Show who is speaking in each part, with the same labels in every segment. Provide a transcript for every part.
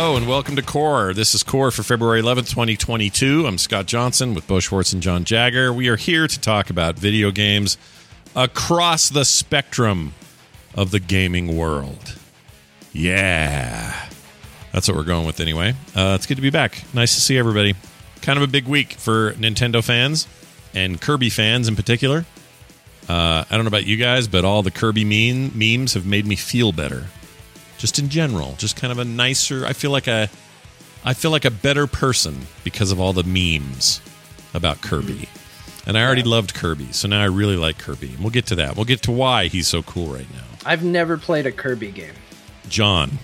Speaker 1: Hello and welcome to Core. This is Core for February 11th, 2022. I'm Scott Johnson with Bo Schwartz and John Jagger. We are here to talk about video games across the spectrum of the gaming world. Yeah. That's what we're going with anyway. Uh, it's good to be back. Nice to see everybody. Kind of a big week for Nintendo fans and Kirby fans in particular. Uh, I don't know about you guys, but all the Kirby meme, memes have made me feel better just in general just kind of a nicer i feel like a i feel like a better person because of all the memes about kirby. Mm-hmm. And i already loved kirby so now i really like kirby. And we'll get to that. We'll get to why he's so cool right now.
Speaker 2: I've never played a Kirby game.
Speaker 1: john.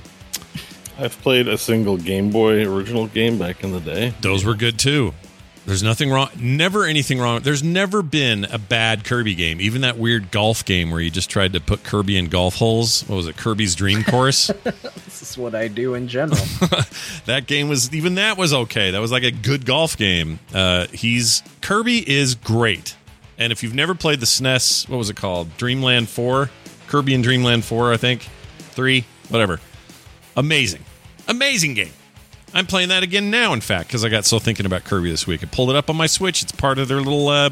Speaker 3: I've played a single Game Boy original game back in the day.
Speaker 1: those were good too there's nothing wrong never anything wrong there's never been a bad kirby game even that weird golf game where you just tried to put kirby in golf holes what was it kirby's dream course
Speaker 2: This is what I do in general.
Speaker 1: that game was even that was okay. That was like a good golf game. Uh, he's Kirby is great, and if you've never played the SNES, what was it called? Dreamland Four, Kirby and Dreamland Four, I think, three, whatever. Amazing, amazing game. I'm playing that again now. In fact, because I got so thinking about Kirby this week, I pulled it up on my Switch. It's part of their little uh,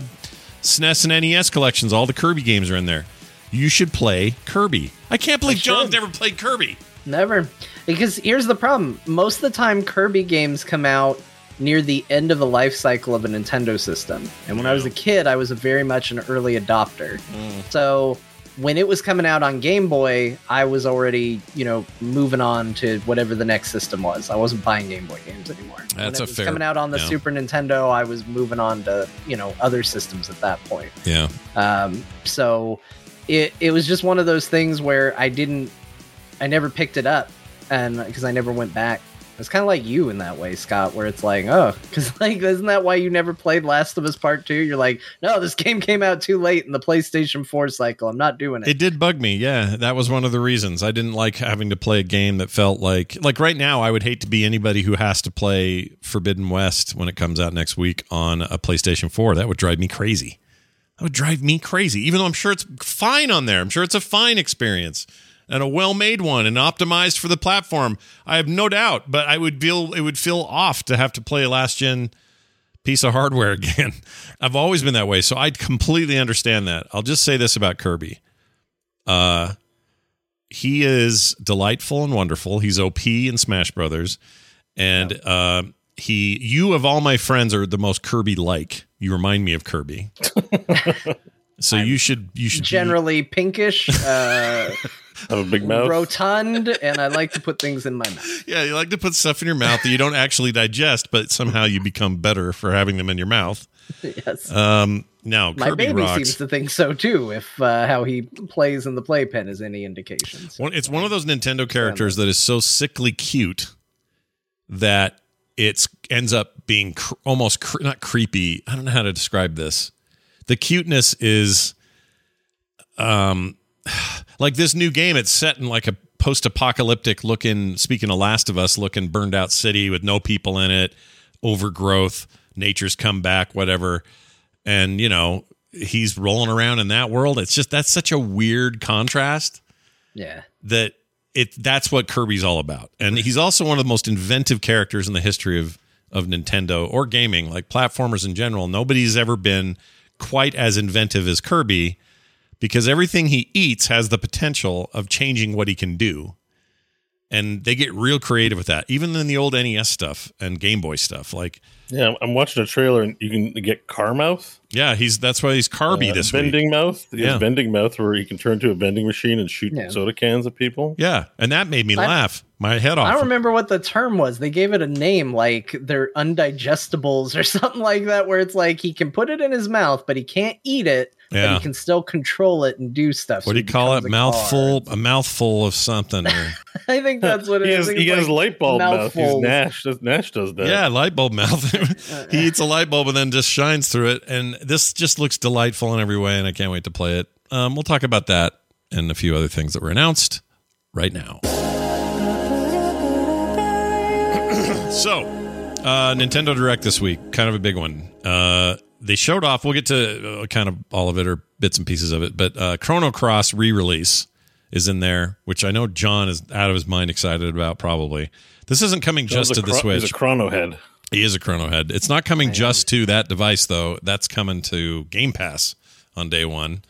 Speaker 1: SNES and NES collections. All the Kirby games are in there. You should play Kirby. I can't believe John's never played Kirby.
Speaker 2: Never. Because here's the problem. Most of the time Kirby games come out near the end of the life cycle of a Nintendo system. And when I was a kid, I was a very much an early adopter. So when it was coming out on Game Boy, I was already, you know, moving on to whatever the next system was. I wasn't buying Game Boy games anymore. when
Speaker 1: That's
Speaker 2: it
Speaker 1: a
Speaker 2: was
Speaker 1: fair-
Speaker 2: coming out on the
Speaker 1: yeah.
Speaker 2: Super Nintendo, I was moving on to, you know, other systems at that point.
Speaker 1: Yeah.
Speaker 2: Um, so it it was just one of those things where I didn't, I never picked it up, and because I never went back. It's kind of like you in that way, Scott, where it's like, oh, because like, isn't that why you never played Last of Us Part Two? You're like, no, this game came out too late in the PlayStation Four cycle. I'm not doing it.
Speaker 1: It did bug me. Yeah, that was one of the reasons. I didn't like having to play a game that felt like like right now I would hate to be anybody who has to play Forbidden West when it comes out next week on a PlayStation 4. That would drive me crazy. That would drive me crazy. Even though I'm sure it's fine on there. I'm sure it's a fine experience and a well-made one and optimized for the platform. I have no doubt, but I would feel it would feel off to have to play a last gen piece of hardware again. I've always been that way, so I completely understand that. I'll just say this about Kirby. Uh he is delightful and wonderful. He's OP in Smash Brothers. and uh, he, you of all my friends are the most Kirby like. You remind me of Kirby. so you should you should be-
Speaker 2: Generally pinkish, uh,
Speaker 3: Have a big mouth.
Speaker 2: rotund, and I like to put things in my mouth.
Speaker 1: yeah you like to put stuff in your mouth that you don't actually digest, but somehow you become better for having them in your mouth.
Speaker 2: yes.
Speaker 1: Um, now
Speaker 2: My
Speaker 1: Kirby
Speaker 2: baby
Speaker 1: rocks.
Speaker 2: seems to think so too, if uh, how he plays in the playpen is any indication. So,
Speaker 1: it's one of those Nintendo characters that is so sickly cute that it's ends up being cr- almost cr- not creepy. I don't know how to describe this. The cuteness is, um, like this new game. It's set in like a post-apocalyptic looking, speaking of Last of Us, looking burned out city with no people in it, overgrowth, nature's come back, whatever. And you know he's rolling around in that world. It's just that's such a weird contrast
Speaker 2: yeah.
Speaker 1: that it that's what Kirby's all about. And he's also one of the most inventive characters in the history of of Nintendo or gaming, like platformers in general. Nobody's ever been quite as inventive as Kirby because everything he eats has the potential of changing what he can do. And they get real creative with that, even in the old NES stuff and Game Boy stuff. Like,
Speaker 3: Yeah, I'm watching a trailer and you can get car mouth.
Speaker 1: yeah, he's that's why he's Carby
Speaker 3: Uh,
Speaker 1: this
Speaker 3: vending
Speaker 1: week.
Speaker 3: mouth. He has
Speaker 1: Yeah.
Speaker 3: vending mouth where he can turn to a vending machine and shoot
Speaker 2: Yeah.
Speaker 3: soda cans at people.
Speaker 1: Yeah, and that made me
Speaker 2: I-
Speaker 1: laugh my head off.
Speaker 2: I don't remember what the term was. They gave it a name, like they're undigestibles or something like that, where it's like he can put it in his mouth, but he can't eat it, but
Speaker 1: Yeah.
Speaker 2: he can still control it and do stuff.
Speaker 1: What
Speaker 2: so
Speaker 1: do you call it?
Speaker 2: a
Speaker 1: Mouthful,
Speaker 2: car.
Speaker 1: a mouthful of something. Or,
Speaker 2: I think that's what it
Speaker 3: he
Speaker 2: is.
Speaker 3: has, he
Speaker 2: it's
Speaker 3: has
Speaker 2: like
Speaker 3: light bulb mouth. He's. Nash. Does, Nash does that.
Speaker 1: yeah, light bulb mouth. he eats a light bulb and then just shines through it. And this just looks delightful in every way, and I can't wait to play it. Um, we'll talk about that and a few other things that were announced right now. so, uh, Nintendo Direct this week, kind of a big one. Uh, they showed off. We'll get to uh, kind of all of it or bits and pieces of it, but uh, Chrono Cross re-release is in there, which I know John is out of his mind excited about. Probably this isn't coming
Speaker 3: John's
Speaker 1: just to the Switch.
Speaker 3: He's a chrono head.
Speaker 1: He is a Chrono Head. It's not coming just to that device though. That's coming to Game Pass on day one.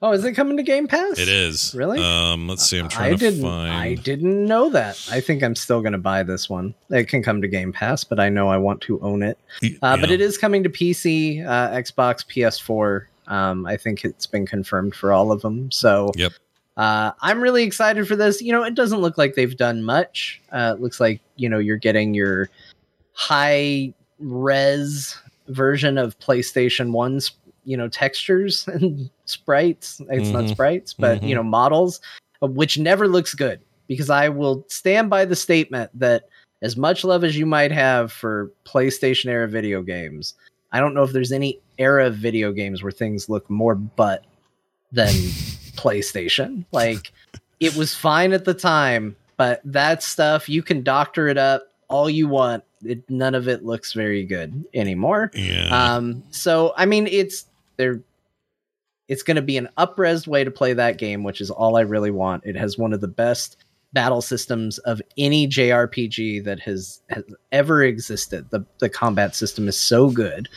Speaker 2: Oh, is it coming to Game Pass?
Speaker 1: It is
Speaker 2: Really?
Speaker 1: Um, let's see. I'm trying
Speaker 2: I
Speaker 1: to
Speaker 2: didn't.
Speaker 1: find.
Speaker 2: I didn't know that. I think I'm still going to buy this one. It can come to Game Pass, but I know I want to own it. Uh, But it is coming to PC, uh, Xbox, PS4. Um, I think it's been confirmed for all of them. So
Speaker 1: Yep.
Speaker 2: uh, I'm really excited for this. You know, it doesn't look like they've done much. Uh, it looks like you know you're getting your high res version of PlayStation One's you know textures and sprites. It's not
Speaker 1: Mhm.
Speaker 2: sprites, but
Speaker 1: Mhm.
Speaker 2: you know models, uh, which never looks good. Because I will stand by the statement that as much love as you might have for PlayStation era video games, I don't know if there's any era of video games where things look more butt than PlayStation. Like it was fine at the time, but that stuff you can doctor it up all you want. It, none of it looks very good anymore.
Speaker 1: yeah.
Speaker 2: Um, so I mean, it's there. It's going to be an upres way to play that game, which is all I really want. It has one of the best battle systems of any JRPG that has, has ever existed. The the combat system is so good.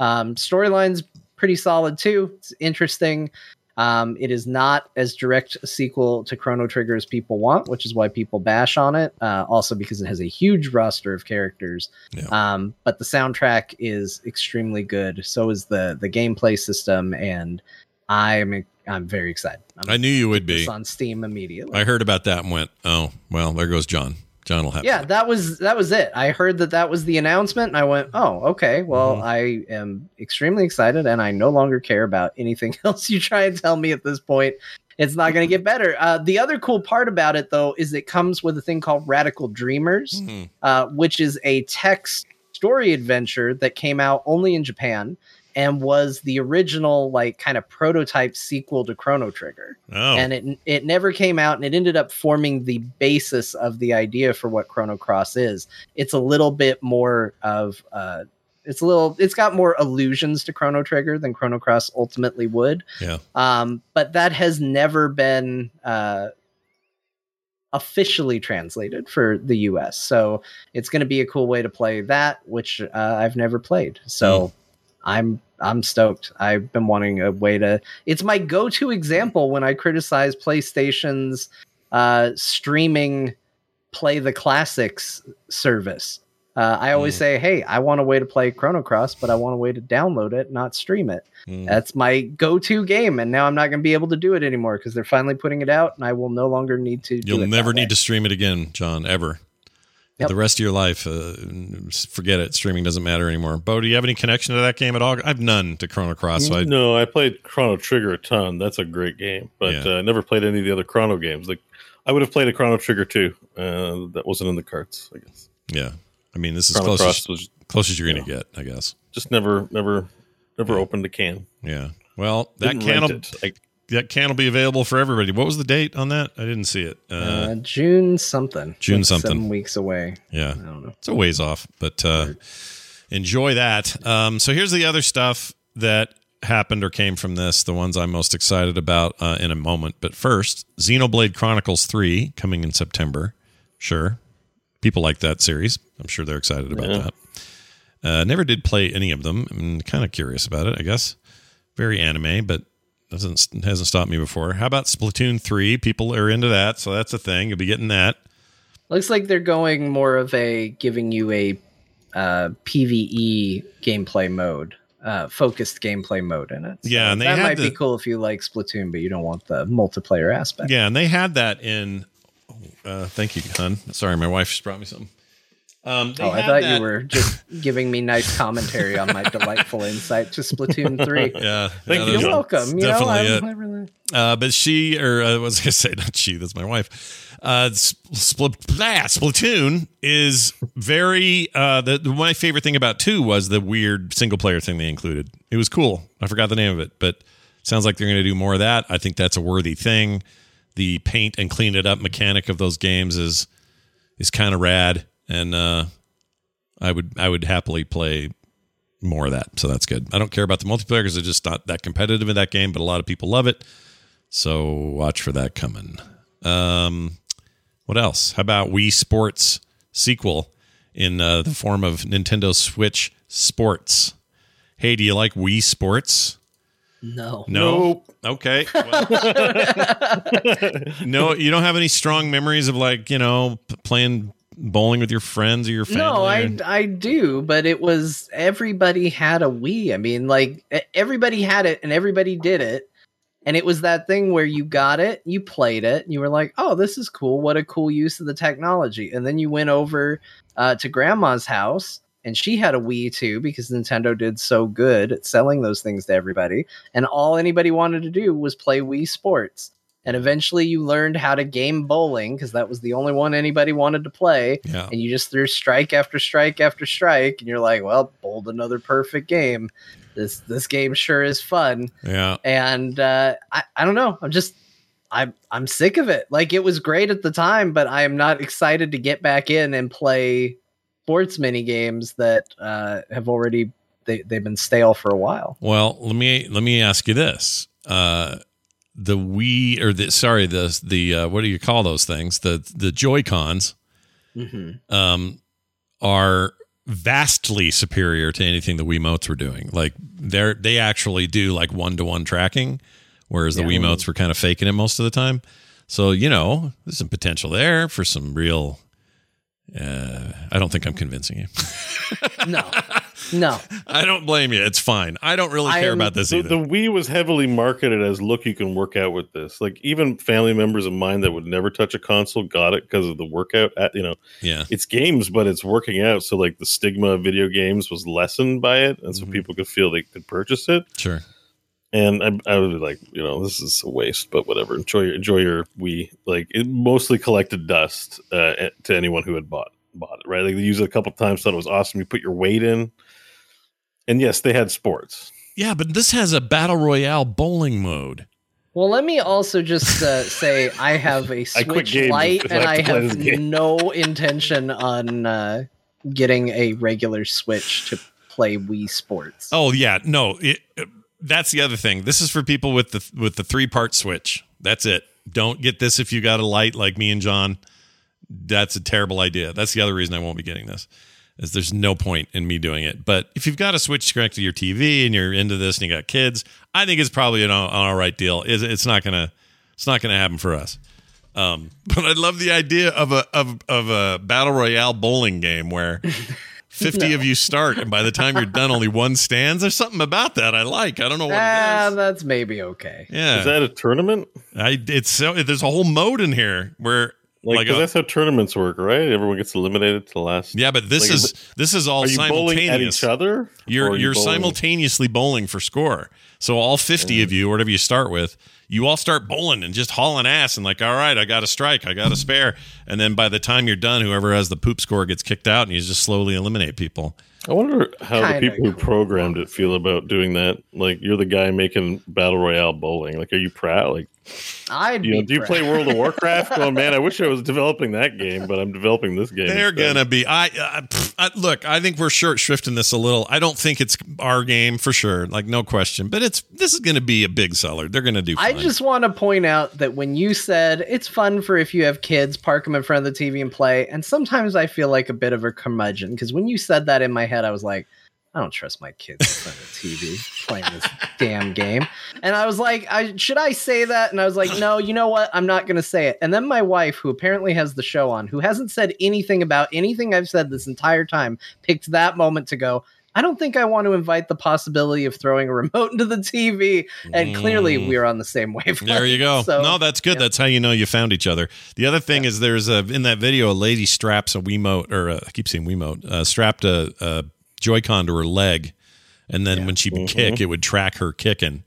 Speaker 2: Um, storyline's pretty solid too. It's interesting. Um, it is not as direct a sequel to Chrono Trigger as people want, which is why people bash on it. Uh, also because it has a huge roster of characters.
Speaker 1: Yeah.
Speaker 2: Um, but the soundtrack is extremely good. So is the the gameplay system, and I'm I'm very excited. I'm
Speaker 1: I knew you would be.
Speaker 2: on Steam immediately.
Speaker 1: I heard about that and went, oh well, there goes John. John will have.
Speaker 2: yeah, that was that was it. I heard that that was the announcement, and I went, "Oh, okay. Well,
Speaker 1: Mhm.
Speaker 2: I am extremely excited, and I no longer care about anything else you try and tell me at this point. It's not going to get better." Uh, the other cool part about it, though, is it comes with a thing called Radical Dreamers,
Speaker 1: Mhm.
Speaker 2: uh, which is a text story adventure that came out only in Japan and was the original, like, kind of prototype sequel to Chrono Trigger.
Speaker 1: Oh,
Speaker 2: and it it never came out and it ended up forming the basis of the idea for what chrono cross is. It's a little bit more of uh it's a little it's got more allusions to chrono trigger than chrono cross ultimately would.
Speaker 1: Yeah.
Speaker 2: um but that has never been uh officially translated for the us so it's going to be a cool way to play that which uh, i've never played. So i'm i'm stoked i've been wanting a way to it's my go-to example when i criticize playstation's uh streaming play the classics service. Uh, I always
Speaker 1: Mm.
Speaker 2: say, hey, I want a way to play Chrono Cross, but I want a way to download it, not stream it.
Speaker 1: Mm.
Speaker 2: That's my go-to game, and now I'm not going to be able to do it anymore because they're finally putting it out, and I will no longer need to.
Speaker 1: You'll never
Speaker 2: that way.
Speaker 1: need to stream it again, John, ever.
Speaker 2: Yep.
Speaker 1: The rest of your life, uh, forget it. Streaming doesn't matter anymore. Bo, do you have any connection to that game at all? I've none to Chrono Cross. So I,
Speaker 3: no, I played Chrono Trigger a ton. That's a great game, but
Speaker 1: Yeah.
Speaker 3: uh, I never played any of the other Chrono games. Like I would have played a Chrono Trigger too. Uh, that wasn't in the carts. I guess
Speaker 1: yeah. I mean, this is
Speaker 3: Chrono
Speaker 1: close as,
Speaker 3: was
Speaker 1: close as you're going to get, I guess.
Speaker 3: just never, never, never opened a can.
Speaker 1: Yeah. Well, that
Speaker 3: Didn't
Speaker 1: can
Speaker 3: rent
Speaker 1: will,
Speaker 3: it. I,
Speaker 1: that can will be available for everybody. What was the date on that? I didn't see it. Uh,
Speaker 2: Uh, June something.
Speaker 1: June
Speaker 2: Like
Speaker 1: something.
Speaker 2: Seven weeks away.
Speaker 1: yeah.
Speaker 2: I don't know.
Speaker 1: It's a ways off, but uh, enjoy that. Um, so here's the other stuff that happened or came from this. The ones I'm most excited about uh, in a moment. But first, Xenoblade Chronicles Three coming in September. Sure, people like that series. I'm sure they're excited about
Speaker 3: Yeah.
Speaker 1: that. Uh, never did play any of them. I'm kind of curious about it. I guess very anime, but doesn't hasn't stopped me before. How about Splatoon Three? People are into that, so that's a thing. You'll be getting that.
Speaker 2: Looks like they're going more of a giving you a uh, PVE gameplay mode, uh, focused gameplay mode in it. So
Speaker 1: Yeah, and they
Speaker 2: that might
Speaker 1: the-
Speaker 2: be cool if you like Splatoon, but you don't want the multiplayer aspect.
Speaker 1: Yeah, and they had that in. Uh, thank you, hun. Sorry, my wife just brought me something. Um,
Speaker 2: Oh, I thought
Speaker 1: that-
Speaker 2: you were just giving me nice commentary on my delightful insight to Splatoon Three.
Speaker 1: Yeah,
Speaker 3: Thank
Speaker 1: yeah,
Speaker 3: you.
Speaker 2: You're welcome. You know,
Speaker 1: definitely.
Speaker 2: I really,
Speaker 1: Uh, but she, or uh, what was I gonna say? Not she. That's my wife. Uh, Spl- blah, Splatoon is very. Uh, the, the my favorite thing about two was the weird single player thing they included. It was cool. I forgot the name of it, but sounds like they're going to do more of that. I think that's a worthy thing. The paint and clean it up mechanic of those games is is kind of rad, and uh, I would I would happily play more of that. So that's good. I don't care about the multiplayer because it's just not that competitive in that game, but a lot of people love it. So watch for that coming. Um, what else? How about Wii Sports sequel in uh, the form of Nintendo Switch Sports? Hey, do you like Wii Sports?
Speaker 2: no.
Speaker 1: No. Okay. Well- no, you don't have any strong memories of like you know playing bowling with your friends or your family.
Speaker 2: No, I I do, but it was everybody had a Wii. I mean, like everybody had it and everybody did it. And it was that thing where you got it, you played it, and you were like, "Oh, this is cool. What a cool use of the technology." And then you went over uh, to grandma's house, and she had a Wii too because Nintendo did so good at selling those things to everybody. And all anybody wanted to do was play Wii Sports. And eventually, you learned how to game bowling because that was the only one anybody wanted to play
Speaker 1: yeah.
Speaker 2: and you just threw strike after strike after strike, and you're like, "Well, bowled another perfect game. This this game sure is fun."
Speaker 1: Yeah.
Speaker 2: And uh, I I don't know. I'm just I'm I'm sick of it. Like it was great at the time, but I am not excited to get back in and play sports mini games that uh, have already they they've been stale for a while.
Speaker 1: Well, let me let me ask you this: uh, the Wii or the sorry the the uh, what do you call those things? The the Joy Cons
Speaker 2: Mm-hmm.
Speaker 1: um, are vastly superior to anything the Wiimotes were doing. Like they're they actually do like one to one tracking, whereas the
Speaker 2: Yeah.
Speaker 1: Wiimotes were kind of faking it most of the time. So you know, there's some potential there for some real. Uh, I don't think I'm convincing you.
Speaker 2: No, no.
Speaker 1: I don't blame you. It's fine. I don't really
Speaker 2: I
Speaker 1: care
Speaker 2: am-
Speaker 1: about this
Speaker 3: the,
Speaker 1: either.
Speaker 3: the Wii was heavily marketed as look, you can work out with this. Like even family members of mine that would never touch a console got it because of the workout. At, you know,
Speaker 1: yeah.
Speaker 3: it's games, but it's working out. So like the stigma of video games was lessened by it, and so
Speaker 1: Mhm.
Speaker 3: people could feel they could purchase it.
Speaker 1: Sure.
Speaker 3: And I, I would be like, you know, this is a waste, but whatever. Enjoy your enjoy your Wii. Like it mostly collected dust uh, to anyone who had bought bought it. Right? Like they used it a couple times, thought it was awesome. You put your weight in, and yes, they had sports.
Speaker 1: Yeah, but this has a battle royale bowling mode.
Speaker 2: Well, let me also just uh, say I have a
Speaker 3: I quit
Speaker 2: Switch
Speaker 3: games
Speaker 2: Lite,
Speaker 3: if I
Speaker 2: and I have no intention on uh, getting a regular Switch to play Wii Sports.
Speaker 1: Oh yeah, no, it, that's the other thing. This is for people with the with the three part switch. That's it. Don't get this if you got a Lite like me and John. That's a terrible idea. That's the other reason I won't be getting this. Is there's no point in me doing it. But if you've got a switch connected to your TV and you're into this and you got kids, I think it's probably an, all- an all right deal. It's, it's not gonna it's not gonna happen for us. Um, but I love the idea of a of of a battle royale bowling game where 50 of you start and by the time you're done only one stands. There's something about that I like. I don't know what
Speaker 2: Ah,
Speaker 1: it is.
Speaker 2: that's maybe okay.
Speaker 1: Yeah.
Speaker 3: Is that a tournament?
Speaker 1: I it's so there's a whole mode in here where
Speaker 3: Like,
Speaker 1: like
Speaker 3: 'cause
Speaker 1: a-
Speaker 3: that's how tournaments work, right? Everyone gets eliminated to the last.
Speaker 1: Yeah, but this
Speaker 3: Like,
Speaker 1: is this is all
Speaker 3: Are you bowling
Speaker 1: simultaneous.
Speaker 3: at each other?
Speaker 1: You're
Speaker 3: are you
Speaker 1: you're
Speaker 3: bowling-
Speaker 1: simultaneously bowling for score. So all 50 of you, whatever you start with, you all start bowling and just hauling ass and like, all right, I got a strike, I got a spare, and then by the time you're done, whoever has the poop score gets kicked out, and you just slowly eliminate people.
Speaker 3: I wonder how
Speaker 2: Kinda
Speaker 3: the people who programmed it feel about doing that. Like, you're the guy making battle royale bowling. Like, are you proud? Like,
Speaker 2: I'd
Speaker 3: you know, do you play. World of Warcraft? Going, man, I wish I was developing that game, but I'm developing this game.
Speaker 1: They're
Speaker 3: instead."
Speaker 1: gonna be. I, I, pff, I look. I think we're short shrifting this a little. I don't think it's our game for sure, like no question. But it's this is gonna be a big seller. They're gonna do.
Speaker 2: I just want to point out that when you said it's fun for if you have kids, park them in front of the TV and play, and sometimes I feel like a bit of a curmudgeon because when you said that in my head, I was like, I don't trust my kids in front of the TV playing this damn game. And I was like, I should I say that? And I was like, no, you know what? I'm not going to say it. And then my wife, who apparently has the show on, who hasn't said anything about anything I've said this entire time, picked that moment to go. I don't think I want to invite the possibility of throwing a remote into the TV. And clearly,
Speaker 1: Mm.
Speaker 2: we're on the same wavelength.
Speaker 1: There you go.
Speaker 2: So,
Speaker 1: no, that's good.
Speaker 2: yeah.
Speaker 1: That's how you know you found each other. The other thing is there's a in that video a lady straps a Wiimote or a, I keep saying Wiimote uh, strapped a, a Joy-Con to her leg, and then when she would mm-hmm. kick, it would track her kicking,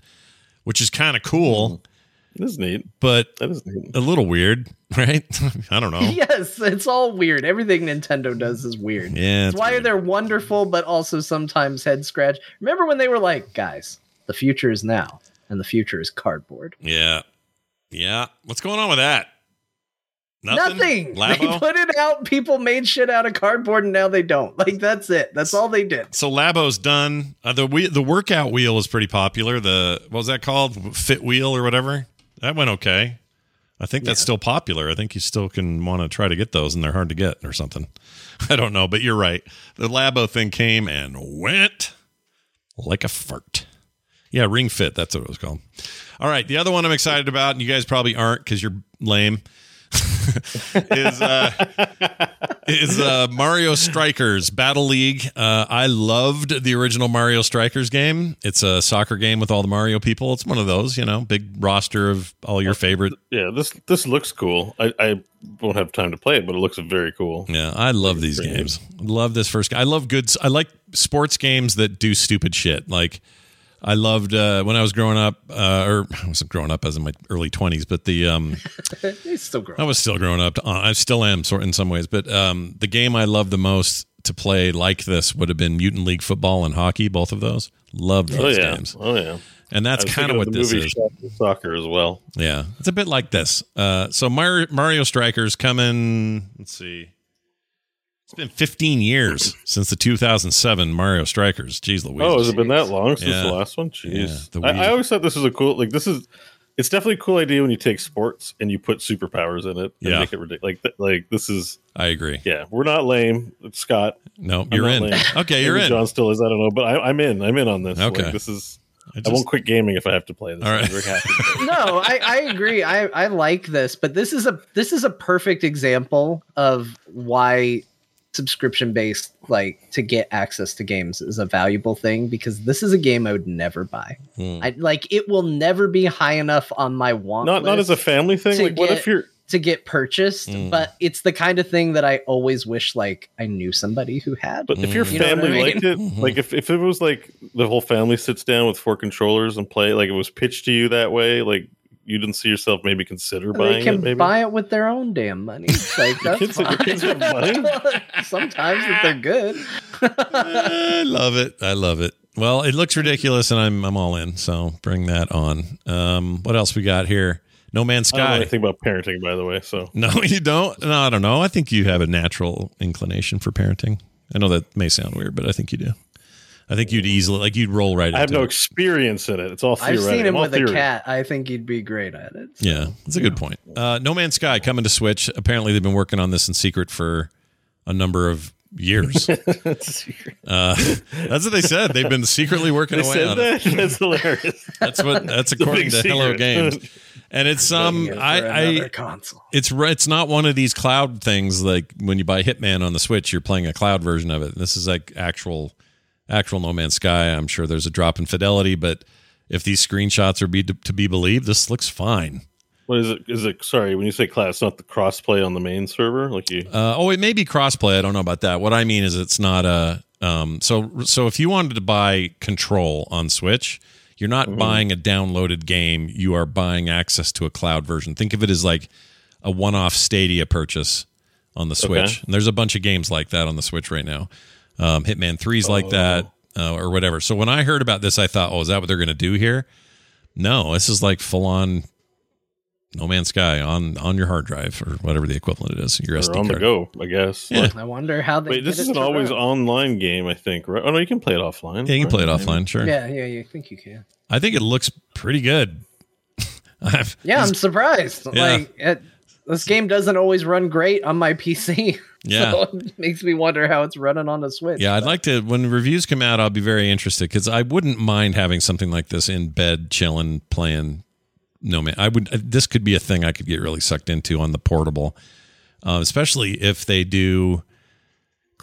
Speaker 1: which is kind of cool, mm-hmm.
Speaker 3: That is neat.
Speaker 1: but
Speaker 3: That is neat.
Speaker 1: a little weird, right? I don't know.
Speaker 2: Yes, it's all weird. Everything Nintendo does is weird.
Speaker 1: Yeah,
Speaker 2: It's
Speaker 1: it's
Speaker 2: why
Speaker 1: weird.
Speaker 2: they're wonderful, but also sometimes head scratch. Remember when they were like, guys, the future is now, and the future is cardboard.
Speaker 1: Yeah, yeah. What's going on with that?
Speaker 2: Nothing. They put it out. People made shit out of cardboard, and now they don't. Like that's it. That's all they did.
Speaker 1: So Labo's done. Uh, the we- the workout wheel is pretty popular. The what was that called? Fit wheel or whatever. That went okay. I think that's still popular. I think you still can want to try to get those, and they're hard to get or something. I don't know, but you're right. The Labo thing came and went like a fart. Yeah, Ring Fit. That's what it was called. All right, the other one I'm excited about, and you guys probably aren't because you're lame. is uh, is uh, Mario Strikers Battle League. Uh, I loved the original Mario Strikers game. It's a soccer game with all the Mario people. It's one of those, you know, big roster of all your favorite.
Speaker 3: Yeah, this this looks cool. I, I won't have time to play it, but it looks very cool.
Speaker 1: Yeah, I love these games. Love this first. I love good. I like sports games that do stupid shit. Like I loved uh, when I was growing up, uh, or I wasn't growing up as in my early twenties, but the um,
Speaker 2: still grow.
Speaker 1: I was still growing up. Uh, I still am, sort in some ways. But um, the game I loved the most to play like this would have been Mutant League football and hockey. Both of those loved
Speaker 3: Oh
Speaker 1: those
Speaker 3: yeah,
Speaker 1: games,
Speaker 3: oh yeah.
Speaker 1: and that's kind of what
Speaker 3: the
Speaker 1: this
Speaker 3: movie
Speaker 1: is.
Speaker 3: Soccer as well.
Speaker 1: Yeah, it's a bit like this. Uh, so Mario, Mario Strikers coming. Let's see. It's been 15 years since the 2007 Mario Strikers. Jeez Louise.
Speaker 3: Oh, has it been that long since
Speaker 1: Yeah.
Speaker 3: the last one? Jeez.
Speaker 1: the
Speaker 3: I, I always thought this was a cool like this is it's definitely a cool idea when you take sports and you put superpowers in it and
Speaker 1: Yeah.
Speaker 3: make it ridiculous. Like th- like this is
Speaker 1: I agree.
Speaker 3: yeah, we're not lame. It's Scott.
Speaker 1: No,
Speaker 3: I'm
Speaker 1: you're in.
Speaker 3: lame.
Speaker 1: Okay, you're
Speaker 3: Maybe
Speaker 1: in.
Speaker 3: John still is. I don't know, but I, I'm in. I'm in on this.
Speaker 1: Okay.
Speaker 3: Like, this is.
Speaker 1: I
Speaker 3: I, won't quit gaming if I have to play this.
Speaker 1: All
Speaker 3: very happy. to play it.
Speaker 2: no, I, I agree. I, I like this, but this is a this is a perfect example of why subscription based like to get access to games is a valuable thing because this is a game I would never buy.
Speaker 1: Hmm.
Speaker 2: I like it will never be high enough on my want
Speaker 3: not not as a family thing.
Speaker 2: to
Speaker 3: Like, what if you're
Speaker 2: to get purchased,
Speaker 1: Mm.
Speaker 2: but it's the kind of thing that I always wish like I knew somebody who had.
Speaker 3: But if your
Speaker 2: You know I
Speaker 3: family
Speaker 2: mean?
Speaker 3: liked it,
Speaker 1: Mhm.
Speaker 3: like if, if it was like the whole family sits down with four controllers and play, like it was pitched to you that way, like you didn't see yourself maybe consider
Speaker 2: they
Speaker 3: buying
Speaker 2: can
Speaker 3: it. Maybe
Speaker 2: buy it with their own damn money. Like that's
Speaker 3: kids-
Speaker 2: fine.
Speaker 3: kids have money?
Speaker 2: Sometimes if they're good.
Speaker 1: I love it. I love it. Well, it looks ridiculous, and I'm I'm all in. So bring that on. Um, what else we got here? No Man's
Speaker 3: I don't know
Speaker 1: Sky.
Speaker 3: anything about parenting, by the way. So
Speaker 1: No, you don't. No, I don't know. I think you have a natural inclination for parenting. I know that may sound weird, but I think you do. I think you'd easily like you'd roll right. In.
Speaker 3: I have no
Speaker 1: it.
Speaker 3: experience in it. It's all
Speaker 2: I've seen him
Speaker 3: all
Speaker 2: with
Speaker 3: theory.
Speaker 2: a cat. I think he'd be great at it. So.
Speaker 1: Yeah, that's a good point. Uh, no Man's Sky coming to Switch. Apparently, they've been working on this in secret for a number of years. uh, that's what they said. They've been secretly working
Speaker 3: They
Speaker 1: away
Speaker 3: said
Speaker 1: on
Speaker 3: that?
Speaker 1: it.
Speaker 3: That's hilarious.
Speaker 1: That's what. That's according
Speaker 3: big
Speaker 1: to Hello. Games. And it's um, I, I
Speaker 2: console.
Speaker 1: it's re- it's not one of these cloud things like when you buy Hitman on the Switch, you're playing a cloud version of it. This is like actual actual No Man's Sky. I'm sure there's a drop in fidelity, but if these screenshots are be to be believed, this looks fine.
Speaker 3: What is it? Is it sorry when you say class? Not the crossplay on the main server, like you.
Speaker 1: Uh, oh, it may be crossplay. I don't know about that. What I mean is it's not a um, so so if you wanted to buy Control on Switch, you're not buying a downloaded game. You are buying access to a cloud version. Think of it as like a one-off Stadia purchase on the Switch.
Speaker 3: Okay.
Speaker 1: And there's a bunch of games like that on the Switch right now. Um, Hitman 3's like that uh, or whatever. So when I heard about this, I thought, oh, is that what they're going to do here? No, this is like full on No Man's Sky on on your hard drive or whatever the equivalent it is. Your
Speaker 3: Or
Speaker 1: SD
Speaker 3: on the
Speaker 1: card.
Speaker 3: go, I guess.
Speaker 1: Yeah.
Speaker 3: Like,
Speaker 2: I wonder how they.
Speaker 3: wait, this is an always
Speaker 2: run.
Speaker 3: online game, I think, right? Oh no, you can play it offline.
Speaker 1: Yeah, you can play it offline, sure.
Speaker 2: Yeah, yeah, you think you can?
Speaker 1: I think it looks pretty good. I've,
Speaker 2: Yeah, I'm surprised.
Speaker 1: Yeah.
Speaker 2: Like it, this game doesn't always run great on my PC.
Speaker 1: Yeah.
Speaker 2: so it makes me wonder how it's running on the Switch.
Speaker 1: yeah, I'd like to. When reviews come out, I'll be very interested because I wouldn't mind having something like this in bed, chilling, playing. No man, I would. This could be a thing I could get really sucked into on the portable, uh, especially if they do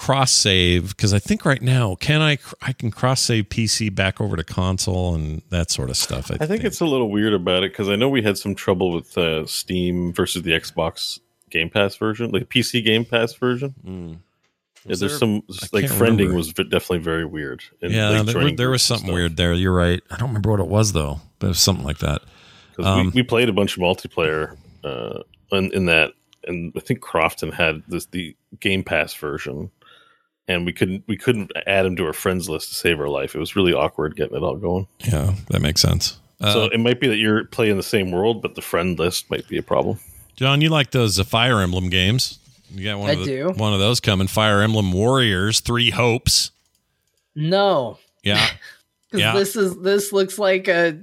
Speaker 1: cross save. Because I think right now, can I? I can cross save PC back over to console and that sort of stuff.
Speaker 3: I think it's a little weird about it because I know we had some trouble with uh, Steam versus the Xbox Game Pass version, like PC Game Pass version. Yeah, there's
Speaker 1: there-
Speaker 3: some like friending
Speaker 1: remember.
Speaker 3: was definitely very weird. and,
Speaker 1: yeah,
Speaker 3: like,
Speaker 1: there, there was something
Speaker 3: stuff.
Speaker 1: weird there. You're right. I don't remember what it was though, but it was something like that.
Speaker 3: 'Cause
Speaker 1: Um,
Speaker 3: we, we played a bunch of multiplayer uh, in, in that, and I think Crofton had this the Game Pass version, and we couldn't we couldn't add him to our friends list to save our life. It was really awkward getting it all going.
Speaker 1: Yeah, that makes sense. Uh,
Speaker 3: so it might be that you're playing the same world, but the friend list might be a problem.
Speaker 1: John, you like those uh, Fire Emblem games? You got one
Speaker 2: I
Speaker 1: of the,
Speaker 2: do.
Speaker 1: one of those coming. Fire Emblem Warriors, Three Hopes.
Speaker 2: No,
Speaker 1: Yeah,
Speaker 2: 'cause
Speaker 1: Yeah.
Speaker 2: this is this looks like a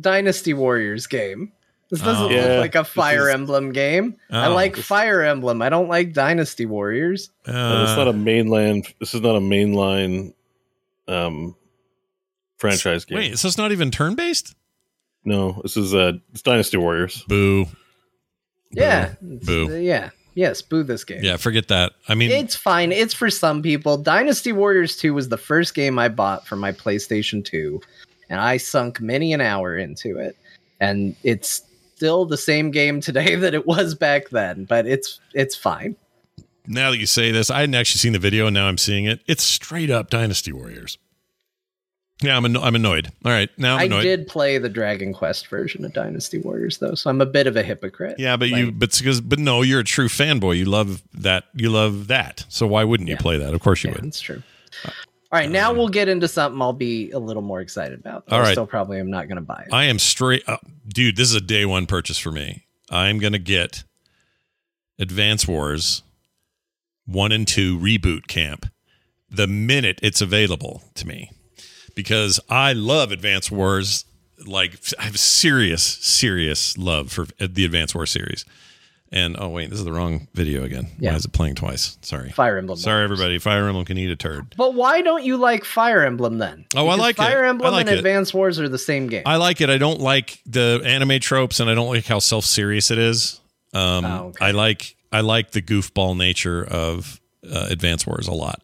Speaker 2: Dynasty Warriors game. This doesn't
Speaker 1: Oh.
Speaker 2: look
Speaker 3: Yeah,
Speaker 2: like a Fire
Speaker 3: is-
Speaker 2: Emblem game. I
Speaker 1: Oh.
Speaker 2: like Fire Emblem. I don't like Dynasty Warriors.
Speaker 1: uh,
Speaker 3: And it's not a mainland. This is not a mainline um, franchise game.
Speaker 1: wait. So it's not even turn based.
Speaker 3: No, this is uh, it's Dynasty Warriors.
Speaker 1: Boo.
Speaker 2: Yeah,
Speaker 1: Boo.
Speaker 2: It's- yeah, yes. Boo this game.
Speaker 1: Yeah, forget that. I mean,
Speaker 2: It's fine. It's for some people. Dynasty Warriors 2 was the first game I bought for my PlayStation 2, and I sunk many an hour into it. And it's still the same game today that it was back then, but it's it's fine.
Speaker 1: now that you say this, I hadn't actually seen the video, and now I'm seeing it. It's straight up Dynasty Warriors. Yeah, I'm anno- I'm annoyed. All right, now I'm
Speaker 2: I did play the Dragon Quest version of Dynasty Warriors though, so I'm a bit of a hypocrite.
Speaker 1: Yeah, but you, but because, but no, you're a true fanboy. You love that. You love that. So why wouldn't you
Speaker 2: Yeah.
Speaker 1: play that? Of course you
Speaker 2: yeah,
Speaker 1: would.
Speaker 2: that's true. All right, now um, we'll get into something I'll be a little more excited about.
Speaker 1: All
Speaker 2: I
Speaker 1: right.
Speaker 2: still probably am not going to buy it.
Speaker 1: I am straight up, dude. This is a day one purchase for me. I'm gonna get Advance Wars one and two reboot camp the minute it's available to me because I love Advance Wars. Like I have serious, serious love for the Advance Wars series. And oh wait, this is the wrong video again.
Speaker 2: Yeah.
Speaker 1: Why is it playing twice? Sorry.
Speaker 2: Fire Emblem.
Speaker 1: Sorry, everybody. Fire Emblem can eat a turd.
Speaker 2: But why don't you like Fire Emblem then?
Speaker 1: Oh, I
Speaker 2: Because
Speaker 1: like it.
Speaker 2: Fire
Speaker 1: I
Speaker 2: Emblem
Speaker 1: like
Speaker 2: and
Speaker 1: it.
Speaker 2: Advance Wars are the same game.
Speaker 1: I like it. I don't like the anime tropes, and I don't like how self serious it is. Um,
Speaker 2: Oh, okay.
Speaker 1: I like I like the goofball nature of uh, Advance Wars a lot.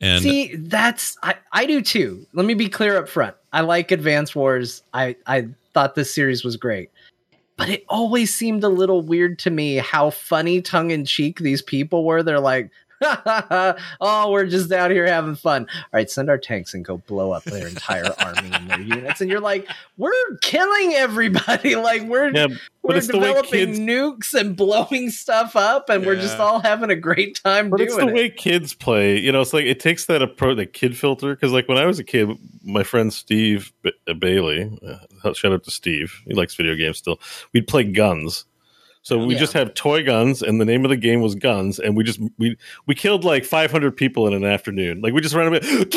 Speaker 1: And
Speaker 2: See, that's I, I do too. Let me be clear up front. I like Advance Wars. I I thought this series was great. But it always seemed a little weird to me how funny tongue in cheek these people were. They're like, oh, we're just out here having fun. All right, send our tanks and go blow up their entire army and their units. And you're like, we're killing everybody. Like we're
Speaker 3: Yeah,
Speaker 2: we're
Speaker 3: it's the way
Speaker 2: developing
Speaker 3: kids.
Speaker 2: nukes and blowing stuff up, and we're just all having a great time
Speaker 3: But
Speaker 2: doing
Speaker 3: it's the
Speaker 2: it.
Speaker 3: way kids play. You know, it's like it takes that approach, the kid filter. Because like when I was a kid, my friend Steve uh, Bailey, uh, shout out to Steve, he likes video games still. We'd play guns. So we
Speaker 2: Yeah.
Speaker 3: just have toy guns, and the name of the game was Guns, and we just we we killed like 500 people in an afternoon. Like we just ran away, and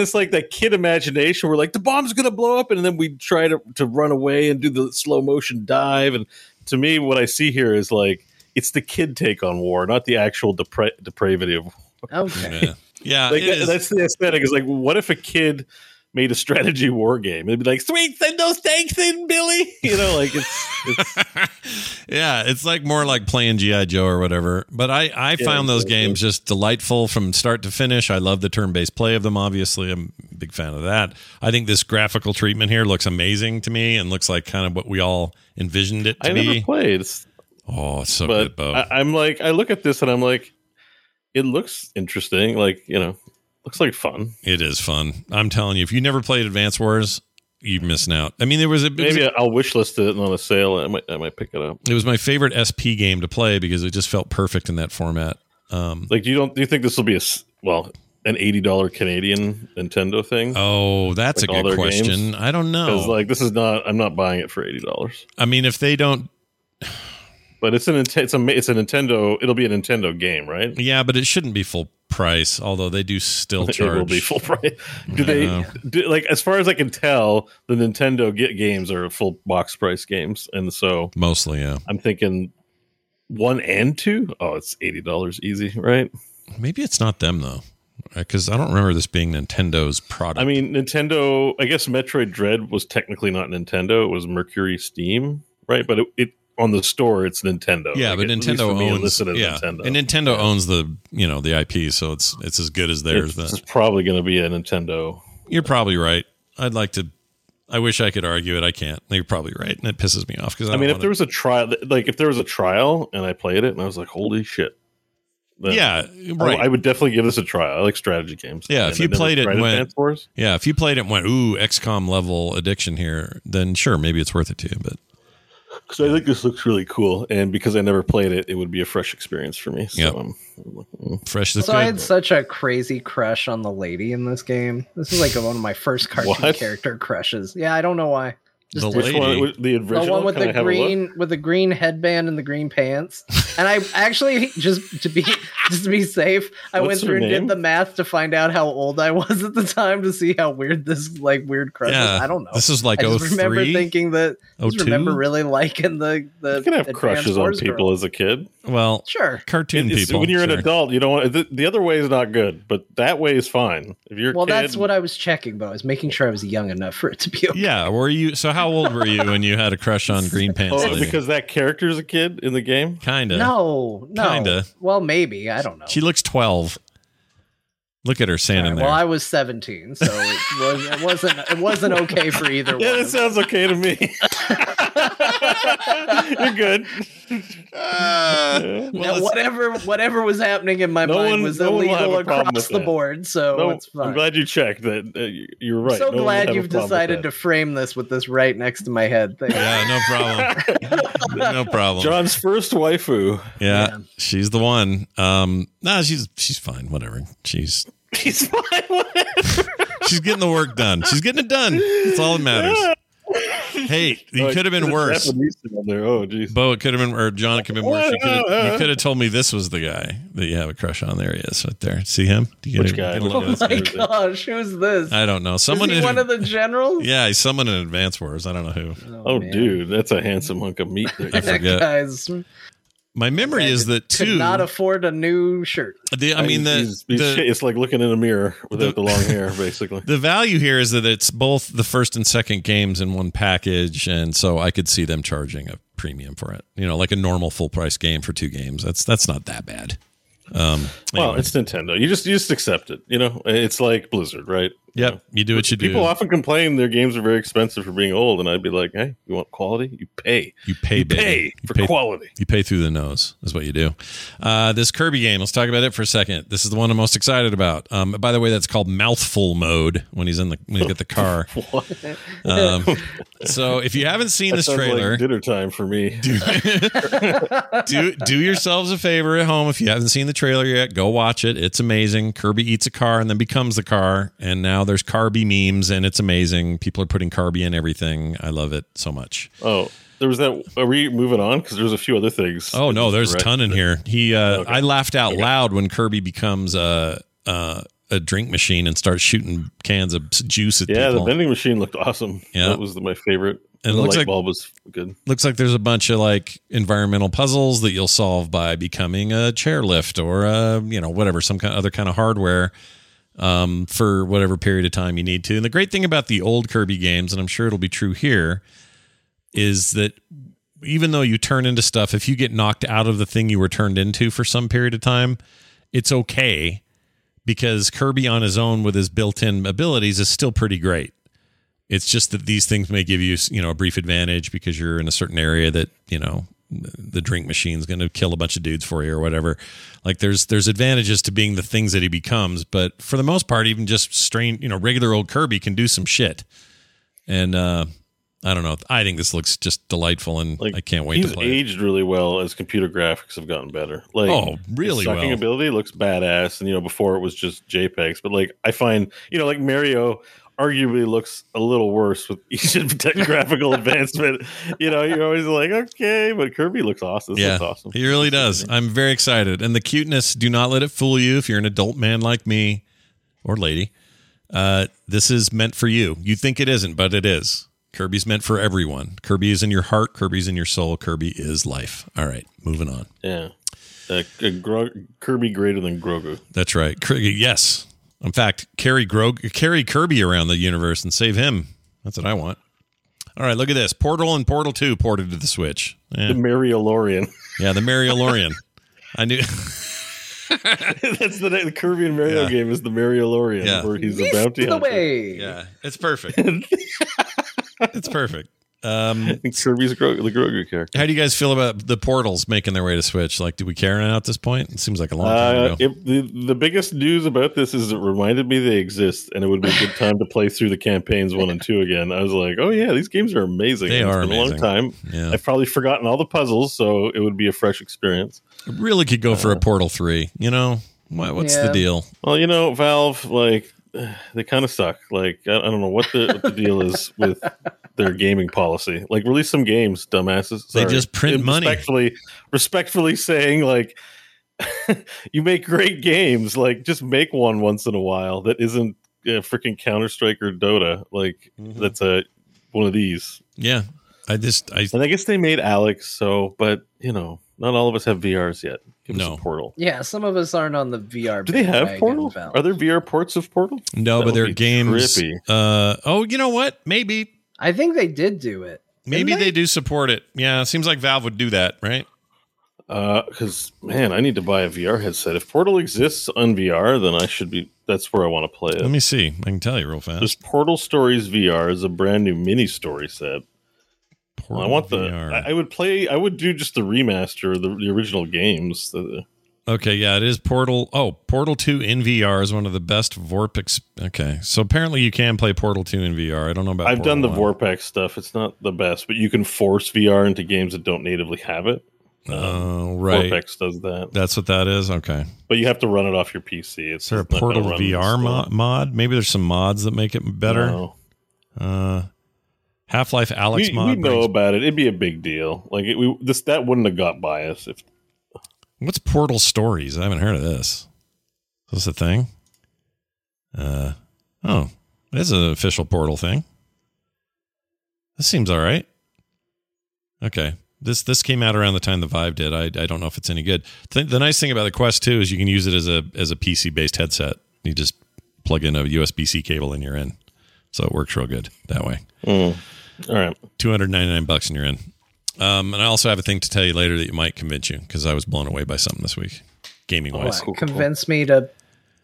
Speaker 3: it's like that kid imagination. We're like the bomb's gonna blow up, and then we try to to run away and do the slow motion dive. And to me, what I see here is like it's the kid take on war, not the actual depra- depravity of. war.
Speaker 2: Okay.
Speaker 1: Yeah, yeah
Speaker 3: Like
Speaker 1: it
Speaker 3: that-
Speaker 1: is.
Speaker 3: that's the aesthetic. Is like, what if a kid made a strategy war game? It'd be like, sweet, send those tanks in, Billy. You know, like it's, it's
Speaker 1: yeah, it's like more like playing GI Joe or whatever. But I I
Speaker 3: Yeah,
Speaker 1: found those games just delightful from start to finish. I love the turn based play of them. Obviously, I'm a big fan of that. I think this graphical treatment here looks amazing to me and looks like kind of what we all envisioned it to
Speaker 3: I
Speaker 1: be.
Speaker 3: never played. It's,
Speaker 1: oh, it's so good,
Speaker 3: but
Speaker 1: Bo.
Speaker 3: I, I'm like, I look at this and I'm like, it looks interesting. Like you know, looks like fun.
Speaker 1: it is fun. I'm telling you, if you never played Advance Wars, you're missing out. I mean, there was a was
Speaker 3: Maybe
Speaker 1: a-
Speaker 3: I'll wish list it on a sale. I might, I might pick it up.
Speaker 1: it was my favorite SP game to play because it just felt perfect in that format. Um,
Speaker 3: Like, do you don't do you think this will be a well an eighty dollar Canadian Nintendo thing?
Speaker 1: oh, that's
Speaker 3: Like
Speaker 1: a good question.
Speaker 3: games?
Speaker 1: I don't know.
Speaker 3: Because like this is not. I'm not buying it for eighty dollars.
Speaker 1: I mean, if they don't
Speaker 3: But it's an it's a it's a Nintendo. It'll be a Nintendo game, right?
Speaker 1: Yeah, but it shouldn't be full price. Although they do still charge.
Speaker 3: It will be full price. Do they do, like as far as I can tell, the Nintendo get games are full box price games, and so
Speaker 1: Mostly, yeah.
Speaker 3: I'm thinking one and two. Oh, it's eighty dollars easy, right?
Speaker 1: Maybe it's not them though, uh, because I don't remember this being Nintendo's product.
Speaker 3: I mean, Nintendo. I guess Metroid Dread was technically not Nintendo; it was Mercury Steam, right? But it, it on the store, it's Nintendo.
Speaker 1: yeah,
Speaker 3: Like,
Speaker 1: but Nintendo
Speaker 3: for me, it
Speaker 1: owns. Yeah,
Speaker 3: Nintendo.
Speaker 1: and Nintendo owns the you know the IP, so it's it's as good as theirs.
Speaker 3: It's, it's probably going to be a Nintendo.
Speaker 1: you're probably right. I'd like to. I wish I could argue it. I can't. You're probably right, and it pisses me off because I,
Speaker 3: I mean, if there was a trial, like if there was a trial and I played it and I was like, "Holy shit!"
Speaker 1: yeah,
Speaker 3: I-
Speaker 1: right.
Speaker 3: I, would definitely give this a try. I like strategy games.
Speaker 1: Yeah, if you played it and went- yeah, if you played it and went, ooh, XCOM level addiction here, then sure, maybe it's worth it to you. But
Speaker 3: because I think this looks really cool, and because I never played it, it would be a fresh experience for me. So
Speaker 1: Yep.
Speaker 3: um,
Speaker 1: fresh is
Speaker 2: So I
Speaker 1: good.
Speaker 2: had such a crazy crush on the lady in this game. This is like one of my first cartoon
Speaker 3: What?
Speaker 2: character crushes. Yeah, I don't know why. Just
Speaker 1: The
Speaker 2: did-
Speaker 3: which one?
Speaker 1: Lady.
Speaker 3: was The original
Speaker 2: the one with
Speaker 3: Can
Speaker 2: the
Speaker 3: have
Speaker 2: green with the green headband and the green pants. And I actually just to be just to be safe, I went
Speaker 3: What's her
Speaker 2: through and did the math to find out how old I was at the time to see how weird this like weird crush
Speaker 1: Yeah,
Speaker 2: was. I don't know.
Speaker 1: this is like
Speaker 2: I just remember
Speaker 1: oh
Speaker 2: thinking that I just
Speaker 1: 02?
Speaker 2: remember really liking the the
Speaker 3: You can have crushes on people
Speaker 2: girl.
Speaker 3: as a kid.
Speaker 1: well,
Speaker 2: Sure.
Speaker 1: cartoon
Speaker 3: It's-
Speaker 1: people.
Speaker 3: when you're an adult, you don't want the, the other way is not good, but that way is fine. If you're
Speaker 2: Well,
Speaker 3: kid,
Speaker 2: that's what I was checking, though. I was making sure I was young enough for it to be okay.
Speaker 1: Yeah, were you? So how old were you when you had a crush on Green Pants?
Speaker 3: Oh,
Speaker 1: Lady?
Speaker 3: because that character's a kid in the game.
Speaker 1: kinda.
Speaker 2: No, no.
Speaker 1: Kinda.
Speaker 2: Well, maybe. I don't know.
Speaker 1: She looks twelve. Look at her standing there.
Speaker 2: Well, I was 17, so it, was, it wasn't it wasn't okay for either
Speaker 3: Yeah,
Speaker 2: one.
Speaker 3: Yeah, that sounds okay to me. You're good.
Speaker 1: Uh,
Speaker 2: Now, whatever whatever was happening in my
Speaker 3: No
Speaker 2: mind
Speaker 3: one-
Speaker 2: was
Speaker 3: no
Speaker 2: illegal
Speaker 3: have a problem
Speaker 2: across the
Speaker 3: that.
Speaker 2: board, so
Speaker 3: No,
Speaker 2: it's fine.
Speaker 3: I'm glad you checked that. Uh, you- you're right.
Speaker 2: so
Speaker 3: No one
Speaker 2: glad you've decided to frame this with this right next to my head. Thank
Speaker 1: yeah, no problem. no problem.
Speaker 3: John's first waifu.
Speaker 1: yeah,
Speaker 2: Yeah.
Speaker 1: she's the one. Um, nah, she's she's fine. Whatever. She's
Speaker 3: He's fine.
Speaker 1: She's getting the work done. She's getting it done. That's all that matters. Hey, you
Speaker 3: Oh,
Speaker 1: could have been worse.
Speaker 3: There. Oh, jeez.
Speaker 1: Bo, it could have been, or John, it could have been worse. You could have, you could have told me this was the guy that you have a crush on. There he is, right there. See him? Do you
Speaker 3: Which
Speaker 1: get a-
Speaker 3: guy?
Speaker 1: get
Speaker 2: Oh my
Speaker 1: guy?
Speaker 2: gosh, who's this?
Speaker 1: I don't know. Someone
Speaker 2: Is he
Speaker 1: in,
Speaker 2: one of the generals?
Speaker 1: yeah, he's someone in Advance Wars. I don't know who.
Speaker 3: Oh, oh
Speaker 2: man.
Speaker 3: dude, that's a handsome hunk of meat. There.
Speaker 1: I
Speaker 2: That
Speaker 1: forget.
Speaker 2: guy's
Speaker 1: My memory is that
Speaker 2: could not afford a new shirt.
Speaker 1: the, I mean, the,
Speaker 3: He's- he's
Speaker 1: the,
Speaker 3: it's like looking in a mirror without
Speaker 1: the-
Speaker 3: the, long hair, basically.
Speaker 1: the value here is that it's both the first and second games in one package, and so I could see them charging a premium for it. You know, like a normal full price game for two games. That's that's not that bad. Um,
Speaker 3: Well, it's Nintendo. You just you just accept it. You know, it's like Blizzard, right? You know?
Speaker 1: You do what you do.
Speaker 3: People often complain their games are very expensive for being old, and I'd be like, "Hey, you want quality? You pay.
Speaker 1: you pay,
Speaker 3: You pay
Speaker 1: You
Speaker 3: for
Speaker 1: pay-
Speaker 3: quality."
Speaker 1: You pay through the nose, is what you do. Uh, this Kirby game, let's talk about it for a second. This is the one I'm most excited about. Um, by the way, that's called mouthful mode when he's in the when you get the car. Um, so if you haven't seen
Speaker 3: That
Speaker 1: this trailer,
Speaker 3: like dinner time for me.
Speaker 1: do do yourselves a favor at home if you haven't seen the trailer yet go watch it it's amazing kirby eats a car and then becomes the car and now there's carby memes and it's amazing people are putting carby in everything i love it so much
Speaker 3: Oh, there was that. Are we moving on? Because there's a few other things.
Speaker 1: oh no there's a ton in here he uh
Speaker 3: Okay.
Speaker 1: i laughed out loud when kirby becomes a uh a drink machine and starts shooting cans of juice at
Speaker 3: Yeah, the vending machine looked awesome.
Speaker 1: Yeah.
Speaker 3: that was my favorite
Speaker 1: And
Speaker 3: the
Speaker 1: looks
Speaker 3: light
Speaker 1: like
Speaker 3: bulb was good.
Speaker 1: looks like there's a bunch of like environmental puzzles that you'll solve by becoming a chairlift or a you know whatever some kind other kind of hardware um, for whatever period of time you need to. And the great thing about the old Kirby games, and I'm sure it'll be true here, is that even though you turn into stuff, if you get knocked out of the thing you were turned into for some period of time, it's okay because Kirby on his own with his built-in abilities is still pretty great. It's just that these things may give you, you know, a brief advantage because you're in a certain area that, you know, the drink machine's going to kill a bunch of dudes for you or whatever. Like there's there's advantages to being the things that he becomes, but for the most part even just strain, you know, regular old Kirby can do some shit. And uh I don't know. I think this looks just delightful and
Speaker 3: Like
Speaker 1: I can't wait
Speaker 3: He's
Speaker 1: to play. it.
Speaker 3: aged really well as computer graphics have gotten better. Like,
Speaker 1: Oh, really
Speaker 3: sucking
Speaker 1: well.
Speaker 3: ability looks badass, and you know before it was just JPEGs. But like I find, you know, like Mario arguably looks a little worse with each tech graphical advancement. You know, you're always like, okay, but Kirby looks awesome. This
Speaker 1: yeah,
Speaker 3: looks awesome.
Speaker 1: he really does. I'm very excited. And the cuteness, do not let it fool you if you're an adult man like me or lady. Uh, this is meant for you. You think it isn't, but it is. Kirby's meant for everyone. Kirby is in your heart. Kirby's in your soul. Kirby is life. All right, moving on.
Speaker 3: Yeah. Uh, Gro- Kirby greater than Grogu.
Speaker 1: That's right. Kirby, Yes. In fact, carry Grog- carry Kirby around the universe and save him. That's what I want. All right, look at this. Portal and Portal 2 ported to the Switch. Eh,
Speaker 3: The Mario Lorian.
Speaker 1: yeah, the Mario Lorian. I knew
Speaker 3: That's the, the Kirby and Mario
Speaker 1: Yeah.
Speaker 3: game is the Mario Lorian,
Speaker 1: Yeah.
Speaker 3: where he's a
Speaker 2: Least
Speaker 3: bounty
Speaker 2: the
Speaker 3: hunter.
Speaker 2: way.
Speaker 1: Yeah, it's perfect. it's perfect. Um,
Speaker 3: I think Kirby's Gro- the Grogu character.
Speaker 1: how do you guys feel about the portals making their way to Switch? Like, do we care now at this point? It seems like a long time
Speaker 3: Uh,
Speaker 1: ago.
Speaker 3: it, the, the biggest news about this is it reminded me they exist, and it would be a good time to play through the campaigns one and two again. I was like, oh yeah, these games are amazing.
Speaker 1: They
Speaker 3: And
Speaker 1: are
Speaker 3: it's been a long time.
Speaker 1: Yeah.
Speaker 3: I've probably forgotten all the puzzles, so it would be a fresh experience.
Speaker 1: It really could go for a Portal 3. You know, what, what's the deal?
Speaker 3: Well, you know, Valve, like they kind of suck. Like I, I don't know what the, what the deal is with their gaming policy. Like release some games, dumbasses.
Speaker 1: They
Speaker 3: Sorry.
Speaker 1: just print money.
Speaker 3: Respectfully, respectfully saying like. you make great games. Like, just make one once in a while that isn't uh, freaking Counter Strike or Dota. Like,
Speaker 1: Mm-hmm.
Speaker 3: that's a one of these.
Speaker 1: Yeah. I just, I,
Speaker 3: And I guess they made Alyx. So, but you know, not all of us have VRs yet. Give
Speaker 1: No.
Speaker 3: us a Portal.
Speaker 2: Yeah, some of us aren't on the VR.
Speaker 3: Do they have Portal?
Speaker 2: Val.
Speaker 3: Are there VR ports of Portal?
Speaker 1: no,
Speaker 3: That
Speaker 1: but
Speaker 3: would
Speaker 1: their
Speaker 3: be
Speaker 1: games.
Speaker 3: trippy.
Speaker 1: Uh, oh, you know what? Maybe.
Speaker 2: I think they did do it.
Speaker 1: Maybe
Speaker 2: Didn't
Speaker 1: they do support it. Yeah, it seems like Valve would do that, right?
Speaker 3: Because man, I need to buy a VR headset. If Portal exists on VR, then I should be. That's where I want to play it.
Speaker 1: Let me see. I can tell you real fast. This.
Speaker 3: Portal Stories VR is a brand new mini story set.
Speaker 1: Portal
Speaker 3: I want the.
Speaker 1: VR.
Speaker 3: I, I would play. I would do just the remaster, the, the original games. The,
Speaker 1: Okay, yeah, it is Portal. Oh, Portal 2 in VR is one of the best VorpX. Okay, so apparently you can play Portal 2 in VR. I don't know about.
Speaker 3: I've
Speaker 1: Portal
Speaker 3: done the
Speaker 1: 1.
Speaker 3: VorpX stuff. It's not the best, but you can force VR into games that don't natively have it.
Speaker 1: Oh, right.
Speaker 3: VorpX does that,
Speaker 1: That's what that is. Okay.
Speaker 3: but you have to run it off your PC. It's
Speaker 1: Is there a Portal VR mod? Maybe there's some mods that make it better.
Speaker 3: No.
Speaker 1: Uh, Half Life Alyx
Speaker 3: we,
Speaker 1: mod.
Speaker 3: we know
Speaker 1: brings-
Speaker 3: about it. It'd be a big deal. Like it, we, this, that wouldn't have got by us if
Speaker 1: What's Portal Stories? I haven't heard of this. Is this a thing? Uh, oh, it is an official Portal thing. This seems all right. Okay. This this came out around the time the Vive did. I, I don't know if it's any good. The, the nice thing about the Quest 2 is you can use it as a as a PC based headset. You just plug in a USB C cable and you're in. So it works real good that way.
Speaker 3: Mm. All right.
Speaker 1: 299 bucks and you're in. Um, and I also have a thing to tell you later that you might convince you because I was blown away by something this week, gaming wise.
Speaker 2: What, convince me to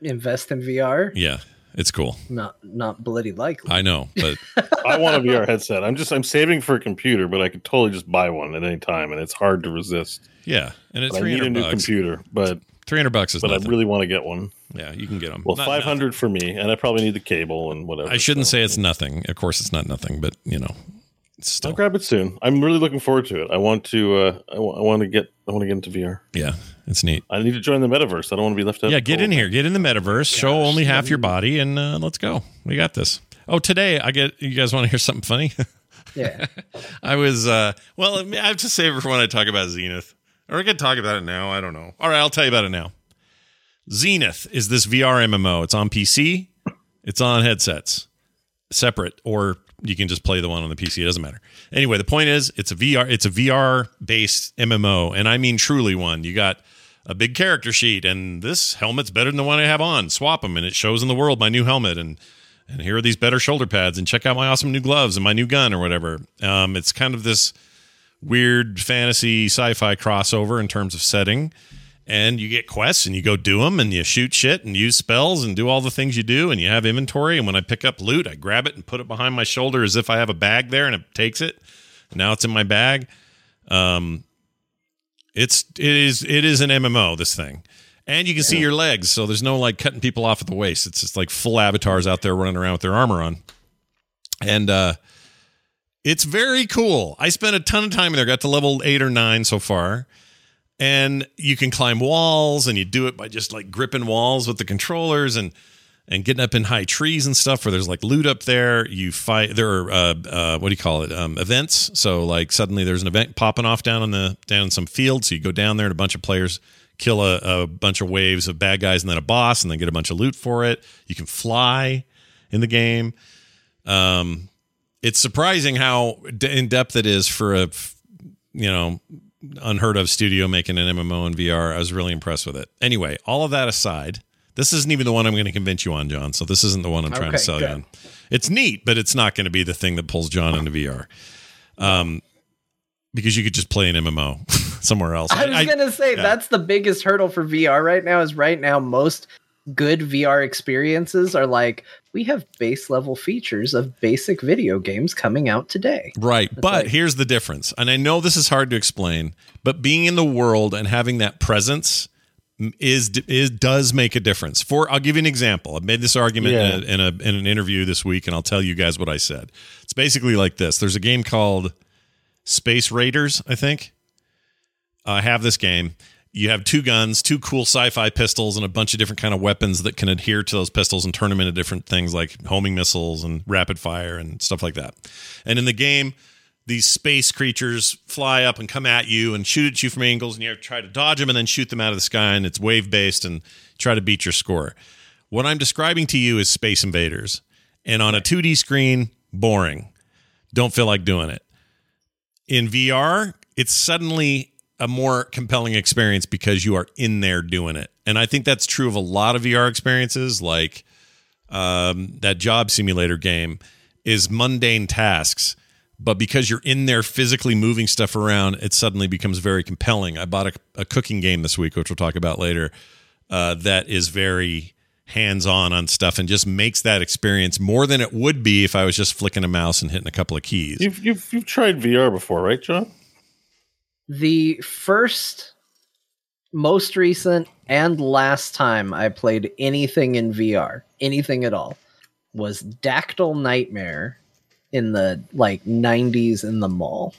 Speaker 2: invest in VR.
Speaker 1: Yeah, it's cool.
Speaker 2: Not not bloody likely.
Speaker 1: I know, but
Speaker 3: I want a VR headset. I'm just I'm saving for a computer, but I could totally just buy one at any time, and it's hard to resist.
Speaker 1: yeah, and it's
Speaker 3: But I need a new
Speaker 1: bucks.
Speaker 3: computer, but
Speaker 1: 300 bucks is
Speaker 3: but I really want to get one.
Speaker 1: yeah, you can get them.
Speaker 3: Well, 500 for me, and I probably need the cable and whatever.
Speaker 1: I shouldn't
Speaker 3: so.
Speaker 1: say it's nothing. Of course, it's not nothing, but you know, still.
Speaker 3: I'll grab it soon. I'm really looking forward to it. I want to. Uh, I, want to get. I want to get into VR.
Speaker 1: Yeah, it's neat.
Speaker 3: I need to join the metaverse. I don't want to be left out.
Speaker 1: Yeah, get in here. Get in the metaverse. Show only half your body, and uh, let's go. We got this. Oh, today I get. You guys want to hear something funny?
Speaker 2: yeah.
Speaker 1: I was uh well, I have to save it for when I talk about Zenith. Or I could talk about it now. I don't know. All right, I'll tell you about it now. Zenith is this VR MMO. It's on PC. It's on headsets, separate or you can just play the one on the PC. It doesn't matter. Anyway, the point is, it's a VR. It's a VR based MMO, and I mean truly one. You got a big character sheet, and this helmet's better than the one I have on. Swap them, and it shows in the world my new helmet, and and here are these better shoulder pads, and check out my awesome new gloves and my new gun or whatever. Um, it's kind of this weird fantasy sci-fi crossover in terms of setting. And you get quests and you go do them and you shoot shit and use spells and do all the things you do and you have inventory. And when i pick up loot i grab it and put it behind my shoulder as if i have a bag there and it takes it. Now it's in my bag. Um it's it is it is an mmo this thing. And you can see your legs so there's no like cutting people off at the waist. It's just like full avatars out there running around with their armor on. And uh it's very cool. I spent a ton of time in there. Got to level eight or nine so far. And you can climb walls and you do it by just like gripping walls with the controllers and and getting up in high trees and stuff where there's like loot up there. You fight there are uh, uh, what do you call it? Um, events. So like suddenly there's an event popping off down in the down in some field so you go down there and a bunch of players kill a, a bunch of waves of bad guys and then a boss and then get a bunch of loot for it. You can fly in the game. Um it's surprising how in depth it is for a you know unheard of studio making an MMO in VR. I was really impressed with it. Anyway, all of that aside, this isn't even the one I'm going to convince you on, John. So this isn't the one I'm trying
Speaker 2: Okay,
Speaker 1: to sell
Speaker 2: good.
Speaker 1: you on. It's neat, but it's not going to be the thing that pulls John into VR. Um, because you could just play an MMO somewhere else.
Speaker 2: I was gonna say
Speaker 1: yeah.
Speaker 2: that's the biggest hurdle for VR right now. Is right now most good VR experiences are like we have base level features of basic video games coming out today.
Speaker 1: Right. but
Speaker 2: like-
Speaker 1: here's the difference. And I know this is hard to explain, but being in the world and having that presence is is does make a difference. For I'll give you an example. I made this argument
Speaker 3: Yeah.
Speaker 1: in, a, in a in an interview this week and I'll tell you guys what I said. It's basically like this. There's a game called Space Raiders, I think. I have this game. You have two guns, two cool sci-fi pistols, and a bunch of different kind of weapons that can adhere to those pistols and turn them into different things like homing missiles and rapid fire and stuff like that. And in the game, these space creatures fly up and come at you and shoot at you from angles, and you have to try to dodge them and then shoot them out of the sky. And it's wave based and try to beat your score. What I'm describing to you is Space Invaders, and on a 2D screen, boring. Don't feel like doing it in VR, it's suddenly a more compelling experience because you are in there doing it. And I think that's true of a lot of VR experiences, like um, that job simulator game is mundane tasks. But because you're in there physically moving stuff around, it suddenly becomes very compelling. I bought a, a cooking game this week, which we'll talk about later, uh, that is very hands on on stuff and just makes that experience more than it would be if I was just flicking a mouse and hitting a couple of keys.
Speaker 3: You've, you've you've tried VR before, right, John?
Speaker 2: The first, most recent, and last time I played anything in VR, anything at all, was Dactyl Nightmare in the like 90s in the mall.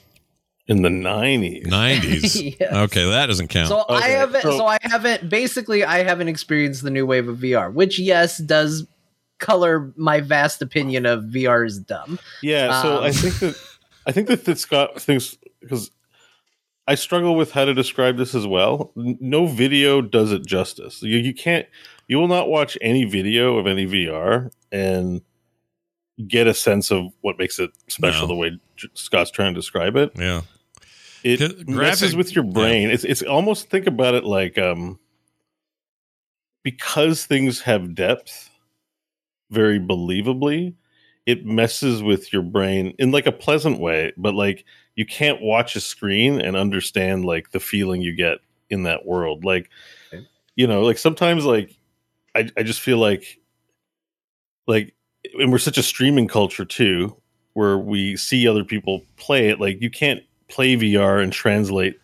Speaker 3: In the nineties.
Speaker 1: 90s.
Speaker 2: Yes.
Speaker 1: Okay, that doesn't count.
Speaker 2: So I haven't. So,
Speaker 3: so-
Speaker 2: I haven't. Basically, I haven't experienced the new wave of VR, which yes does color my vast opinion of VR is dumb.
Speaker 3: Yeah, so
Speaker 2: Um,
Speaker 3: I think that I think that, that Scott thinks because I struggle with how to describe this as well. No video does it justice. You, you can't. You will not watch any video of any VR and get a sense of what makes it special
Speaker 1: No.
Speaker 3: the way Scott's trying to describe it.
Speaker 1: yeah.
Speaker 3: It
Speaker 1: G-
Speaker 3: messes with your brain. It's it's almost think about it like um because things have depth very believably, it messes with your brain in like a pleasant way, but like you can't watch a screen and understand like the feeling you get in that world. Like you know, like sometimes like I I just feel like like and we're such a streaming culture too where we see other people play it like you can't play VR and translate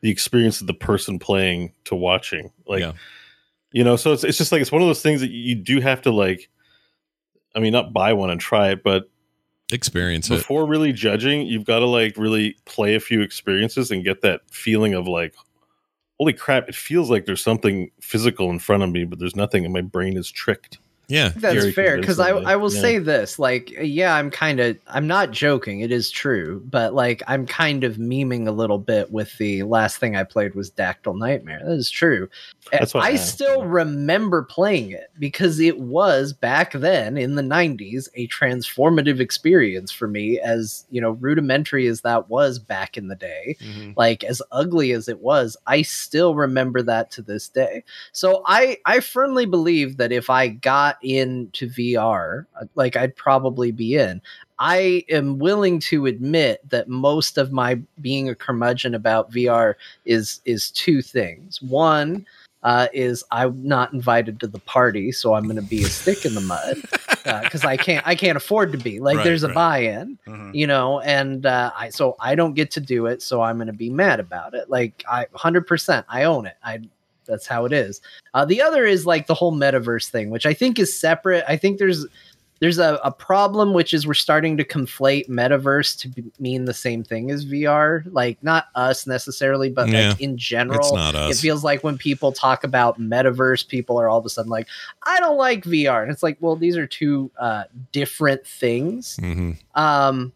Speaker 3: the experience of the person playing to watching like
Speaker 1: Yeah.
Speaker 3: you know so it's it's just like it's one of those things that you do have to like I mean not buy one and try it but
Speaker 1: Experience it.
Speaker 3: before really judging you've got to like really play a few experiences and get that feeling of like holy crap it feels like there's something physical in front of me but there's nothing and my brain is tricked
Speaker 1: Yeah,
Speaker 2: that's fair because I, I will
Speaker 3: yeah.
Speaker 2: say this like yeah i'm kind of i'm not joking it is true but like i'm kind of memeing a little bit with the last thing i played was dactyl nightmare that is true.
Speaker 3: That's what
Speaker 2: i
Speaker 3: I-
Speaker 2: still remember playing it because it was back then in the 90s a transformative experience for me as you know rudimentary as that was back in the day mm-hmm. like as ugly as it was i still remember that to this day. So i i firmly believe that if i got into vr uh, like i'd probably be in i am willing to admit that most of my being a curmudgeon about vr is is two things one uh, is I'm not invited to the party, so I'm going to be a stick in the mud because I can't I can't afford to be. Like
Speaker 1: Right,
Speaker 2: there's a
Speaker 1: right.
Speaker 2: buy-in, you know, and uh, I so I don't get to do it, so I'm going to be mad about it. Like I 100% I own it. I that's how it is. Uh, the other is like the whole metaverse thing, which I think is separate. I think there's there's a, a problem which is we're starting to conflate metaverse to be, mean the same thing as VR. Like not us necessarily, but
Speaker 1: Yeah,
Speaker 2: like in general,
Speaker 1: it's not us.
Speaker 2: it feels like when people talk about metaverse, people are all of a sudden like, I don't like VR, and it's like, well, these are two uh, different things.
Speaker 1: hmm
Speaker 2: Um,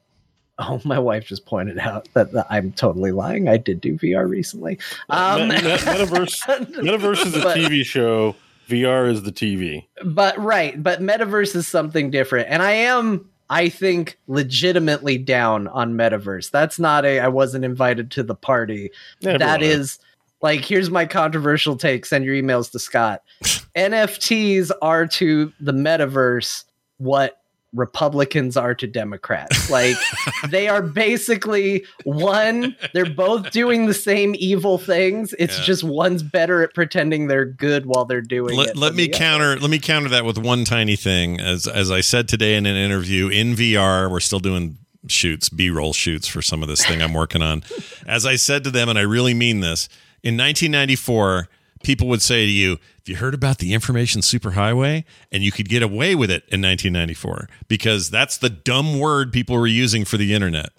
Speaker 2: oh, my wife just pointed out that, that I'm totally lying. I did do VR recently. Um,
Speaker 3: Met- Met- Metaverse, Metaverse is a
Speaker 2: But-
Speaker 3: TV show. VR is the TV.
Speaker 2: but right but metaverse is something different and i am i think legitimately down on metaverse that's not a i wasn't invited to the party
Speaker 3: Yeah,
Speaker 2: that
Speaker 3: everyone
Speaker 2: is like here's my controversial take send your emails to scott nfts are to the metaverse what republicans are to democrats like they are basically one they're both doing the same evil things it's
Speaker 1: Yeah.
Speaker 2: just one's better at pretending they're good while they're doing
Speaker 1: Let,
Speaker 2: it
Speaker 1: let me
Speaker 2: the other.
Speaker 1: counter. Let me counter that with one tiny thing. As as I said today in an interview in VR, we're still doing shoots, B roll shoots for some of this thing I'm working on. As I said to them, and I really mean this, in 1994, people would say to you, "Have you heard about the information superhighway?" And you could get away with it in 1994 because that's the dumb word people were using for the internet.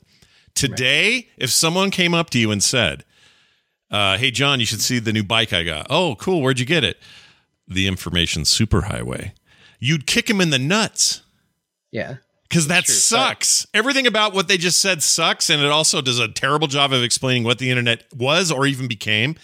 Speaker 1: Today, if someone came up to you and said, uh, "Hey, John, you should see the new bike I got." Oh, cool. Where'd you get it? The information superhighway. You'd kick him in the nuts
Speaker 2: yeah
Speaker 1: because that
Speaker 2: True,
Speaker 1: sucks. Everything about what they just said sucks, and it also does a terrible job of explaining what the internet was or even became.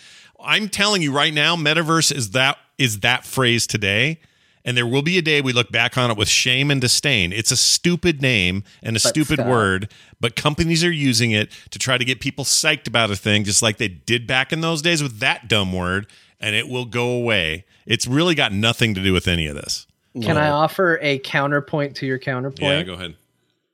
Speaker 1: I'm telling you right now, metaverse is that is that phrase today. And there will be a day we look back on it with shame and disdain. It's a stupid name and a
Speaker 2: But
Speaker 1: stupid
Speaker 2: Scott-
Speaker 1: word, but companies are using it to try to get people psyched about a thing, just like they did back in those days with that dumb word, and it will go away. It's really got nothing to do with any of this.
Speaker 2: Can I offer a counterpoint to your counterpoint?
Speaker 1: Yeah, go ahead.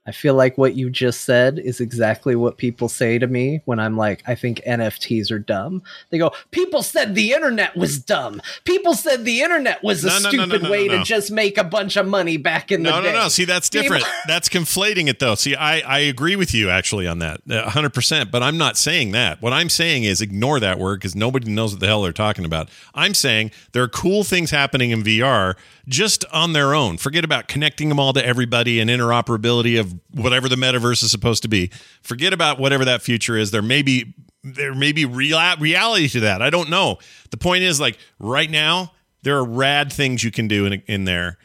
Speaker 2: I feel like what you just said is exactly what people say to me when I'm like, I think NFTs are dumb. They go, People said the internet was dumb. People said the internet was a
Speaker 1: No, no,
Speaker 2: stupid
Speaker 1: no,
Speaker 2: way to just make a bunch of money back in the day.
Speaker 1: no, no. No. See, that's different.
Speaker 2: People-
Speaker 1: That's conflating it, though. See, I, I agree with you actually on that, uh, 100%. But I'm not saying that. What I'm saying is ignore that word because nobody knows what the hell they're talking about. I'm saying there are cool things happening in VR just on their own. Forget about connecting them all to everybody and interoperability of whatever the metaverse is supposed to be. Forget about whatever that future is. There may be there may be real reality to that. I don't know. The point is, like right now, there are rad things you can do in in there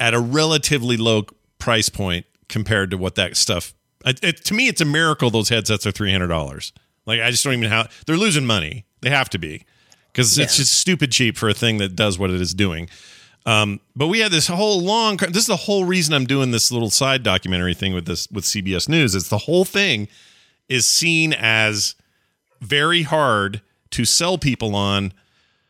Speaker 1: at a relatively low price point compared to what that stuff. It, it- to me, it's a miracle those headsets are three hundred dollars. Like I just don't even how they're losing money. They have to be because it's just stupid cheap for a thing that does what it is doing. Um, but we had this whole long. This is the whole reason I'm doing this little side documentary thing with this with CBS News. It's the whole thing is seen as very hard to sell people on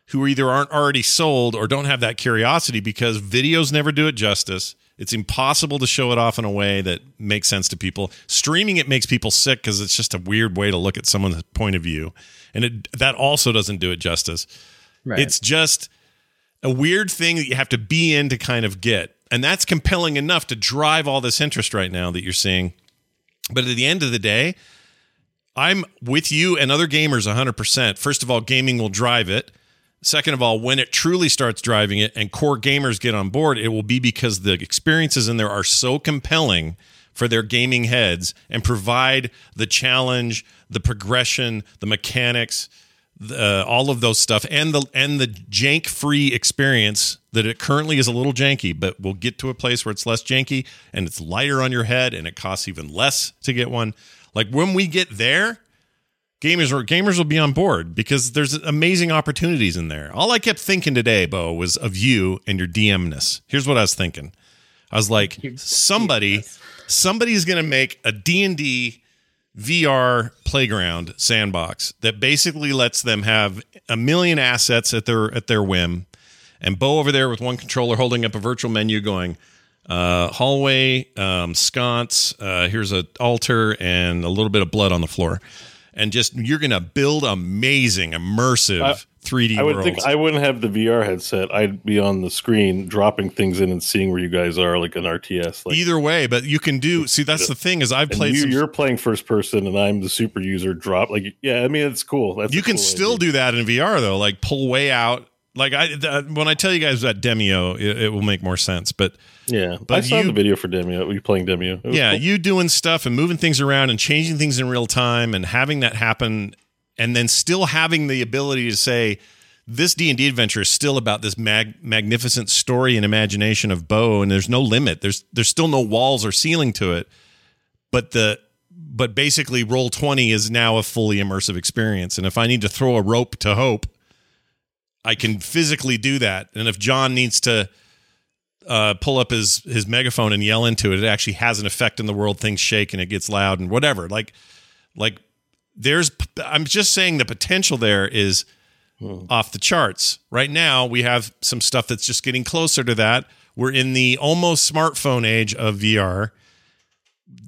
Speaker 1: who either aren't already sold or don't have that curiosity because videos never do it justice. It's impossible to show it off in a way that makes sense to people. Streaming it makes people sick because it's just a weird way to look at someone's point of view, and it, that also doesn't do it justice.
Speaker 2: Right.
Speaker 1: It's just a weird thing that you have to be in to kind of get, and that's compelling enough to drive all this interest right now that you're seeing. But at the end of the day, I'm with you and other gamers 100%. First of all, gaming will drive it. Second of all, when it truly starts driving it and core gamers get on board, it will be because the experiences in there are so compelling for their gaming heads and provide the challenge, the progression, the mechanics, uh, all of those stuff and the and the jank free experience that it currently is a little janky but we'll get to a place where it's less janky and it's lighter on your head and it costs even less to get one. Like when we get there gamers or gamers will be on board because there's amazing opportunities in there. All i kept thinking today bo was of you and your dmness here's what i was thinking. I was like somebody somebody's gonna make a d&d VR playground sandbox that basically lets them have a million assets at their at their whim. And Bo over there with one controller holding up a virtual menu going uh, hallway, um, sconce, uh, here's an altar and a little bit of blood on the floor. And just you're gonna build amazing, immersive
Speaker 3: I-
Speaker 1: 3D
Speaker 3: I would
Speaker 1: worlds.
Speaker 3: think I wouldn't have the VR headset. I'd be on the screen dropping things in and seeing where you guys are, like an RTS. Like
Speaker 1: Either way, but you can do see that's the thing is I've played
Speaker 3: you, you're playing first person, and I'm the super user. Drop like yeah, I mean it's cool. That's
Speaker 1: you can
Speaker 3: cool
Speaker 1: still
Speaker 3: idea.
Speaker 1: do that in VR though, like pull way out. Like I, th- when I tell you guys about Demeo, it, it will make more sense. But
Speaker 3: Yeah,
Speaker 1: but
Speaker 3: I saw
Speaker 1: you-
Speaker 3: the video for Demeo. You playing Demeo?
Speaker 1: Yeah,
Speaker 3: cool.
Speaker 1: you doing stuff and moving things around and changing things in real time and having that happen, and then still having the ability to say, this D and D adventure is still about this mag- magnificent story and imagination of Bo, and there's no limit. There's there's still no walls or ceiling to it, but the but basically roll 20 is now a fully immersive experience. And if i need to throw a rope to hope i can physically do that. And if john needs to uh, pull up his his megaphone and yell into it it actually has an effect in the world. Things shake and it gets loud and whatever. Like like there's i'm just saying the potential there is hmm. off the charts. Right now we have some stuff that's just getting closer to that. We're in the almost smartphone age of vr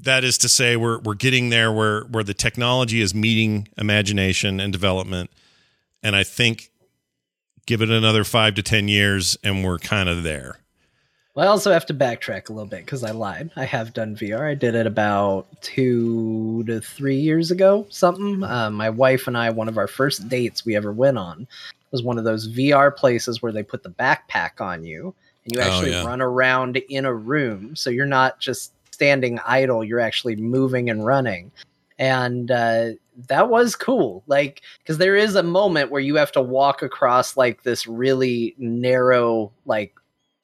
Speaker 1: that is to say we're we're getting there where where the technology is meeting imagination and development. And i think give it another 5 to 10 years and we're kind of there
Speaker 2: Well, I also have to backtrack a little bit because I lied. I have done VR. I did it about two to three years ago, something. Uh, my wife and I, one of our first dates we ever went on, was one of those VR places where they put the backpack on you and you
Speaker 1: Oh,
Speaker 2: actually
Speaker 1: yeah.
Speaker 2: run around in a room. So you're not just standing idle, you're actually moving and running. And uh, that was cool. Like, because there is a moment where you have to walk across like this really narrow, like,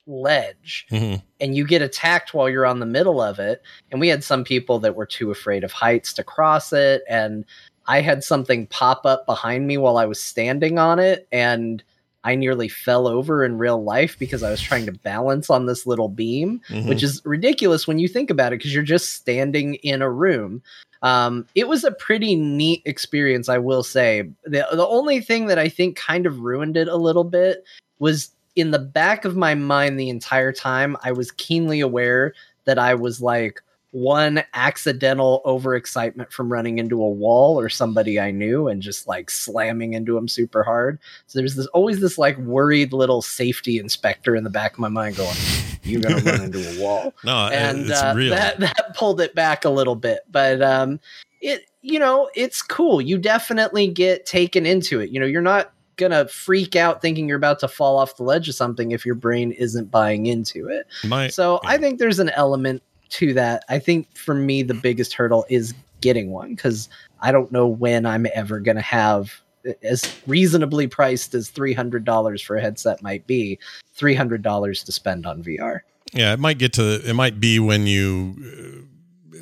Speaker 2: ledge
Speaker 1: Mhm.
Speaker 2: and you get attacked while you're on the middle of it. And we had some people that were too afraid of heights to cross it. And I had something pop up behind me while I was standing on it. And I nearly fell over in real life because I was trying to balance on this little beam,
Speaker 1: Mhm.
Speaker 2: which is ridiculous when you think about it because you're just standing in a room. Um, it was a pretty neat experience, I will say. The, the only thing that I think kind of ruined it a little bit was in the back of my mind the entire time, I was keenly aware that I was like one accidental overexcitement from running into a wall or somebody I knew and just like slamming into them super hard. So there's this always this like worried little safety inspector in the back of my mind going, "You're gonna run into a wall."
Speaker 1: no
Speaker 2: and
Speaker 1: it's
Speaker 2: uh,
Speaker 1: real
Speaker 2: that that pulled it back a little bit but um it you know it's cool you definitely get taken into it you know you're not gonna freak out thinking you're about to fall off the ledge of something if your brain isn't buying into it.
Speaker 1: My-
Speaker 2: so i think there's an element to that. I think for me the biggest hurdle is getting one because i don't know when i'm ever gonna have as reasonably priced as $300 for a headset might be $300 to spend on vr
Speaker 1: Yeah, it might get to it might be when you uh,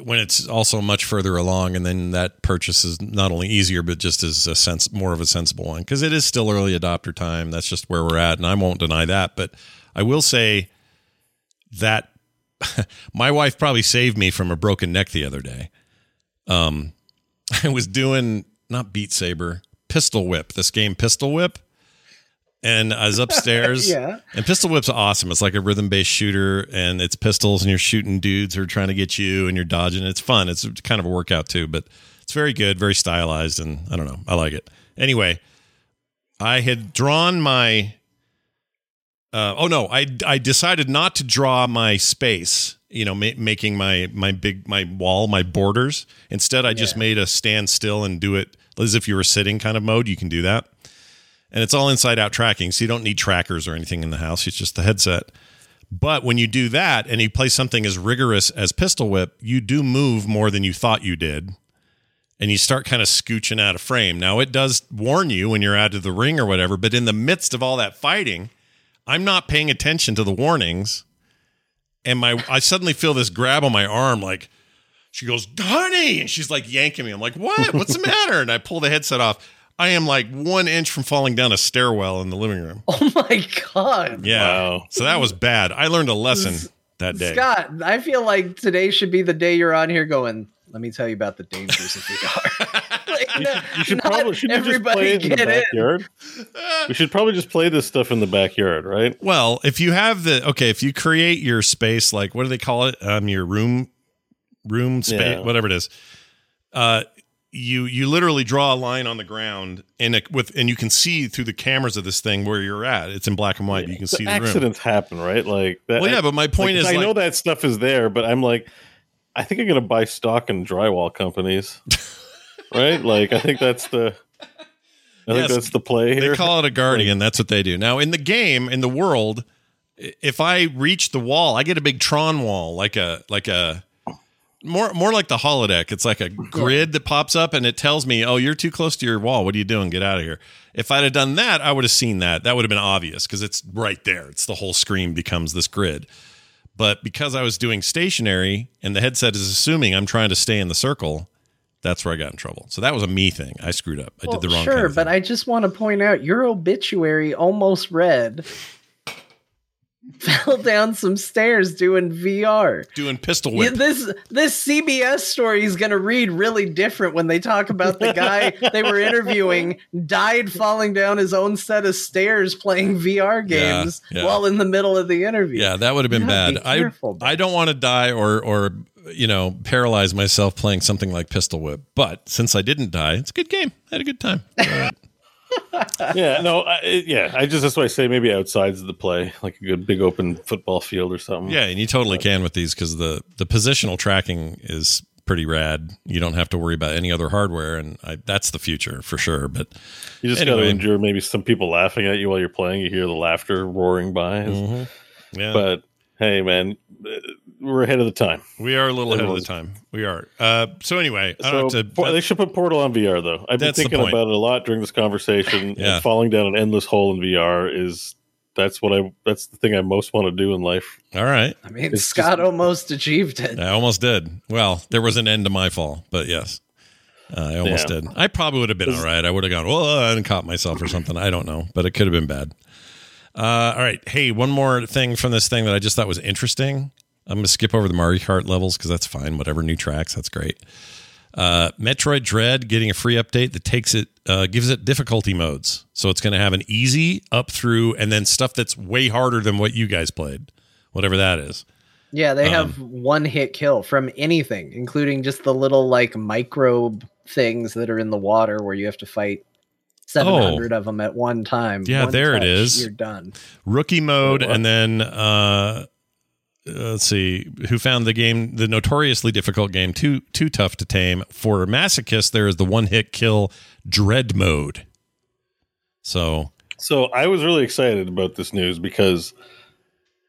Speaker 1: when it's also much further along, and then that purchase is not only easier but just is a sense more of a sensible one because it is still early adopter time. That's just where we're at, and I won't deny that. But I will say that my wife probably saved me from a broken neck the other day. Um, I was doing not Beat Saber, Pistol Whip. This game, Pistol Whip. And I was upstairs.
Speaker 2: Yeah.
Speaker 1: And Pistol Whip's awesome. It's like a rhythm based shooter, and it's pistols, and you're shooting dudes who are trying to get you, and you're dodging. It's fun. It's kind of a workout too, but it's very good, very stylized, and I don't know. I like it. Anyway, I had drawn my. Uh, oh no, I I decided not to draw my space. You know, ma- making my my big my wall my borders. Instead, I just made a stand still and do it as if you were sitting kind of mode. You can do that and it's all inside out tracking so you don't need trackers or anything in the house it's just the headset but when you do that and you play something as rigorous as pistol whip you do move more than you thought you did and you start kind of scooching out of frame. Now it does warn you when you're out of the ring or whatever, but in the midst of all that fighting, I'm not paying attention to the warnings, and my I suddenly feel this grab on my arm, like she goes, "Honey," and she's like yanking me. I'm like, "What? What's the matter?" And I pull the headset off. I am like one inch from falling down a stairwell in the living room.
Speaker 2: Oh my god.
Speaker 1: Yeah.
Speaker 3: Wow.
Speaker 1: So that was bad. I learned a lesson that day.
Speaker 2: Scott, I feel like today should be the day you're on here going, let me tell you about the dangers of VR. like,
Speaker 3: You
Speaker 2: no-
Speaker 3: should, you should probably should just play it in the
Speaker 2: get in.
Speaker 3: we should probably just play this stuff in the backyard, right?
Speaker 1: Well, if you have the okay, if you create your space, like what do they call it? Um, your room, room space,
Speaker 3: Yeah.
Speaker 1: whatever it is. Uh, you you literally draw a line on the ground and it, with and you can see through the cameras of this thing where you're at. It's in black and white. You can
Speaker 3: So
Speaker 1: see the room.
Speaker 3: accidents happen, right? Like that.
Speaker 1: Well, yeah, but my point is,
Speaker 3: I know that stuff is there, but I'm like, I think I'm gonna buy stock in drywall companies, right? Like, I think that's the, I
Speaker 1: Yes.
Speaker 3: think that's the play here.
Speaker 1: They call it a guardian. That's what they do. Now in the game, in the world, if I reach the wall, I get a big Tron wall, like a like a more more like the holodeck. It's like a grid that pops up and it tells me, "Oh, you're too close to your wall. What are you doing? Get out of here." If I'd have done that, I would have seen that. That would have been obvious because it's right there. It's the whole screen becomes this grid. But because I was doing stationary and the headset is assuming I'm trying to stay in the circle, that's where I got in trouble. So that was a me thing. I screwed up. I
Speaker 2: Well,
Speaker 1: did the wrong thing.
Speaker 2: sure,
Speaker 1: kind of
Speaker 2: but I just want to point out your obituary almost read fell down some stairs doing VR.
Speaker 1: doing pistol whip.
Speaker 2: this this CBS story is going to read really different when they talk about the guy they were interviewing died falling down his own set of stairs playing VR games
Speaker 1: yeah.
Speaker 2: while in the middle of the interview.
Speaker 1: Yeah, that would have been bad.
Speaker 2: be
Speaker 1: I
Speaker 2: careful,
Speaker 1: I don't want to die or or you know paralyze myself playing something like Pistol Whip. But since I didn't die, it's a good game. I had a good time.
Speaker 3: Yeah, no, I, yeah. I just that's why I say maybe outside's of the play, like a good big open football field or something.
Speaker 1: yeah, and you totally can with these because the the positional tracking is pretty rad. You don't have to worry about any other hardware, and I, that's the future for sure. But
Speaker 3: you just got to
Speaker 1: Anyway.
Speaker 3: endure maybe some people laughing at you while you're playing. You hear the laughter roaring by,
Speaker 1: Mm-hmm. yeah,
Speaker 3: but hey, man, uh, we're ahead of the time.
Speaker 1: we are a little ahead of the time. We are. Uh, so anyway, I
Speaker 3: So
Speaker 1: don't have to.
Speaker 3: they should put Portal on VR though. I've been thinking about it a lot during this conversation.
Speaker 1: Yeah.
Speaker 3: And falling down an endless hole in VR is that's what I that's the thing I most want to do in life.
Speaker 1: all right,
Speaker 2: I mean,
Speaker 3: It's
Speaker 2: Scott almost achieved it.
Speaker 1: I almost did. Well, there was an end to my fall, but yes. Uh, I almost
Speaker 3: Yeah.
Speaker 1: did. I probably would have been all right. I would have gone, well, and caught myself or something. I don't know, but it could have been bad. Uh, all right. Hey, one more thing from this thing that I just thought was interesting. I'm going to skip over the Mario Kart levels because that's fine. Whatever new tracks, that's great. Uh, Metroid Dread getting a free update that takes it, uh, gives it difficulty modes. So it's going to have an easy up through and then stuff that's way harder than what you guys played, whatever that is.
Speaker 2: Yeah, they have
Speaker 1: Um,
Speaker 2: one hit kill from anything, including just the little like microbe things that are in the water where you have to fight 700 of them at one time.
Speaker 1: Oh. Yeah,
Speaker 2: One
Speaker 1: there it
Speaker 2: touch,
Speaker 1: is.
Speaker 2: You're done.
Speaker 1: rookie mode and then uh let's see who found the game the notoriously difficult game too too tough to tame for masochist there is the one hit kill dread mode so
Speaker 3: So I was really excited about this news because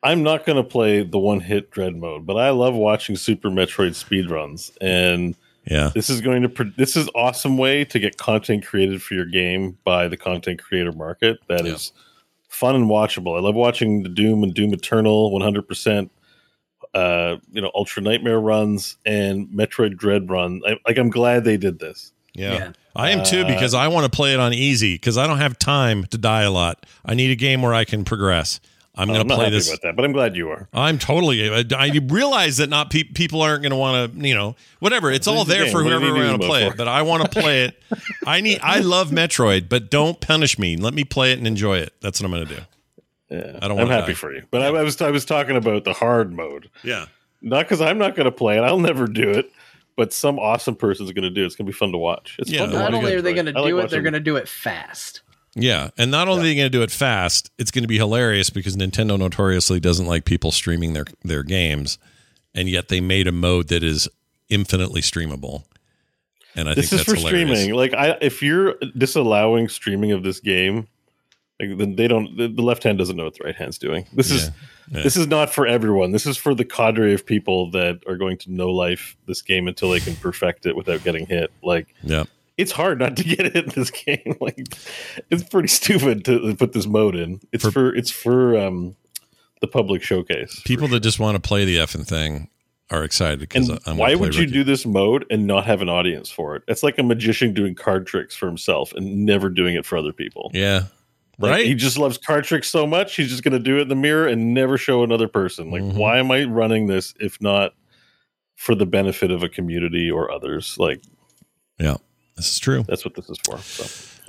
Speaker 3: I'm not going to play the one hit dread mode, but I love watching Super Metroid speedruns and
Speaker 1: yeah
Speaker 3: this is going to this is awesome way to get content created for your game by the content creator market That is
Speaker 1: Yeah.
Speaker 3: fun and watchable. I love watching the Doom and Doom Eternal 100% uh you know Ultra Nightmare runs and Metroid Dread run. I, like I'm glad they did this.
Speaker 1: yeah,
Speaker 2: Yeah.
Speaker 1: i am too
Speaker 3: Uh,
Speaker 1: because i want to play it on easy because i don't have time to die a lot i need a game where i can progress i'm
Speaker 3: I'm
Speaker 1: going to
Speaker 3: not
Speaker 1: play
Speaker 3: happy
Speaker 1: this
Speaker 3: about that, but I'm glad you are.
Speaker 1: I'm totally. I, I realize that not pe- people aren't going to want to, you know, whatever. It's all there
Speaker 3: game.
Speaker 1: for whoever
Speaker 3: you need
Speaker 1: want
Speaker 3: to
Speaker 1: to play
Speaker 3: know
Speaker 1: it. But I want to play it. I need. I love Metroid, but don't punish me. Let me play it and enjoy it. That's what I'm going to do.
Speaker 3: Yeah,
Speaker 1: I don't
Speaker 3: I'm happy
Speaker 1: die.
Speaker 3: for you, but I, I was I was talking about the hard mode,
Speaker 1: Yeah.
Speaker 3: not because I'm not going to play it. I'll never do it, but some awesome person's going to do it. It's going to be fun to watch. It's
Speaker 1: Yeah,
Speaker 3: fun to
Speaker 1: Not
Speaker 2: Not
Speaker 3: watch.
Speaker 2: only are they going to
Speaker 3: I like
Speaker 2: do it, they're going to do it fast.
Speaker 1: Yeah, and not only are they going to do it fast, it's going to be hilarious because Nintendo notoriously doesn't like people streaming their their games, and yet they made a mode that is infinitely streamable. And I
Speaker 3: This
Speaker 1: think
Speaker 3: is
Speaker 1: that's
Speaker 3: for
Speaker 1: hilarious.
Speaker 3: streaming. Like, I if you're disallowing streaming of this game, Like then they don't. The, left hand doesn't know what the right hand's doing. This is
Speaker 1: Yeah.
Speaker 3: this is not for everyone. This is for the cadre of people that are going to know life this game until they can perfect it without getting hit. Like
Speaker 1: Yeah.
Speaker 3: it's hard not to get hit in this game. Like it's pretty stupid to put this mode in. It's for, it's for um the public showcase.
Speaker 1: People that just want to play the effing thing are excited because I'm
Speaker 3: why would you do this mode and not have an audience for it? It's like a magician doing card tricks for himself and never doing it for other people.
Speaker 1: Yeah.
Speaker 3: Like,
Speaker 1: right.
Speaker 3: He just loves card tricks so much, he's just going to do it in the mirror and never show another person. Like,
Speaker 1: Mhm.
Speaker 3: why am I running this if not for the benefit of a community or others? Like,
Speaker 1: yeah, this is true.
Speaker 3: That's what this is for. So.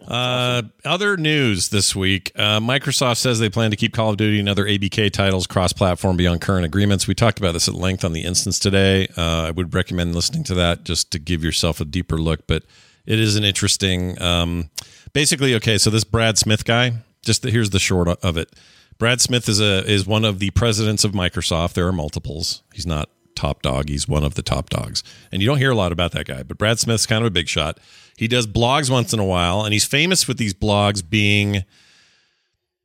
Speaker 1: Uh, other news this week uh, Microsoft says they plan to keep Call of Duty and other ABK titles cross platform beyond current agreements. We talked about this at length on the instance today. Uh, I would recommend listening to that just to give yourself a deeper look, but it is an interesting. Um, basically, okay, so this Brad Smith guy, just the, here's the short of it. Brad Smith is a is one of the presidents of Microsoft. There are multiples. He's not top dog. He's one of the top dogs. And you don't hear a lot about that guy, but Brad Smith's kind of a big shot. He does blogs once in a while, and he's famous with these blogs being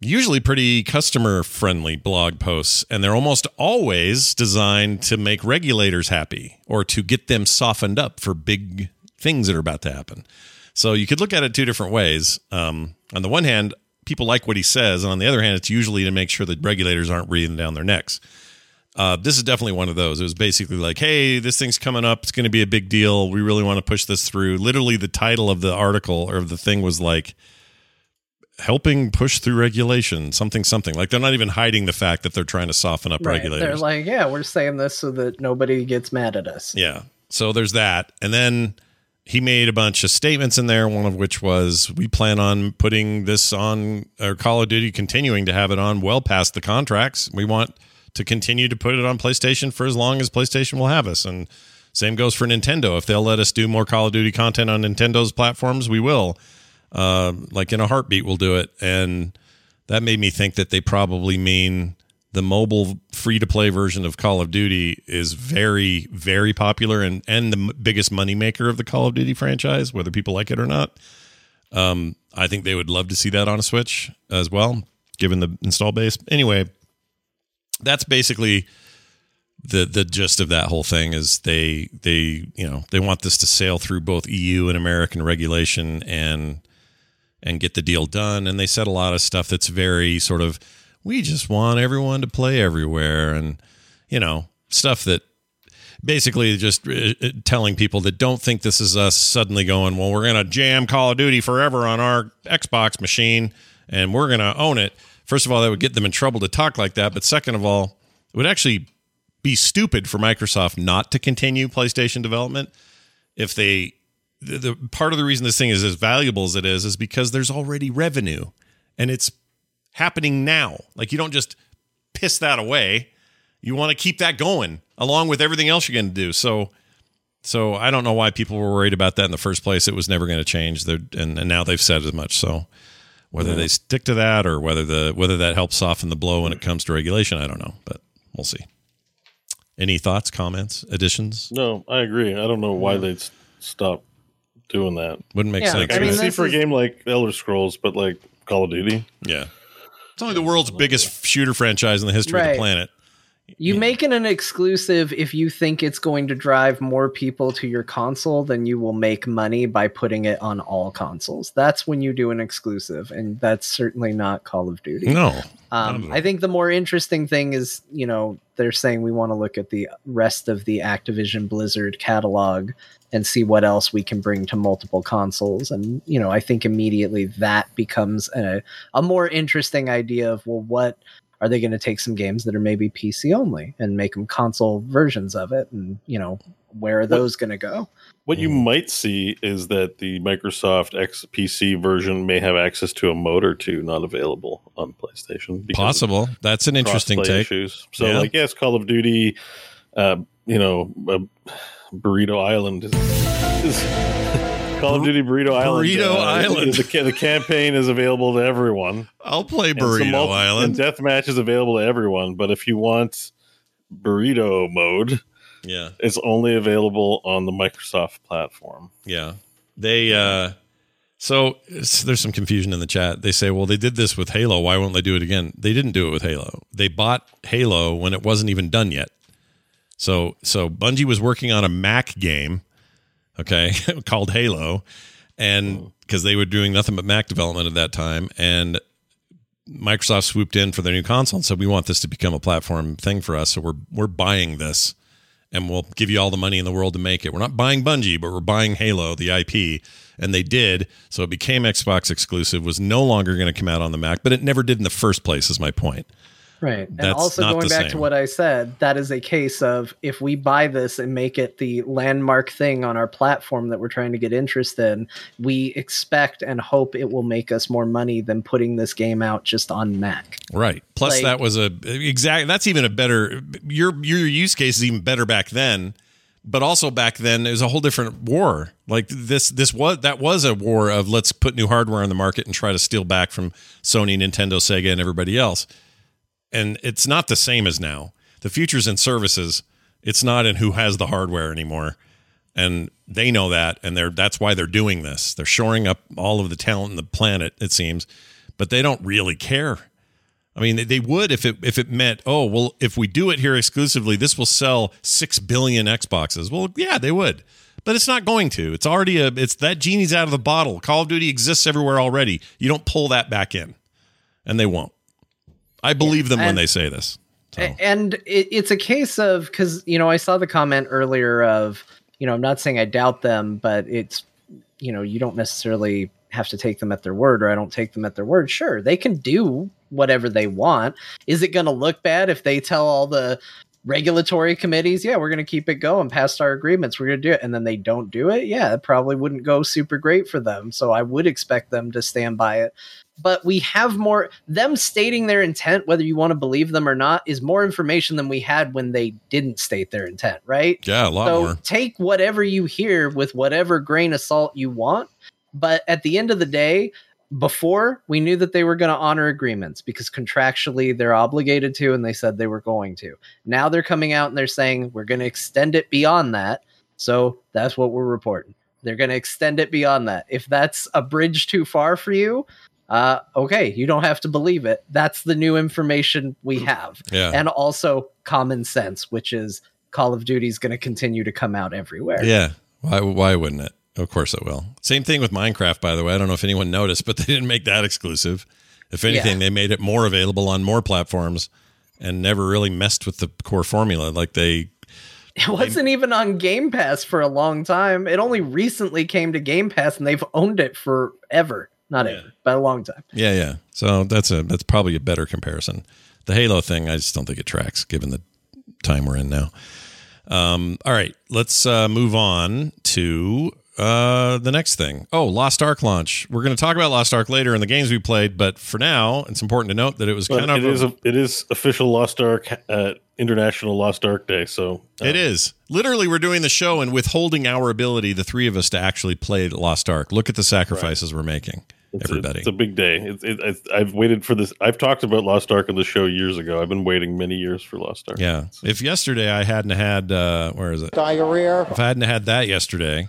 Speaker 1: usually pretty customer friendly blog posts. And they're almost always designed to make regulators happy or to get them softened up for big things that are about to happen. So you could look at it two different ways. Um, on the one hand, people like what he says, and on the other hand, it's usually to make sure that regulators aren't breathing down their necks. Uh, this is definitely one of those. It was basically like, hey, this thing's coming up. It's going to be a big deal. We really want to push this through. Literally, the title of the article or of the thing was like, helping push through regulation, something, something. Like they're not even hiding the fact that they're trying to soften up
Speaker 2: Right.
Speaker 1: regulators.
Speaker 2: They're like, yeah, we're saying this so that nobody gets mad at us.
Speaker 1: Yeah. So there's that. And then he made a bunch of statements in there, one of which was we plan on putting this on or Call of Duty continuing to have it on well past the contracts. We want to continue to put it on PlayStation for as long as PlayStation will have us. And same goes for Nintendo. If they'll let us do more Call of Duty content on Nintendo's platforms, we will. Uh, like in a heartbeat, we'll do it. And that made me think that they probably mean the mobile free to play version of Call of Duty is very, very popular and, and the biggest moneymaker of the Call of Duty franchise, whether people like it or not. Um, I think they would love to see that on a Switch as well, given the install base. Anyway, that's basically the the gist of that whole thing is they they you know they want this to sail through both EU and American regulation and and get the deal done and they said a lot of stuff that's very sort of we just want everyone to play everywhere and you know stuff that basically just uh, uh, telling people that don't think this is us suddenly going well we're going to jam call of duty forever on our xbox machine and we're going to own it. First of all that would get them in trouble to talk like that. But second of all it would actually be stupid for microsoft not to continue playstation development if they the, the part of the reason this thing is as valuable as it is is because there's already revenue and it's happening now. Like you don't just piss that away. You want to keep that going along with everything else you're going to do. So so I don't know why people were worried about that in the first place. It was never going to change. They're, and, and now they've said as much. So whether they stick to that or whether the whether that helps soften the blow when it comes to regulation, I don't know, but we'll see. Any thoughts, comments, additions?
Speaker 3: No, I agree. I don't know why they'd stop doing that.
Speaker 1: Wouldn't make
Speaker 2: Yeah,
Speaker 1: sense.
Speaker 3: I,
Speaker 2: I
Speaker 3: can
Speaker 2: mean,
Speaker 3: see for a game like Elder Scrolls, but like Call of Duty.
Speaker 1: Yeah. It's only the world's biggest shooter franchise in the history of the planet.
Speaker 2: You make it an exclusive if you think it's going to drive more people to your console, then you will make money by putting it on all consoles. That's when you do an exclusive, and that's certainly not Call of Duty.
Speaker 1: No.
Speaker 2: Um. I think the more interesting thing is, you know, they're saying we want to look at the rest of the Activision Blizzard catalog and see what else we can bring to multiple consoles. And, you know, I think immediately that becomes a, a more interesting idea of, well, what are they going to take some games that are maybe PC only and make them console versions of it? And, you know, where are those going to go?
Speaker 3: What you
Speaker 1: Mhm.
Speaker 3: might see is that the Microsoft X PC version may have access to a mode or two not available on PlayStation.
Speaker 1: Possible. That's an interesting
Speaker 3: crossplay
Speaker 1: take.
Speaker 3: Issues. So,
Speaker 1: Yeah.
Speaker 3: like, yes, Call of Duty, uh, you know, uh, Burrito Island is. is Call of Duty Burrito Island.
Speaker 1: Burrito
Speaker 3: uh,
Speaker 1: Island.
Speaker 3: The, the campaign is available to everyone.
Speaker 1: I'll play Burrito
Speaker 3: multi-
Speaker 1: Island.
Speaker 3: And deathmatch is available to everyone. But if you want burrito mode,
Speaker 1: yeah.
Speaker 3: it's only available on the Microsoft platform.
Speaker 1: Yeah. They uh So it's- there's some confusion in the chat. They say, well, they did this with Halo. Why won't they do it again? They didn't do it with Halo. They bought Halo when it wasn't even done yet. So so Bungie was working on a Mac game, okay, called Halo, and hmm. because they were doing nothing but Mac development at that time, and Microsoft swooped in for their new console and said, "We want this to become a platform thing for us, so we're we're buying this, and we'll give you all the money in the world to make it. We're not buying Bungie, but we're buying Halo, the IP." And they did, so it became Xbox exclusive. Was no longer going to come out on the Mac, but it never did in the first place. Is my point.
Speaker 2: Right. And
Speaker 1: That's
Speaker 2: also
Speaker 1: not
Speaker 2: going
Speaker 1: the
Speaker 2: back to what I said, that is a case of if we buy this and make it the landmark thing on our platform that we're trying to get interest in, we expect and hope it will make us more money than putting this game out just on Mac.
Speaker 1: Right. Plus,
Speaker 2: Like-
Speaker 1: that was a exact. That's even a better. Your your use case is even better back then. But also back then, it was a whole different war. Like this, this was that was a war of let's put new hardware on the market and try to steal back from Sony, Nintendo, Sega, and everybody else. And it's not the same as now. The future's in services. It's not in who has the hardware anymore. And they know that, and they're that's why they're doing this. They're shoring up all of the talent in the planet, it seems, but they don't really care. I mean, they- they would if it if it meant, oh, well, if we do it here exclusively, this will sell six billion Xboxes. Well, yeah, they would, but it's not going to. It's already a. It's that genie's out of the bottle. Call of Duty exists everywhere already. You don't pull that back in, and they won't. I believe them when they say this. So.
Speaker 2: And it, it's a case of because you know I saw the comment earlier of you know I'm not saying I doubt them, but it's you know you don't necessarily have to take them at their word, or I don't take them at their word. Sure, they can do whatever they want. Is it going to look bad if they tell all the regulatory committees, yeah, we're going to keep it going past our agreements, we're going to do it, and then they don't do it? Yeah, it probably wouldn't go super great for them. So I would expect them to stand by it but we have more them stating their intent whether you want to believe them or not is more information than we had when they didn't state their intent right?
Speaker 1: Yeah, a lot
Speaker 2: so
Speaker 1: more.
Speaker 2: take whatever you hear with whatever grain of salt you want but at the end of the day before we knew that they were going to honor agreements because contractually they're obligated to and they said they were going to. Now they're coming out and they're saying we're going to extend it beyond that. So that's what we're reporting. They're going to extend it beyond that. If that's a bridge too far for you uh, okay, you don't have to believe it. That's the new information we have.
Speaker 1: Yeah.
Speaker 2: And also common sense, which is Call of Duty is going to continue to come out everywhere.
Speaker 1: Yeah. Why why wouldn't it? Of course it will. Same thing with Minecraft, by the way. I don't know if anyone noticed, but they didn't make that exclusive. If anything,
Speaker 2: Yeah.
Speaker 1: they made it more available on more platforms and never really messed with the core formula. Like they
Speaker 2: It wasn't even on Game Pass for a long time. It only recently came to Game Pass and they've owned it forever. Not ever, but a long time.
Speaker 1: Yeah, yeah. So that's a that's probably a better comparison. The Halo thing, I just don't think it tracks given the time we're in now. Um, all right, let's uh, move on to uh, the next thing. Oh, Lost Ark launch. We're going to talk about Lost Ark later in the games we played, but for now, it's important to note that it was
Speaker 3: But
Speaker 1: kind of
Speaker 3: it is a, it is official Lost Ark uh, International Lost Ark Day. So uh,
Speaker 1: It is. Literally, we're doing the show and withholding our ability, the three of us, to actually play Lost Ark. Look at the sacrifices we're making,
Speaker 3: It's a-
Speaker 1: everybody.
Speaker 3: it's a big day. It, it, I, I've waited for this. I've talked about Lost Ark on the show years ago. I've been waiting many years for Lost Ark.
Speaker 1: yeah. If yesterday I hadn't had, uh, where is it?
Speaker 4: Diarrhea.
Speaker 1: If I hadn't had that yesterday,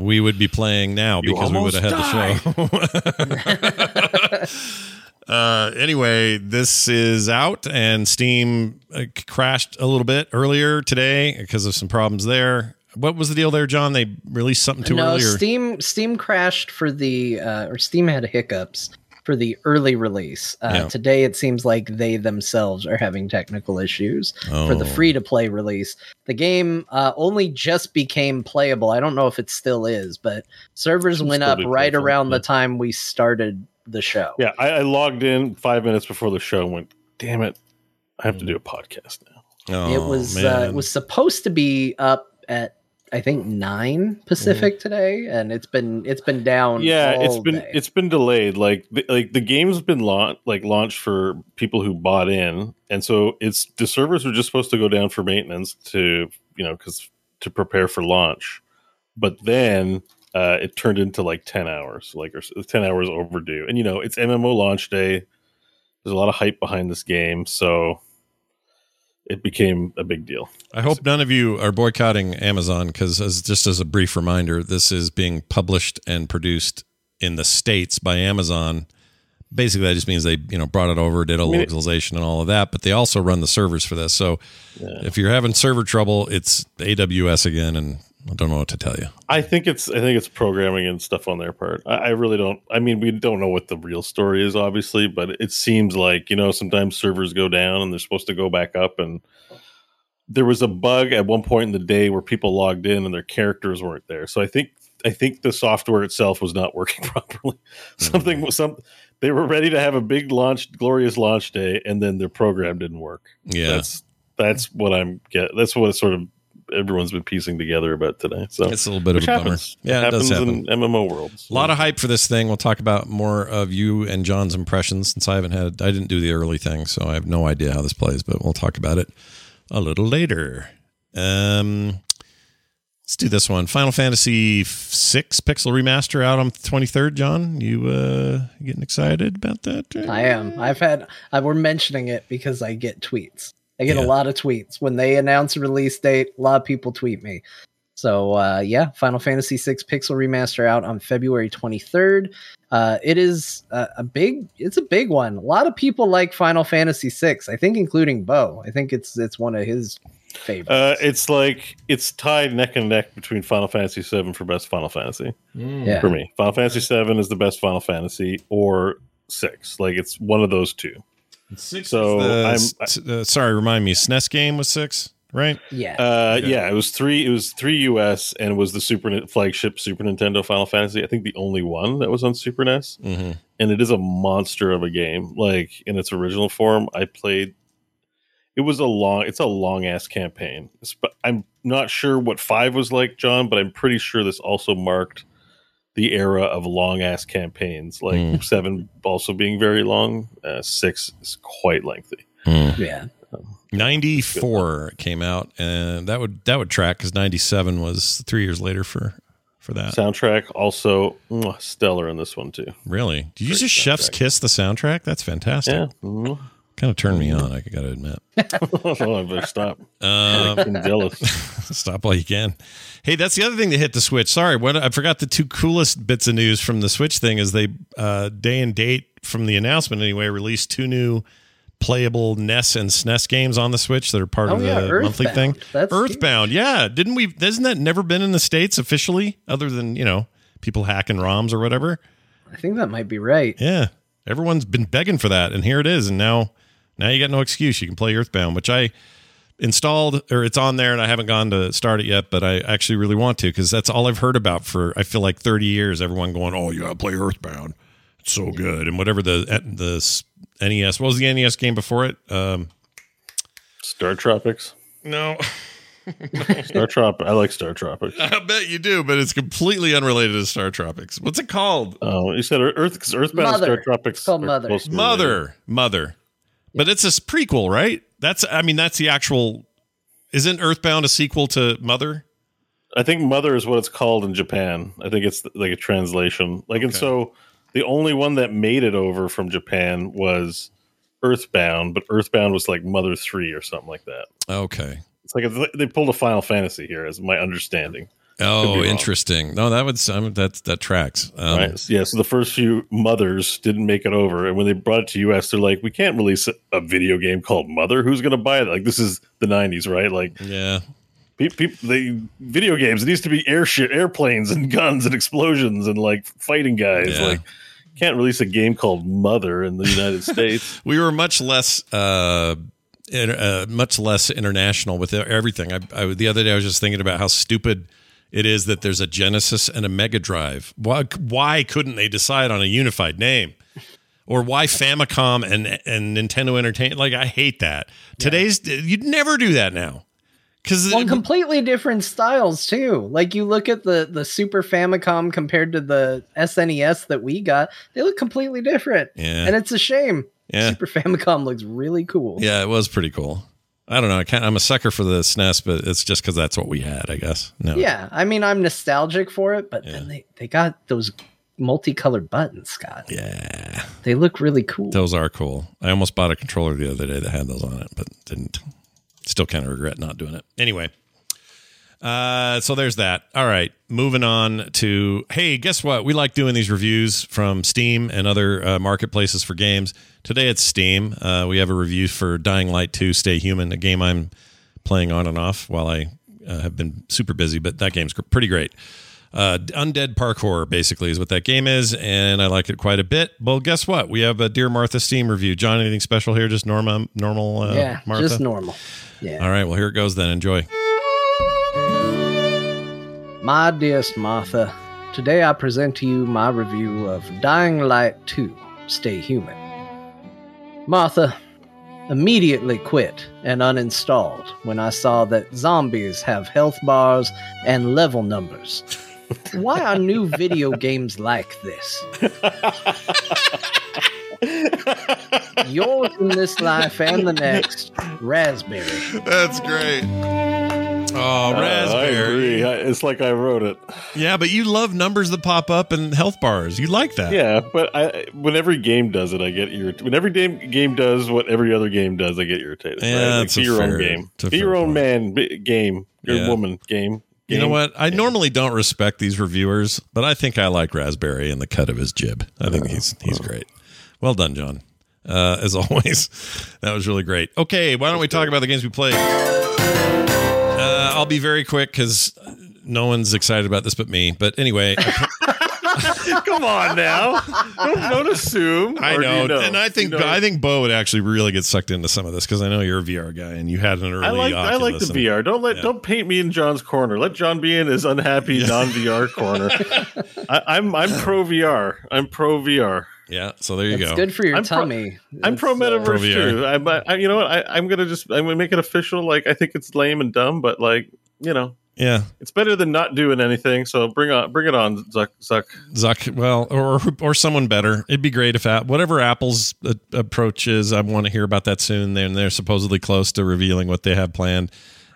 Speaker 1: we would be playing now
Speaker 3: You
Speaker 1: because we would have had
Speaker 3: almost
Speaker 1: the show. uh, anyway, this is out, and Steam uh, crashed a little bit earlier today because of some problems there. What was the deal there, John? They released something too
Speaker 2: no,
Speaker 1: early? Or?
Speaker 2: Steam Steam crashed for the uh, or Steam had hiccups for the early release. Uh,
Speaker 1: Yeah.
Speaker 2: Today, it seems like they themselves are having technical issues for the
Speaker 1: Oh.
Speaker 2: free to play release. The game uh, only just became playable. I don't know if it still is, but servers
Speaker 3: Should
Speaker 2: went up right
Speaker 3: playable,
Speaker 2: around
Speaker 3: yeah.
Speaker 2: the time we started the show.
Speaker 3: Yeah, I, I logged in five minutes before the show and went, damn it, I have to do a podcast now.
Speaker 1: Oh,
Speaker 2: it was uh, it was supposed to be up at I think nine Pacific today, and it's been it's been down.
Speaker 3: Yeah, it's been
Speaker 2: day.
Speaker 3: it's been delayed. Like the, like the game's been launched like launched for people who bought in, and so it's the servers were just supposed to go down for maintenance to you know because to prepare for launch, but then uh, it turned into like ten hours, like or ten hours overdue. And you know it's MMO launch day. There's a lot of hype behind this game, so it became a big deal.
Speaker 1: I hope none of you are boycotting Amazon because, as just as a brief reminder, this is being published and produced in the states by Amazon. Basically, that just means they you know brought it over, did a
Speaker 3: mean,
Speaker 1: localization and all of that. But they also run the servers for this. So if you're having server trouble, it's AWS again, and I don't know what to tell you.
Speaker 3: I think it's I think it's programming and stuff on their part. I, I really don't. I mean, we don't know what the real story is, obviously, but it seems like you know sometimes servers go down and they're supposed to go back up. And there was a bug at one point in the day where people logged in and their characters weren't there. So I think I think the software itself was not working properly. Hmm. Something was some. They were ready to have a big launch, glorious launch day, and then their program didn't work.
Speaker 1: Yeah.
Speaker 3: that's that's what I'm get. That's what sort of everyone's been piecing together about today. So
Speaker 1: It's a little bit of
Speaker 3: which
Speaker 1: a bummer. Yeah, it
Speaker 3: happens
Speaker 1: does
Speaker 3: in MMO worlds.
Speaker 1: A lot of hype for this thing. We'll talk about more of you and John's impressions since I haven't had I didn't do the early thing, so I have no idea how this plays, but we'll talk about it a little later. Um let's do this one. Final Fantasy 6 Pixel Remaster out on 23rd, John. You uh getting excited about that?
Speaker 2: I am. I've had. I, we're mentioning it because I get tweets. I get
Speaker 1: Yeah.
Speaker 2: a lot of tweets when they announce a release date. A lot of people tweet me. So uh, yeah, Final Fantasy VI Pixel Remaster out on February 23rd. Uh, it is a, a big. It's a big one. A lot of people like Final Fantasy VI. I think, including Bo. I think it's it's one of his favorites.
Speaker 3: Uh, it's like it's tied neck and neck between Final Fantasy VII for best Final Fantasy
Speaker 2: yeah.
Speaker 3: for me. Final Fantasy VII is the best Final Fantasy, or six. Like it's one of those two.
Speaker 1: Six
Speaker 3: So,
Speaker 1: the-
Speaker 3: I'm-
Speaker 1: s- uh, sorry, remind me. SNES game was 6, right?
Speaker 2: Yeah.
Speaker 3: Uh, yeah, it was three. It was three US, and it was the Super Ni- flagship Super Nintendo Final Fantasy. I think the only one that was on Super NES,
Speaker 1: Mm-hmm.
Speaker 3: and it is a monster of a game. Like in its original form, I played. It was a long. It's a long ass campaign. It's- but I'm not sure what five was like, John, but I'm pretty sure this also marked the era of long ass campaigns. Like
Speaker 1: Mm.
Speaker 3: seven also being very long. Uh, six is quite lengthy.
Speaker 2: yeah.
Speaker 1: 94 came out and that would that would track because 97 was three years later for for that
Speaker 3: Soundtrack also stellar in this one too.
Speaker 1: really did you
Speaker 3: Great
Speaker 1: just chef's kiss the soundtrack that's fantastic
Speaker 3: Yeah.
Speaker 1: Kind of turned me on i gotta admit
Speaker 3: oh, I better stop.
Speaker 1: um,
Speaker 3: I'm jealous.
Speaker 1: stop while you can hey that's the other thing that hit the switch sorry what i forgot the two coolest bits of news from the switch thing is they uh day and date from the announcement anyway released two new playable NES and SNES games on the Switch that are part
Speaker 2: Oh,
Speaker 1: of the
Speaker 2: yeah,
Speaker 1: monthly thing.
Speaker 2: Earthbound. That's
Speaker 1: Earthbound, yeah. Didn't we? Hasn't that never been in the states officially, other than you know people hacking ROMs or whatever?
Speaker 2: I think that might be right.
Speaker 1: Yeah, everyone's been begging for that, and here it is. And now, now you got no excuse. You can play Earthbound, which I installed or it's on there, and I haven't gone to start it yet. But I actually really want to because that's all I've heard about for I feel like thirty years. Everyone going, "Oh, you got to play Earthbound." It's so good, and whatever the the NES. What was the NES game before it? Um,
Speaker 3: Star Tropics.
Speaker 1: no.
Speaker 3: Star Trop. I like Star Tropics.
Speaker 1: I bet you do, but it's completely unrelated to Star Tropics. What's it called?
Speaker 3: Oh, you said Earth because Earthbound
Speaker 2: Mother.
Speaker 3: Star Tropics.
Speaker 2: It's called Mother.
Speaker 1: Mother, Mother. But it's a prequel, right? That's I mean that's the actual Isn't Earthbound a sequel to Mother?
Speaker 3: I think Mother is what it's called in Japan. I think it's like a translation. Like, and so the only one that made it over from Japan was Earthbound, but Earthbound was like Mother Three or something like that.
Speaker 1: Okay.
Speaker 3: It's like a, they pulled a Final Fantasy here, is my understanding.
Speaker 1: Oh, interesting. No, that would um, that that tracks. Um,
Speaker 3: right? Yeah. So the first few mothers didn't make it over, and when they brought it to US, they're like, "We can't release a, video game called Mother. Who's going to buy it? Like, this is the '90s, right? Like,
Speaker 1: Yeah.
Speaker 3: people, they video games. It needs to be airship, airplanes, and guns and explosions and like fighting guys.
Speaker 1: Yeah.
Speaker 3: Like, can't release a game called Mother in the United States.
Speaker 1: we were much less uh, uh much less international with everything. I, I the other day I was just thinking about how stupid it is that there's a Genesis and a Mega Drive. Why why couldn't they decide on a unified name? Or why Famicom and and Nintendo Entertainment? Like I hate that. Today's you'd never do that now. Because
Speaker 2: Well, completely different styles too. Like you look at the the Super Famicom compared to the SNES that we got, they look completely different.
Speaker 1: Yeah.
Speaker 2: And it's a shame.
Speaker 1: Yeah.
Speaker 2: Super Famicom looks really cool.
Speaker 1: Yeah, it was pretty cool. I don't know. I can't, I'm a sucker for the SNES, but it's just because that's what we had, I guess. No.
Speaker 2: Yeah, I mean I'm nostalgic for it, but then they they got those multicolored buttons, Scott.
Speaker 1: Yeah.
Speaker 2: They look really cool.
Speaker 1: Those are cool. I almost bought a controller the other day that had those on it, but didn't. Still kind of regret not doing it. Anyway, Uh, so there's that. All right, moving on to hey, guess what? We like doing these reviews from Steam and other uh, marketplaces for games. Today it's Steam. Uh, we have a review for Dying Light 2: Stay Human, a game I'm playing on and off while I uh, have been super busy, but that game's pretty great. Uh, undead parkour basically is what that game is, and I like it quite a bit. Well, guess what? We have a Dear Martha Steam review. John, anything special here? Just normal, normal. Uh,
Speaker 2: yeah,
Speaker 1: Martha?
Speaker 2: just normal. Yeah.
Speaker 1: All right. Well, here it goes then. Enjoy.
Speaker 2: My dearest Martha, today I present to you my review of Dying Light 2 Stay Human. Martha immediately quit and uninstalled when I saw that zombies have health bars and level numbers. Why are new video games like this? Yours in this life and the next, Raspberry.
Speaker 1: That's great. Oh,
Speaker 3: Uh, I
Speaker 1: raspberry.
Speaker 3: agree. I- It's like I wrote it.
Speaker 1: Yeah, but you love numbers that pop up and health bars. You like that.
Speaker 3: Yeah, but I when every game does it, I get irritated. When every game game does what every other game does, I get irritated.
Speaker 1: Yeah,
Speaker 3: right? Like, be
Speaker 1: a
Speaker 3: your
Speaker 1: fair-
Speaker 3: own game. Be your own
Speaker 1: point.
Speaker 3: man game. Your
Speaker 1: Yeah.
Speaker 3: woman game.
Speaker 1: You know what? I normally don't respect these reviewers, but I think I like Raspberry and the cut of his jib. I think he's he's great. Well done, John. Uh, as always, that was really great. Okay, why don't we talk about the games we played? I'll be very quick because no one's excited about this but me. But anyway,
Speaker 3: Come on now. don't, don't assume.
Speaker 1: I know,
Speaker 3: you know,
Speaker 1: and I think
Speaker 3: You know-
Speaker 1: I think Bo would actually really get sucked into some of this because I know you're a VR guy and you had an early.
Speaker 3: I like I like the
Speaker 1: and-
Speaker 3: VR. Don't let
Speaker 1: yeah.
Speaker 3: don't paint me in John's corner. Let John be in his unhappy non VR corner. I, I'm I'm pro VR. I'm pro VR.
Speaker 1: Yeah, so there you go.
Speaker 2: It's
Speaker 1: go.
Speaker 2: good for your
Speaker 3: I'm pro-
Speaker 2: tummy.
Speaker 3: I'm pro metaverse
Speaker 1: Pro
Speaker 3: too. I'm, I, you know what? I, I'm gonna just I'm gonna make it official. Like I think it's lame and dumb, but like you know,
Speaker 1: Yeah,
Speaker 3: it's better than not doing anything. So bring on bring it on, Zuck Zuck.
Speaker 1: Zuck, well, or or someone better. It'd be great if App, whatever Apple's uh, approach is. I want to hear about that soon. They're they're supposedly close to revealing what they have planned.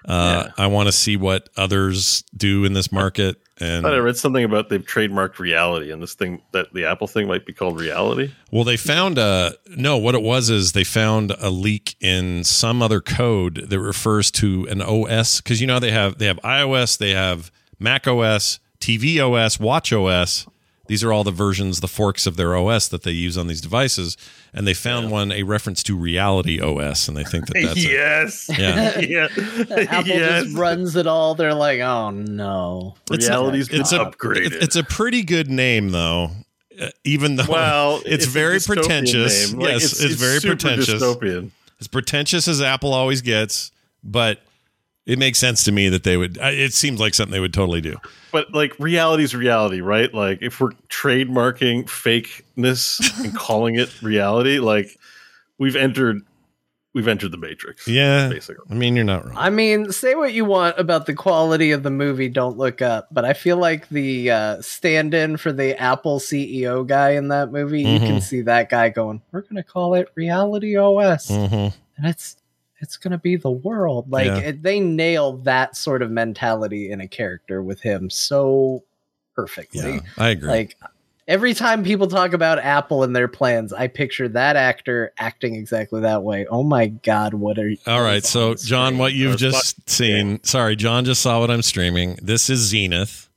Speaker 1: Uh, I want to see what others do in this market. And
Speaker 3: I thought I read something about they've trademarked reality, and this thing that the Apple thing might be called reality.
Speaker 1: well, they found a no. What it was is they found a leak in some other code that refers to an OS because you know they have they have iOS, they have Mac OS, TV OS, Watch OS. These are all the versions, the forks of their OS that they use on these devices. And they found one a reference to Reality OS, and they think that that's it.
Speaker 3: yes,
Speaker 1: Yeah.
Speaker 3: yeah,
Speaker 2: Apple
Speaker 3: yes.
Speaker 2: just runs it all. They're like, oh no.
Speaker 1: It's a-
Speaker 3: Reality's been
Speaker 1: it's a
Speaker 3: upgraded.
Speaker 1: It's a pretty good name, though. Uh, even though
Speaker 3: well,
Speaker 1: it's,
Speaker 3: a
Speaker 1: very pretentious.
Speaker 3: name. Like,
Speaker 1: yes, it's, very pretentious.
Speaker 3: Dystopian.
Speaker 1: As pretentious as Apple always gets, but it makes sense to me that they would. It seems like something they would totally do.
Speaker 3: But like reality's reality, right? Like if we're trademarking fakeness and calling it reality, like we've entered we've entered the matrix.
Speaker 1: Yeah,
Speaker 3: basically.
Speaker 1: I mean, you're not wrong.
Speaker 2: I mean, say what you want about the quality of the movie Don't Look Up, but I feel like the uh, stand in for the Apple CEO guy in that movie, you can
Speaker 1: Mhm.
Speaker 2: see that guy going, We're going to call it Reality OS.
Speaker 1: hmm
Speaker 2: And it's. It's gonna be the world. Like
Speaker 1: Yeah.
Speaker 2: it, they nail that sort of mentality in a character with him so perfectly.
Speaker 1: Yeah, I agree.
Speaker 2: Like every time people talk about Apple and their plans, I picture that actor acting exactly that way. Oh my god, what are you?
Speaker 1: All right, so John, what you've
Speaker 3: That's
Speaker 1: just seen. Sorry, John just saw what I'm streaming. This is Zenith.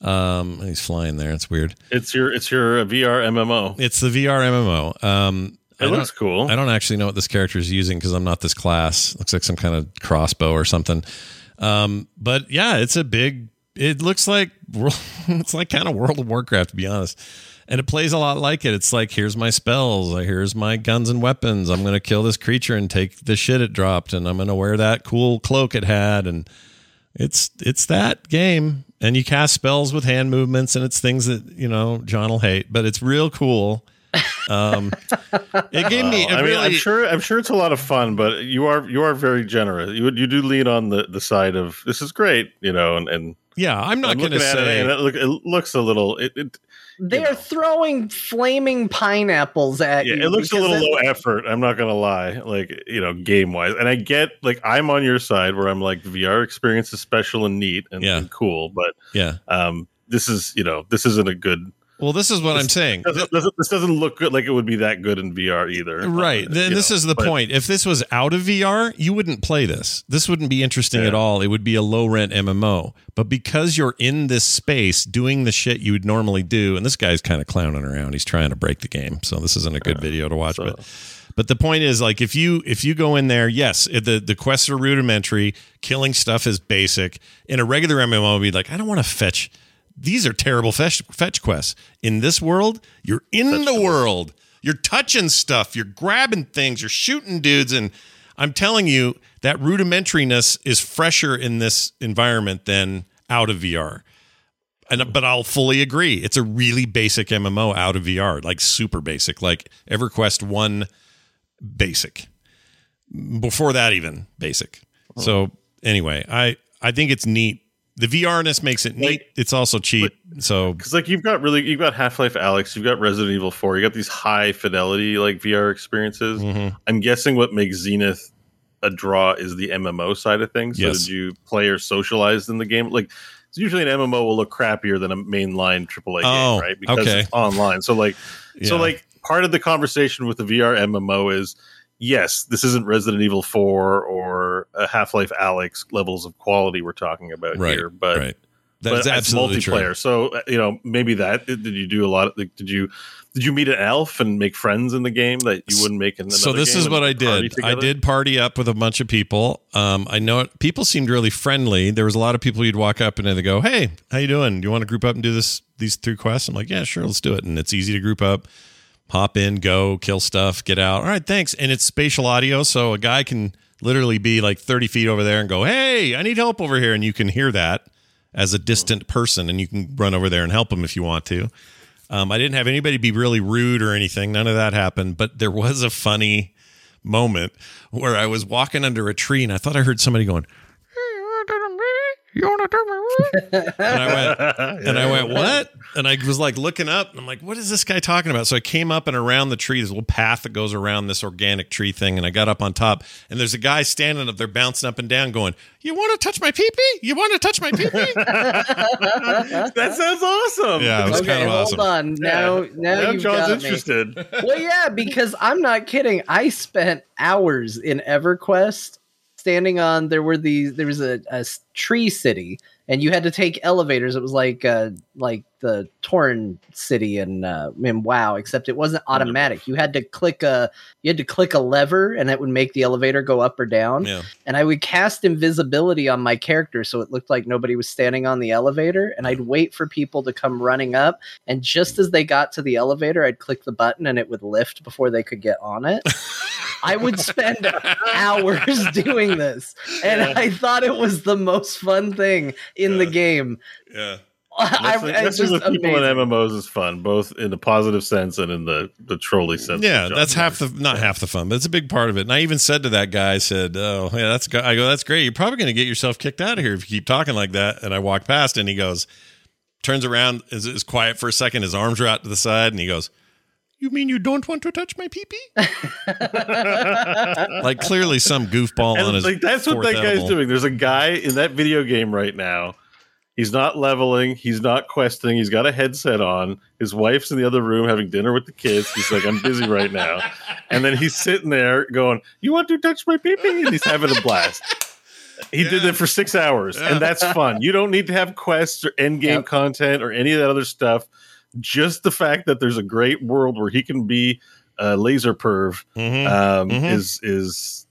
Speaker 1: Um, he's flying there. It's weird.
Speaker 3: It's your it's your VR MMO.
Speaker 1: It's the VR MMO. Um,
Speaker 3: It looks cool.
Speaker 1: I don't actually know what this character is using because I'm not this class. Looks like some kind of crossbow or something. Um, but yeah, it's a big. It looks like it's like kind of World of Warcraft to be honest, and it plays a lot like it. It's like here's my spells, here's my guns and weapons. I'm gonna kill this creature and take the shit it dropped, and I'm gonna wear that cool cloak it had, and it's it's that game. And you cast spells with hand movements, and it's things that you know John will hate, but it's real cool. Um, it gave me. It
Speaker 3: I mean, I'm sure I'm sure it's a lot of fun, but you are you are very generous. You you do lean on the the side of this is great, you know, and and
Speaker 1: Yeah, I'm not going to say.
Speaker 3: it, and it, look, it looks a little. It, it
Speaker 2: They are throwing flaming pineapples at
Speaker 3: yeah,
Speaker 2: you.
Speaker 3: it looks a little
Speaker 2: it-
Speaker 3: low effort. I'm not gonna lie, like you know, game wise, and I get like I'm on your side where I'm like VR experience is special and neat and,
Speaker 1: Yeah.
Speaker 3: and cool, but
Speaker 1: yeah.
Speaker 3: um, this is you know this isn't a good
Speaker 1: Well, this is what I'm saying.
Speaker 3: Doesn't- doesn't- this doesn't look good like it would be that good in VR either.
Speaker 1: Right. Then this
Speaker 3: know,
Speaker 1: is the
Speaker 3: but-
Speaker 1: point. If this was out of VR, you wouldn't play this. This wouldn't be interesting at all. It would be a low rent MMO. But because you're in this space doing the shit you would normally do, and this guy's kind of clowning around. He's trying to break the game. So this isn't a good video to watch. But but the point is like if you if you go in there, yes, the the quests are rudimentary, killing stuff is basic. In a regular MMO, be like, I don't want to fetch these are terrible fetch, fetch quests. In this world, you're in the world. You're touching stuff. You're grabbing things. You're shooting dudes. And I'm telling you, that rudimentariness is fresher in this environment than out of VR. And but I'll fully agree. It's a really basic MMO out of VR, like super basic, like EverQuest one basic. Before that, even basic. So anyway, I I think it's neat. The VRness makes it neat. it's also cheap. So
Speaker 3: because like you've got really you've got Half Life Alyx, you've got Resident Evil Four, you got these high fidelity like VR experiences.
Speaker 1: Mm-hmm.
Speaker 3: I'm guessing what makes Zenith a draw is the MMO side of things. So
Speaker 1: Yes.
Speaker 3: did you play or socialize in the game? Like it's usually an MMO will look crappier than a mainline AAA
Speaker 1: Oh,
Speaker 3: game, right? Because
Speaker 1: okay.
Speaker 3: it's online. So like so like part of the conversation with the VR MMO is yes, this isn't Resident Evil 4 or a Half-Life Alyx levels of quality we're talking about
Speaker 1: right,
Speaker 3: here, but
Speaker 1: right.
Speaker 3: but
Speaker 1: That's
Speaker 3: it's
Speaker 1: absolutely true.
Speaker 3: multiplayer. So uh, you know, maybe that did you do a lot of? Like, did you did you meet an elf and make friends in the game that you wouldn't make in another
Speaker 1: so this is what I did. I did party up with a bunch of people. Um, I know it, people seemed really friendly. There was a lot of people you'd walk up and they go, "Hey, how you doing? Do you want to group up and do this these three quests?" I'm like, "Yeah, sure, let's do it." And it's easy to group up, hop in, go, kill stuff, get out. All right, thanks. And it's spatial audio, so a guy can literally be like 30 feet over there and go, "Hey, I need help over here," and you can hear that as a distant person, and you can run over there and help them if you want to. Um, I didn't have anybody be really rude or anything. None of that happened. But there was a funny moment where I was walking under a tree and I thought I heard somebody going, and I went, and I went, what? And I was like looking up, and I'm like, what is this guy talking about? So I came up and around the tree, there's a little path that goes around this organic tree thing, and I got up on top, and there's a guy standing up there bouncing up and down, going, "You want to touch my peepee? You want to touch my peepee?"
Speaker 3: that sounds awesome.
Speaker 1: Yeah, it was
Speaker 2: okay,
Speaker 1: kind of
Speaker 2: hold
Speaker 1: awesome.
Speaker 2: on. Now, now,
Speaker 3: Now
Speaker 2: you've
Speaker 3: John's
Speaker 2: got me.
Speaker 3: interested.
Speaker 2: well, yeah, because I'm not kidding. I spent hours in EverQuest standing on. There were these. There was a tree city, and you had to take elevators. It was like uh, like the Torn city and uh, in WoW, except it wasn't automatic. You had to click a you had to click a lever, and that would make the elevator go up or down.
Speaker 1: Yeah.
Speaker 2: And I would cast invisibility on my character, so it looked like nobody was standing on the elevator. And I'd wait for people to come running up, and just as they got to the elevator, I'd click the button and it would lift before they could get on it. I would spend hours doing this, and I thought it was the most fun thing in the game.
Speaker 1: Yeah.
Speaker 2: I,
Speaker 3: Messing,
Speaker 2: it's
Speaker 3: messing
Speaker 2: just
Speaker 3: with people in. MMOs is fun, both in the positive sense and in the the trolly sense.
Speaker 1: Yeah, that's half the not half the fun, but it's a big part of it. And I even said to that guy, I said, "Oh, yeah, that's go-" I go, that's great. You're probably going to get yourself kicked out of here if you keep talking like that." And I walk past, and he goes, turns around, is, is quiet for a second. His arms are out to the side, and he goes, "You mean you don't want to touch my pee pee?" like clearly some goofball on his
Speaker 3: like that's what
Speaker 1: fourth
Speaker 3: that guy's doing. There's a guy in that video game right now. He's not leveling. He's not questing. He's got a headset on. His wife's in the other room having dinner with the kids. He's like, I'm busy right now. And then he's sitting there going, You want to touch my pee pee? And he's having a blast. He did
Speaker 1: Yeah.
Speaker 3: that for six hours,
Speaker 1: Yeah.
Speaker 3: and that's fun. You don't need to have quests or end game
Speaker 2: Yep.
Speaker 3: content or any of that other stuff. Just the fact that there's a great world where he can be a laser perv
Speaker 1: Mhm.
Speaker 3: um,
Speaker 1: Mhm.
Speaker 3: is is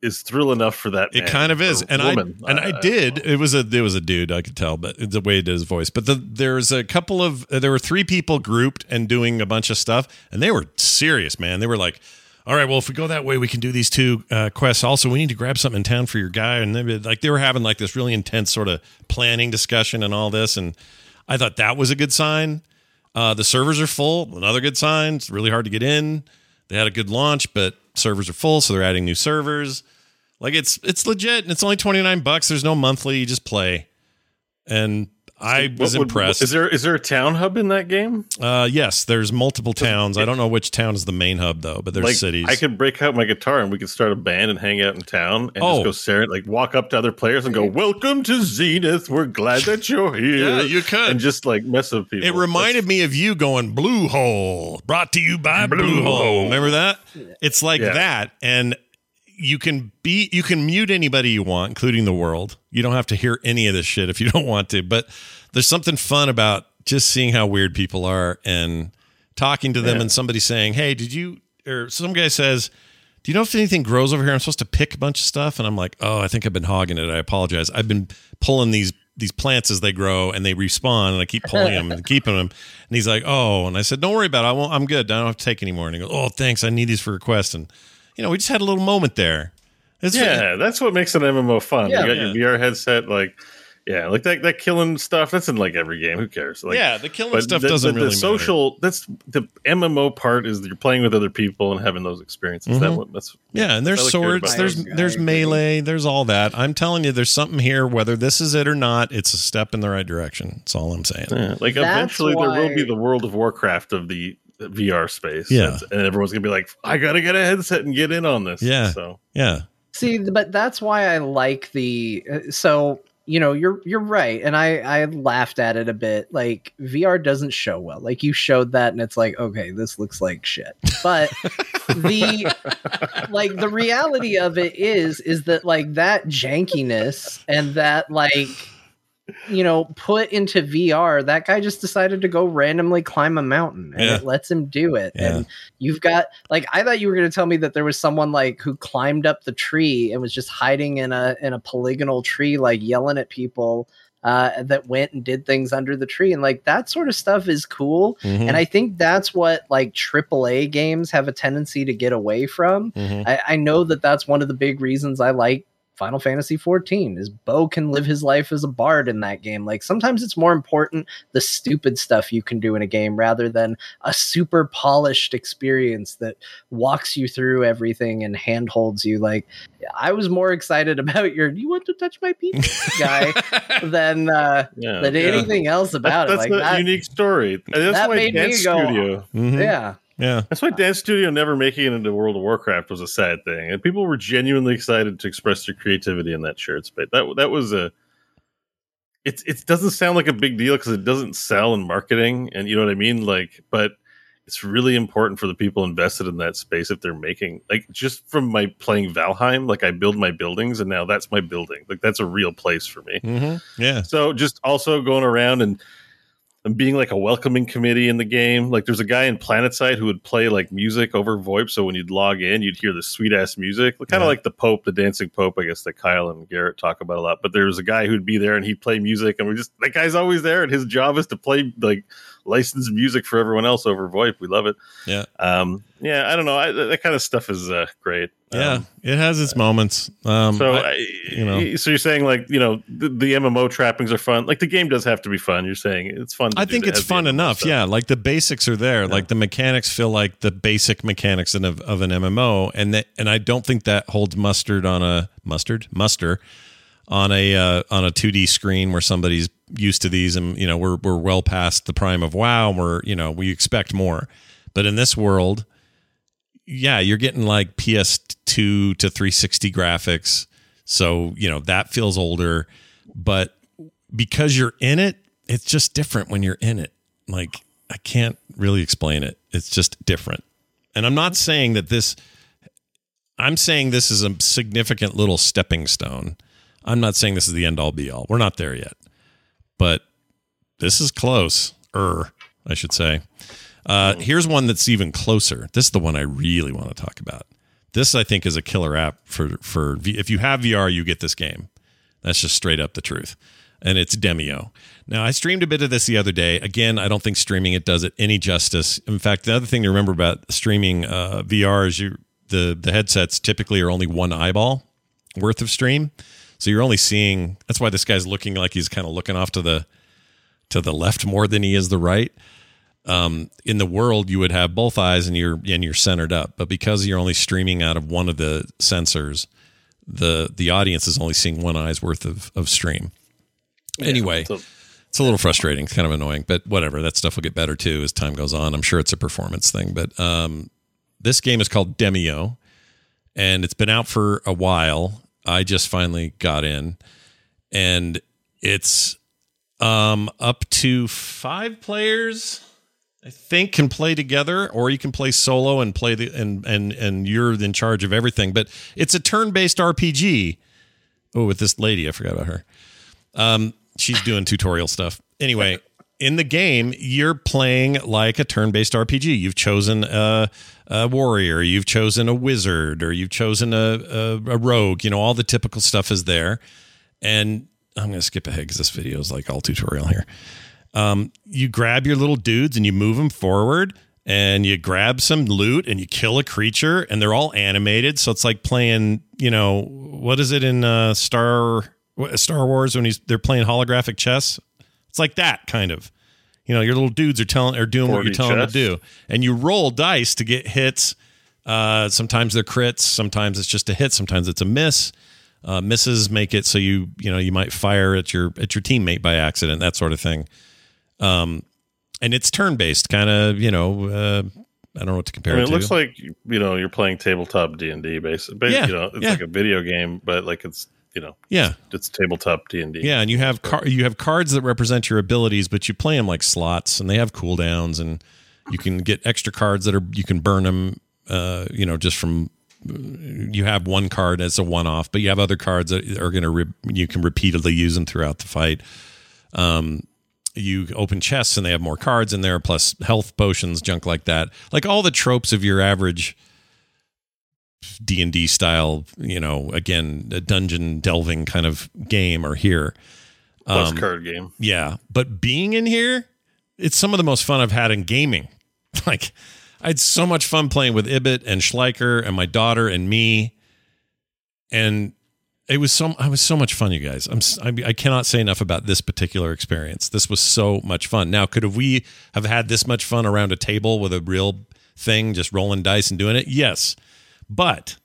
Speaker 3: is thrill enough for that.
Speaker 1: It
Speaker 3: man,
Speaker 1: kind of is, and
Speaker 3: woman.
Speaker 1: I and I
Speaker 3: Uh,
Speaker 1: did. It was a it was a dude. I could tell, but the way he did his voice. But the, there's a couple of there were three people grouped and doing a bunch of stuff, and they were serious, man. They were like, "All right, well, if we go that way, we can do these two uh, quests. Also, we need to grab something in town for your guy." And they, like they were having like this really intense sort of planning discussion and all this, and I thought that was a good sign. Uh, the servers are full. Another good sign. It's really hard to get in. They had a good launch, but servers are full, so they're adding new servers. Like it's it's legit and it's only 29 bucks. There's no monthly, you just play. And I was
Speaker 3: would-
Speaker 1: impressed.
Speaker 3: Is there is there a town hub in that game?
Speaker 1: Uh, yes, there's multiple towns. I don't know which town is the main hub though, but there's
Speaker 3: like
Speaker 1: cities.
Speaker 3: I could break out my guitar and we could start a band and hang out in town and
Speaker 1: Oh.
Speaker 3: just go stare at like walk up to other players and go, "Welcome to Zenith. We're glad that you're here."
Speaker 1: Yeah, you could.
Speaker 3: and just like mess with people.
Speaker 1: it reminded me of you going Blue Hole, brought to you by Blue, Hole. Remember that? It's like
Speaker 3: Yeah.
Speaker 1: that, and you can be you can mute anybody you want, including the world. You don't have to hear any of this shit if you don't want to. But there's something fun about just seeing how weird people are and talking to them,
Speaker 3: Yeah.
Speaker 1: and somebody saying, "Hey, did you?" Or some guy says. Do you know if anything grows over here? I'm supposed to pick a bunch of stuff, and I'm like, oh, I think I've been hogging it. I apologize. I've been pulling these these plants as they grow and they respawn, and I keep pulling them and keeping them. And he's like, oh, and I said, don't worry about it. I won't. I'm good. I don't have to take any more. And he goes, oh, thanks. I need these for requests. And you know, we just had a little moment there. It's
Speaker 3: Yeah, that's what makes an MMO fun.
Speaker 2: Yeah.
Speaker 3: you got your VR headset, like yeah, like that that killing stuff. That's in like every game. Who cares? Like,
Speaker 1: yeah, the killing stuff
Speaker 3: the,
Speaker 1: doesn't
Speaker 3: the,
Speaker 1: really
Speaker 3: the
Speaker 1: matter.
Speaker 3: social. That's the MMO part is that you're playing with other people and having those experiences. That
Speaker 1: Mhm.
Speaker 3: one, that's
Speaker 1: Yeah, and there's
Speaker 3: I like hearing
Speaker 1: swords,
Speaker 3: about
Speaker 1: there's
Speaker 3: those.
Speaker 1: there's
Speaker 2: I agree.
Speaker 1: melee, there's all that. I'm telling you, there's something here. Whether this is it or not, it's a step in the right direction. That's all I'm saying.
Speaker 3: Yeah, like
Speaker 2: That's
Speaker 3: eventually there will be the World of Warcraft of the VR space.
Speaker 1: Yeah.
Speaker 3: That's- and everyone's gonna be like, I gotta get a headset and get in on this.
Speaker 1: Yeah.
Speaker 3: So
Speaker 1: Yeah,
Speaker 2: See, but that's why I like the uh, so you know you're you're right, and I I laughed at it a bit. Like VR doesn't show well. Like you showed that, and it's like okay, this looks like shit. But the like the reality of it is is that like that jankiness and that like you know put into VR, that guy just decided to go randomly climb a mountain, and
Speaker 1: Yeah.
Speaker 2: it lets him do it.
Speaker 1: Yeah.
Speaker 2: And you've got like I thought you were going to tell me that there was someone like who climbed up the tree and was just hiding in a in a polygonal tree, like yelling at people uh, that went and did things under the tree, and like that sort of stuff is cool.
Speaker 1: Mhm.
Speaker 2: And I think that's what like AAA games have a tendency to get away from.
Speaker 1: Mhm.
Speaker 2: I, I know that that's one of the big reasons I like Final Fantasy 14 is Bo can live his life as a bard in that game. Like sometimes it's more important the stupid stuff you can do in a game rather than a super polished experience that walks you through everything and handholds you. Like I was more excited about your "You want to touch my penis" guy than uh,
Speaker 3: yeah.
Speaker 2: than
Speaker 3: yeah.
Speaker 2: anything else about
Speaker 3: That's,
Speaker 2: it.
Speaker 3: that's
Speaker 2: Like
Speaker 3: a
Speaker 2: that,
Speaker 3: unique story. That's
Speaker 2: that
Speaker 3: why
Speaker 2: made me
Speaker 3: Dance
Speaker 2: go,
Speaker 3: Studio.
Speaker 1: Mhm.
Speaker 2: yeah.
Speaker 1: Yeah.
Speaker 3: That's why Dance Studio never making it into World of Warcraft was a sad thing, and people were genuinely excited to express their creativity in that shared space. That that was a. It it doesn't sound like a big deal because it doesn't sell in marketing, and you know what I mean. Like, but it's really important for the people invested in that space if they're making like just from my playing Valheim. Like, I build my buildings, and now that's my building. Like, that's a real place for me.
Speaker 1: Mhm. Yeah.
Speaker 3: So just also going around and being like a welcoming committee in the game. Like there's a guy in PlanetSide who would play like music over VoIP, so when you'd log in, you'd hear the sweet ass music, kind of
Speaker 1: Yeah.
Speaker 3: like the Pope, the dancing Pope, I guess that Kyle and Garrett talk about a lot. But there was a guy who'd be there and he'd play music, and we just that guy's always there, and his job is to play like licensed music for everyone else over VoIP. We love it.
Speaker 1: Yeah.
Speaker 3: Um, yeah, I don't know. I, that kind of stuff is uh, great.
Speaker 1: Yeah.
Speaker 3: Um,
Speaker 1: it has its moments. Um,
Speaker 3: so,
Speaker 1: I- you know.
Speaker 3: so you're saying like you know the, the MMO trappings are fun. Like the game does have to be fun. You're saying it's fun. to
Speaker 1: I think it's fun enough.
Speaker 3: stuff.
Speaker 1: Yeah, like the basics are there. Like the mechanics feel like the basic mechanics of, of an MMO, and that and I don't think that holds mustard on a mustard muster on a uh, on a 2D screen where somebody's used to these, and you know we're we're well past the prime of WoW, and we're you know we expect more, but in this world, yeah, you're getting like PS2 to 360 graphics, so you know that feels older, but because you're in it, it's just different when you're in it. Like I can't really explain it. It's just different. And I'm not saying that this I'm saying this is a significant little stepping stone. I'm not saying this is the end all be all. We're not there yet. But this is close. Er, I should say. Uh, here's one that's even closer. This is the one I really want to talk about. This I think is a killer app for for V- if you have VR, you get this game. That's just straight up the truth. And it's Demeo. Now, I streamed a bit of this the other day. Again, I don't think streaming it does it any justice. In fact, the other thing to remember about streaming uh, VR is you the the headsets typically are only one eyeball worth of stream. So you're only seeing that's why this guy's looking like he's kind of looking off to the to the left more than he is the right. Um, in the world, you would have both eyes and you're and you're centered up, but because you're only streaming out of one of the sensors, the the audience is only seeing one eye's worth of, of stream. anyway,
Speaker 3: So
Speaker 1: It's a little frustrating. It's kind of annoying, but whatever. That stuff will get better too as time goes on. I'm sure it's a performance thing, but um, this game is called Demeo, and it's been out for a while. I just finally got in, and it's um, up to five players. I think can play together, or you can play solo and play the and and and you're in charge of everything. But it's a turn-based RPG. Oh, with this lady, I forgot about her. Um, she's doing tutorial stuff. Anyway, in the game, you're playing like a turn-based RPG. You've chosen a, a warrior, you've chosen a wizard, or you've chosen a, a, a rogue. You know, all the typical stuff is there. And I'm going to skip ahead because this video is like all tutorial here. Um, you grab your little dudes and you move them forward and you grab some loot and you kill a creature and they're all animated so it's like playing you know what is it in uh, star star wars when he's they're playing holographic chess it's like that kind of you know your little dudes are telling are doing what you're
Speaker 3: 4D
Speaker 1: telling them to do. And you roll dice to get hits. Uh, sometimes they're crits sometimes it's just a hit sometimes it's a miss. Uh, misses make it so you you know you might fire at your at your teammate by accident that sort of thing. Um and it's turn based kind of you know uh, i don't know what to
Speaker 3: I
Speaker 1: compare
Speaker 3: mean,
Speaker 1: it
Speaker 3: it looks like you know you're playing tabletop D and D, basically.
Speaker 1: Yeah,
Speaker 3: you know, it's
Speaker 1: yeah.
Speaker 3: like a video game, but like it's you know,
Speaker 1: yeah.
Speaker 3: it's tabletop D and D.
Speaker 1: yeah and you have car- you have cards that represent your abilities but you play them like slots and they have cooldowns and you can get extra cards that are you can burn them uh you know just from you have one card as a one-off but you have other cards that are going to re- you can repeatedly use them throughout the fight. Um you open chests and they have more cards in there plus health potions junk like that. Like all the tropes of your average d&d style you know again a dungeon delving kind of game are here
Speaker 3: plus
Speaker 1: Um,
Speaker 3: card game.
Speaker 1: yeah but being in here it's some of the most fun i've had in gaming like i had so much fun playing with ibit and schleicher and my daughter and me and it was so I was so much fun, you guys. I'm I, I cannot say enough about this particular experience. This was so much fun. Now, could have we have had this much fun around a table with a real thing, just rolling dice and doing it? Yes, but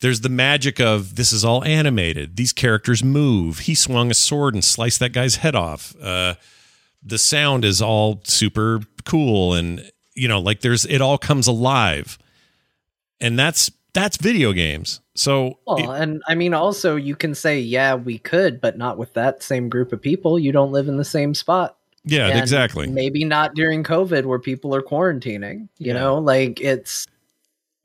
Speaker 1: there's the magic of this is all animated. These characters move. He swung a sword and sliced that guy's head off. Uh, the sound is all super cool, and you know, like there's it all comes alive, and that's that's video games. So
Speaker 2: Well, and I mean, also you can say, yeah, we could, but not with that same group of people. You don't live in the same spot.
Speaker 1: yeah,
Speaker 2: And
Speaker 1: exactly.
Speaker 2: Maybe not during COVID where people are quarantining. You
Speaker 1: Yeah.
Speaker 2: know, like it's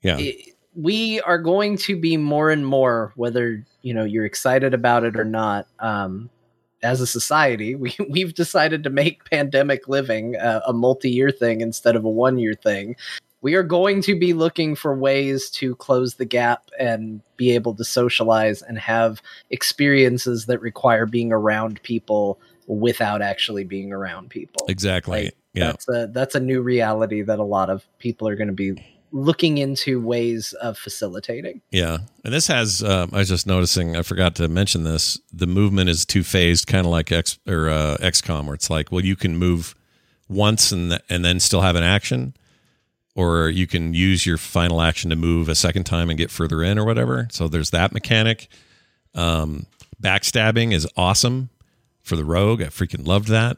Speaker 1: Yeah.
Speaker 2: it- we are going to be more and more whether you know you're excited about it or not um as a society we we've decided to make pandemic living a, a multi-year thing instead of a one-year thing we are going to be looking for ways to close the gap and be able to socialize and have experiences that require being around people without actually being around people
Speaker 1: Exactly.
Speaker 2: like,
Speaker 1: yeah.
Speaker 2: that's a that's a new reality that a lot of people are going to be looking into ways of facilitating.
Speaker 1: Yeah. And this has, um, I was just noticing, I forgot to mention this. The movement is two phased, kind of like X or uh, XCOM, where it's like, well, you can move once and, th- and then still have an action, or you can use your final action to move a second time and get further in or whatever. So there's that mechanic. Um, backstabbing is awesome for the rogue. I freaking loved that.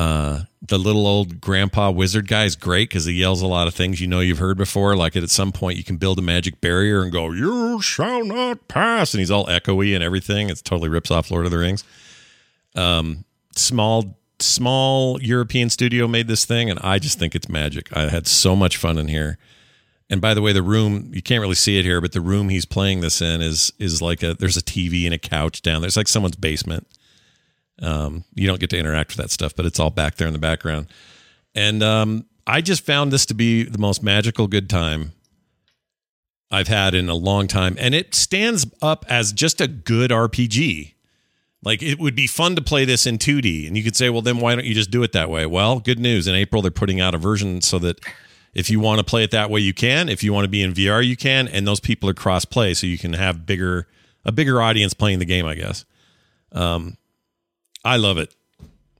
Speaker 1: Uh, the little old grandpa wizard guy is great because he yells a lot of things you know you've heard before. Like at some point, you can build a magic barrier and go, "You shall not pass," and he's all echoey and everything. It totally rips off Lord of the Rings. Um, small, small European studio made this thing, and I just think it's magic. I had so much fun in here. And by the way, the room you can't really see it here, but the room he's playing this in is is like a there's a TV and a couch down there. It's like someone's basement. Um, you don't get to interact with that stuff, but it's all back there in the background. And um, I just found this to be the most magical good time I've had in a long time. And it stands up as just a good RPG. Like it would be fun to play this in 2D. And you could say, well, then why don't you just do it that way? Well, good news. In April, they're putting out a version so that if you want to play it that way, you can. If you want to be in VR, you can. And those people are cross play, so you can have bigger a bigger audience playing the game, I guess. Um, I love it.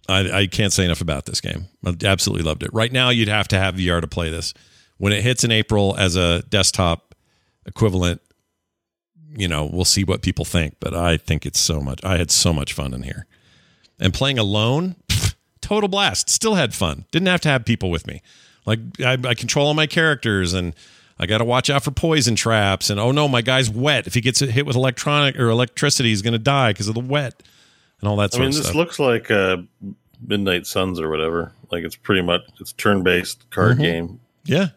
Speaker 1: I, I can't say enough about this game. I absolutely loved it. Right now, you'd have to have VR to play this. When it hits in April as a desktop equivalent, you know, we'll see what people think. But I think it's so much. I had so much fun in here. And playing alone, pff, total blast. Still had fun. Didn't have to have people with me. Like I, I control all my characters and I got to watch out for poison traps. And oh no, my guy's wet. If he gets hit with electronic or electricity, he's going to die because of the wet and all that
Speaker 3: I mean, this
Speaker 1: stuff.
Speaker 3: looks like uh, Midnight Suns or whatever. Like it's pretty much it's turn based card
Speaker 1: Mhm.
Speaker 3: game.
Speaker 1: yeah,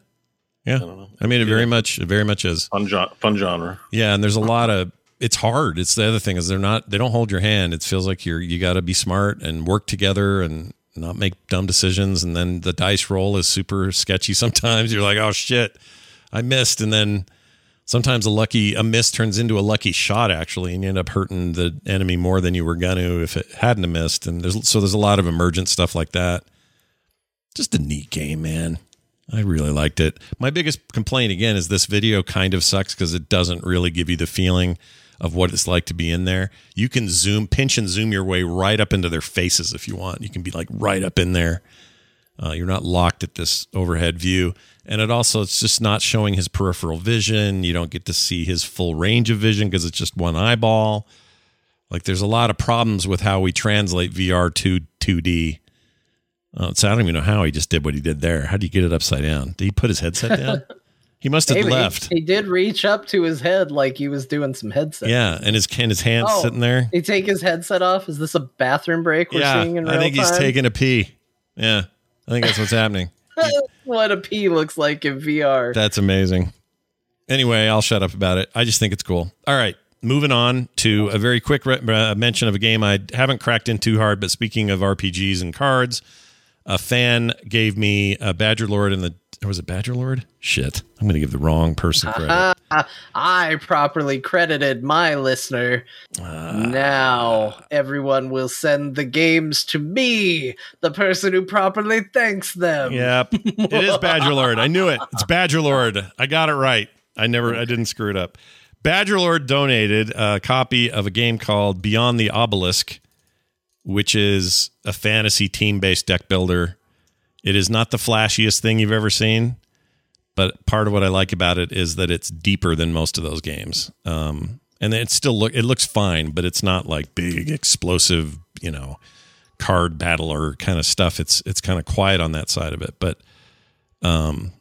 Speaker 1: yeah.
Speaker 3: don't know.
Speaker 1: I mean, it
Speaker 3: Yeah.
Speaker 1: very much, it very much is.
Speaker 3: Fun, gen- fun genre.
Speaker 1: Yeah, and there's a lot of it's hard. It's the other thing is they're not they don't hold your hand. It feels like you're you got to be smart and work together and not make dumb decisions. And then the dice roll is super sketchy. Sometimes you're like, oh shit, I missed, and then sometimes a lucky a miss turns into a lucky shot actually, and you end up hurting the enemy more than you were gonna if it hadn't missed. And there's so there's a lot of emergent stuff like that. Just a neat game, man. I really liked it. My biggest complaint again is this video kind of sucks because it doesn't really give you the feeling of what it's like to be in there. You can zoom, pinch and zoom your way right up into their faces if you want. You can be like right up in there. Uh, you're not locked at this overhead view. And it also, it's just not showing his peripheral vision. You don't get to see his full range of vision because it's just one eyeball. Like there's a lot of problems with how we translate VR to 2D. Uh, so I don't even know how he just did what he did there. How do you get it upside down? Did he put his headset down? he must have
Speaker 2: Maybe.
Speaker 1: left.
Speaker 2: He did reach up to his head like he was doing some headset.
Speaker 1: Yeah, and his and his hands
Speaker 2: Oh,
Speaker 1: sitting there.
Speaker 2: He take his headset off. Is this a bathroom break we're
Speaker 1: yeah,
Speaker 2: seeing in real
Speaker 1: I think he's taking a pee. Yeah, I think that's what's happening.
Speaker 2: what a pee looks like in VR.
Speaker 1: That's amazing. Anyway, I'll shut up about it. I just think it's cool. All right, moving on to a very quick re- uh, mention of a game I haven't cracked in too hard. But speaking of RPGs and cards, a fan gave me a Badger Lord and the or was it Badger Lord? Shit, I'm going to give the wrong person credit.
Speaker 2: I properly credited my listener.
Speaker 1: Ah.
Speaker 2: now everyone will send the games to me, the person who properly thanks them.
Speaker 1: Yep, it is Badger Lord. I knew it. It's Badger Lord. I got it right. I never, I didn't screw it up. Badger Lord donated a copy of a game called Beyond the Obelisk, which is a fantasy team-based deck builder. It is not the flashiest thing you've ever seen, but part of what I like about it is that it's deeper than most of those games. Um, and it still look it looks fine, but it's not like big explosive, you know, card battler kind of stuff. It's it's kind of quiet on that side of it, but um,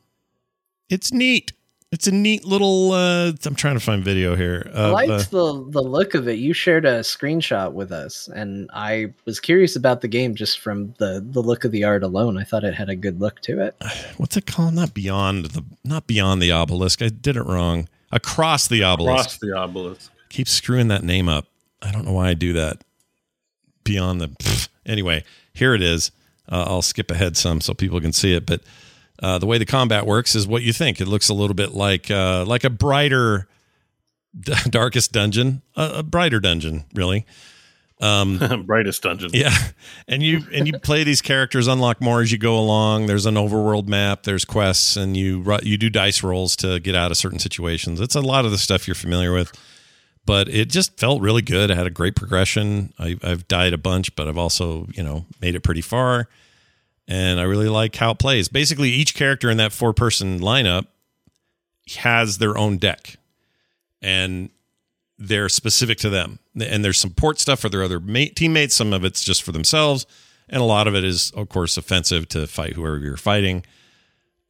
Speaker 1: it's neat. It's a neat little. Uh, I'm trying to find video here.
Speaker 2: I liked
Speaker 1: uh,
Speaker 2: the the look of it. You shared a screenshot with us, and I was curious about the game just from the the look of the art alone. I thought it had a good look to it.
Speaker 1: what's it called? Not beyond the not beyond the obelisk. I did it wrong. Across the obelisk.
Speaker 3: Across the obelisk.
Speaker 1: Keep screwing that name up. I don't know why I do that. Beyond the pfft. anyway, here it is. Uh, I'll skip ahead some so people can see it, but uh, the way the combat works is what you think. It looks a little bit like uh, like a brighter, d- darkest dungeon, a, a brighter dungeon, really. Um,
Speaker 3: Brightest dungeon.
Speaker 1: yeah, and you and you play these characters, unlock more as you go along. There's an overworld map, there's quests, and you you do dice rolls to get out of certain situations. It's a lot of the stuff you're familiar with, but it just felt really good. I had a great progression. I, I've died a bunch, but I've also you know made it pretty far, and I really like how it plays. Basically, each character in that four person lineup has their own deck, and they're specific to them. And there's support stuff for their other mate, teammates. Some of it's just for themselves. And a lot of it is, of course, offensive to fight whoever you're fighting.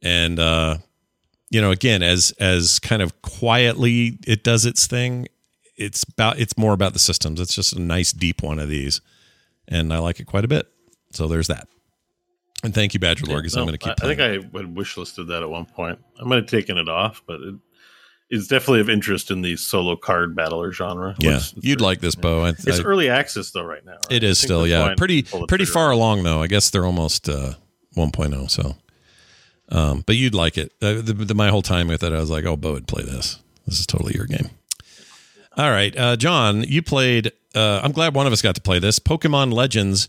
Speaker 1: And, uh, you know, again, as, as kind of quietly it does its thing, it's about, it's more about the systems. It's just a nice deep one of these. And I like it quite a bit. So there's that. And thank you, Badger Lord, because I'm going to keep
Speaker 3: I, I think I had wish listed that at one point. I might have taken it off, but it is definitely of interest in the solo card battler genre.
Speaker 1: yeah,
Speaker 3: It's- it's
Speaker 1: you'd like this, Bo. I,
Speaker 3: It's
Speaker 1: I-
Speaker 3: early access though, right now. right?
Speaker 1: It is still, yeah, pretty pretty far along though. I guess they're almost uh, 1.0. So, um, but you'd like it. Uh, the, the, my whole time with it, I was like, oh, Bo would play this. This is totally your game. All right, uh, John, you played. Uh, I'm glad one of us got to play this. Pokemon Legends,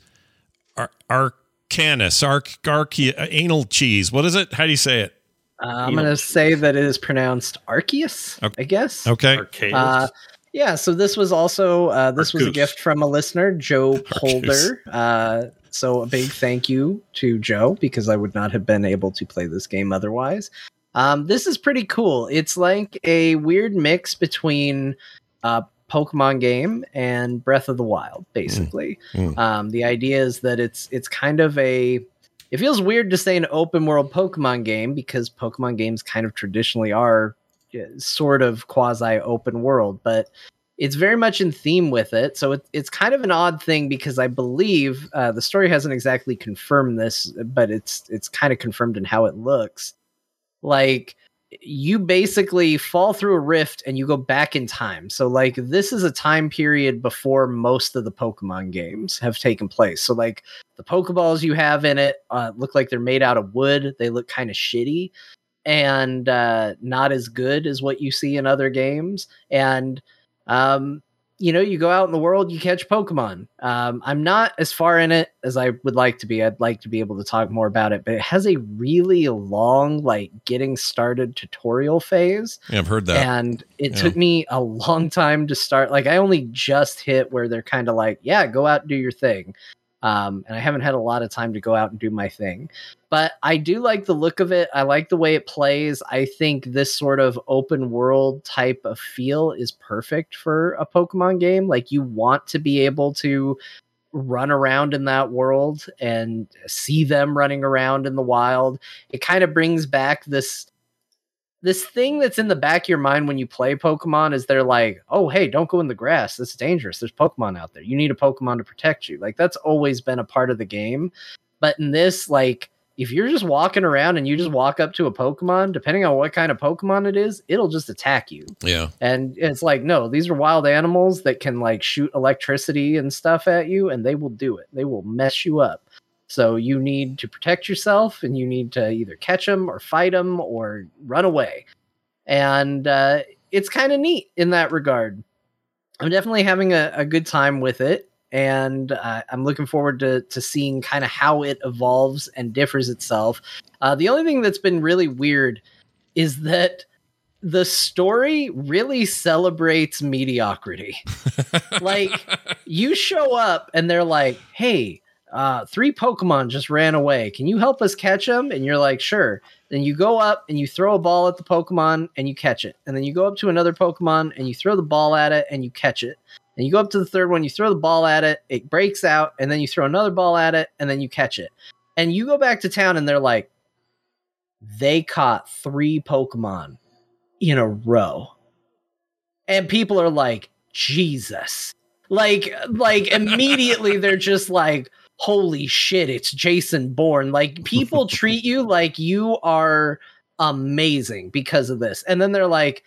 Speaker 1: Ar- Arcanus, Arc, Arc, anal cheese. What is it? How do you say it?
Speaker 2: Uh, I'm going to say that it is pronounced Arceus,
Speaker 1: Okay.
Speaker 2: I guess.
Speaker 1: Okay,
Speaker 3: Arcade.
Speaker 2: Uh, yeah, so this was also uh, this was a gift from a listener, Joe Polder. Uh, so a big thank you to Joe because I would not have been able to play this game otherwise. Um, this is pretty cool. It's like a weird mix between uh, Pokemon game and Breath of the Wild, basically.
Speaker 1: Mm.
Speaker 2: Um, the idea is that it's it's kind of a it feels weird to say an open world Pokemon game because Pokemon games kind of traditionally are uh, sort of quasi open world, but it's very much in theme with it. So it, it's kind of an odd thing because I believe uh, the story hasn't exactly confirmed this, but it's it's kind of confirmed in how it looks. Like you basically fall through a rift and you go back in time. So like this is a time period before most of the Pokemon games have taken place. So like the Pokeballs you have in it uh, look like they're made out of wood. They look kind of shitty and uh, not as good as what you see in other games. And um, you know, you go out in the world, you catch Pokemon. Um, I'm not as far in it as I would like to be. I'd like to be able to talk more about it, but it has a really long, like, getting started tutorial phase.
Speaker 1: Yeah, I've heard that.
Speaker 2: And it
Speaker 1: Yeah.
Speaker 2: took me a long time to start. Like, I only just hit where they're kind of like, yeah, go out and do your thing. Um, and I haven't had a lot of time to go out and do my thing. But I do like the look of it. I like the way it plays. I think this sort of open world type of feel is perfect for a Pokemon game. Like, you want to be able to run around in that world and see them running around in the wild. It kind of brings back this this thing that's in the back of your mind when you play Pokemon is they're like, oh, hey, don't go in the grass. That's dangerous. There's Pokemon out there. You need a Pokemon to protect you. Like, that's always been a part of the game. But in this, like, if you're just walking around and you just walk up to a Pokemon, depending on what kind of Pokemon it is, it'll just attack you.
Speaker 1: Yeah.
Speaker 2: And it's like, no, these are wild animals that can like shoot electricity and stuff at you, and they will do it. They will mess you up. So you need to protect yourself, and you need to either catch them or fight them or run away. And uh, it's kind of neat in that regard. I'm definitely having a, a good time with it, and uh, I'm looking forward to to seeing kind of how it evolves and differs itself. Uh, the only thing that's been really weird is that the story really celebrates mediocrity. like you show up and they're like, "Hey, uh, three Pokemon just ran away. Can you help us catch them?" And you're like, "Sure." Then you go up and you throw a ball at the Pokemon and you catch it. And then you go up to another Pokemon and you throw the ball at it and you catch it. And you go up to the third one, you throw the ball at it, it breaks out, and then you throw another ball at it, and then you catch it. And you go back to town and they're like, they caught three Pokemon in a row. And people are like, Jesus. Like, like immediately they're just like, holy shit, it's Jason Bourne. Like, people treat you like you are amazing because of this. And then they're like,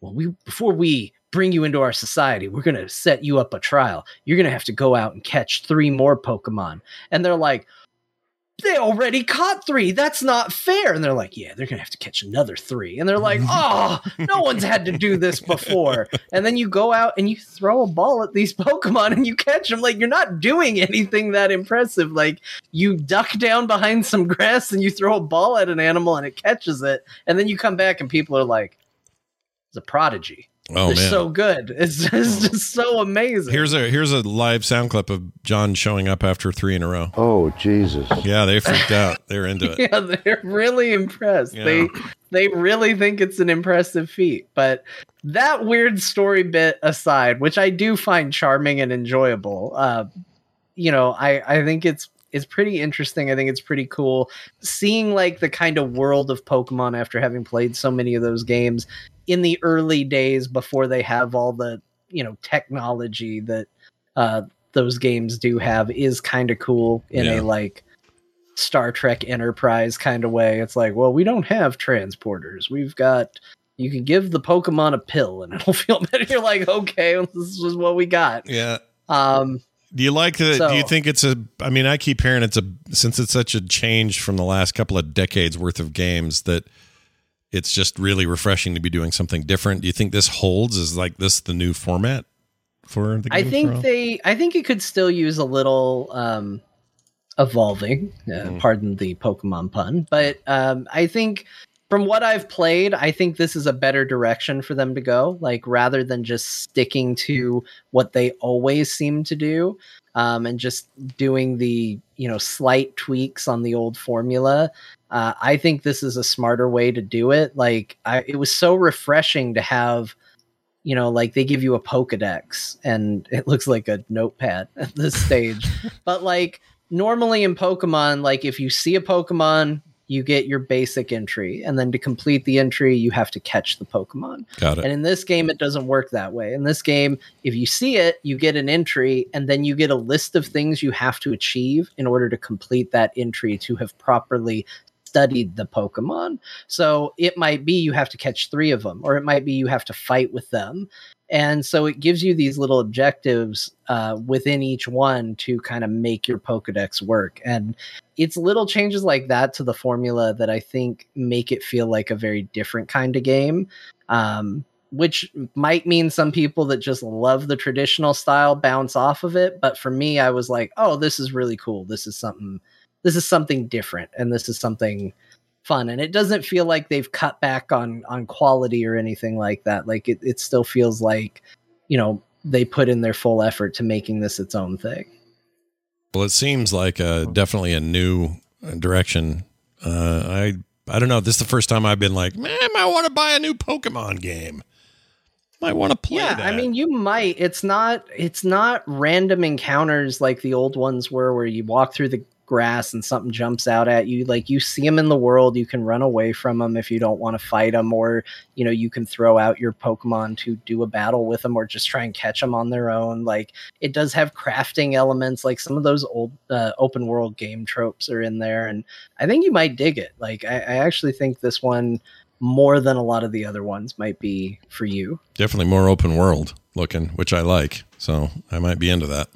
Speaker 2: well, we before we bring you into our society, we're gonna set you up a trial. You're gonna have to go out and catch three more Pokemon. And they're like, they already caught three. That's not fair. And they're like, yeah, they're gonna have to catch another three. And they're like, oh, no one's had to do this before. And then you go out and you throw a ball at these Pokemon and you catch them. Like you're not doing anything that impressive. Like you duck down behind some grass and you throw a ball at an animal and it catches it. And then you come back and people are like, it's a prodigy.
Speaker 1: Oh
Speaker 2: They're
Speaker 1: man.
Speaker 2: so good. It's just, just so amazing.
Speaker 1: Here's a here's a live sound clip of John showing up after three in a row.
Speaker 4: Oh Jesus!
Speaker 1: Yeah, they freaked out. They're into it.
Speaker 2: yeah, they're really impressed.
Speaker 1: Yeah.
Speaker 2: They they really think it's an impressive feat. But that weird story bit aside, which I do find charming and enjoyable, uh, you know, I I think it's it's pretty interesting. I think it's pretty cool seeing like the kind of world of Pokemon after having played so many of those games in the early days before they have all the you know technology that uh, those games do have is kind of cool in
Speaker 1: Yeah.
Speaker 2: a like Star Trek Enterprise kind of way. It's like, well, we don't have transporters. We've got you can give the Pokemon a pill and it'll feel better. You're like, okay, this is what we got.
Speaker 1: Yeah.
Speaker 2: Um,
Speaker 1: Do you like the? do you think it's a? I mean, I keep hearing it's a since it's such a change from the last couple of decades worth of games that it's just really refreshing to be doing something different. Do you think this holds? Is like this the new format for the?
Speaker 2: I think they, I think it could still use a little um, evolving. Uh,
Speaker 1: Mm.
Speaker 2: Pardon the Pokemon pun, but um, I think from what I've played, I think this is a better direction for them to go. Like rather than just sticking to what they always seem to do, um, and just doing the you know slight tweaks on the old formula. Uh, I think this is a smarter way to do it. Like I, it was so refreshing to have you know, like they give you a Pokedex and it looks like a notepad at this stage. but like normally in Pokemon, like if you see a Pokemon, you get your basic entry. And then to complete the entry, you have to catch the Pokemon.
Speaker 1: Got it.
Speaker 2: And in this game, it doesn't work that way. In this game, if you see it, you get an entry, and then you get a list of things you have to achieve in order to complete that entry to have properly studied the Pokemon. So it might be you have to catch three of them, or it might be you have to fight with them. And so it gives you these little objectives uh, within each one to kind of make your Pokedex work. And it's little changes like that to the formula that I think make it feel like a very different kind of game. Um, which might mean some people that just love the traditional style bounce off of it. But for me, I was like, oh, this is really cool. This is something this is something different and this is something fun. And it doesn't feel like they've cut back on on quality or anything like that. Like it, it still feels like you know they put in their full effort to making this its own thing.
Speaker 1: Well it seems like a, definitely a new direction. Uh, i i don't know. This is the first time i've been like man i want to buy a new pokemon game. Might want to play
Speaker 2: yeah
Speaker 1: that.
Speaker 2: i mean you might. It's not it's not random encounters like the old ones were where you walk through the grass and something jumps out at you like you see them in the world you can run away from them if you don't want to fight them or you know you can throw out your pokemon to do a battle with them or just try and catch them on their own like it does have crafting elements like some of those old uh, open world game tropes are in there and i think you might dig it like I, I actually think this one more than a lot of the other ones might be for you.
Speaker 1: Definitely more open world looking which i like so i might be into that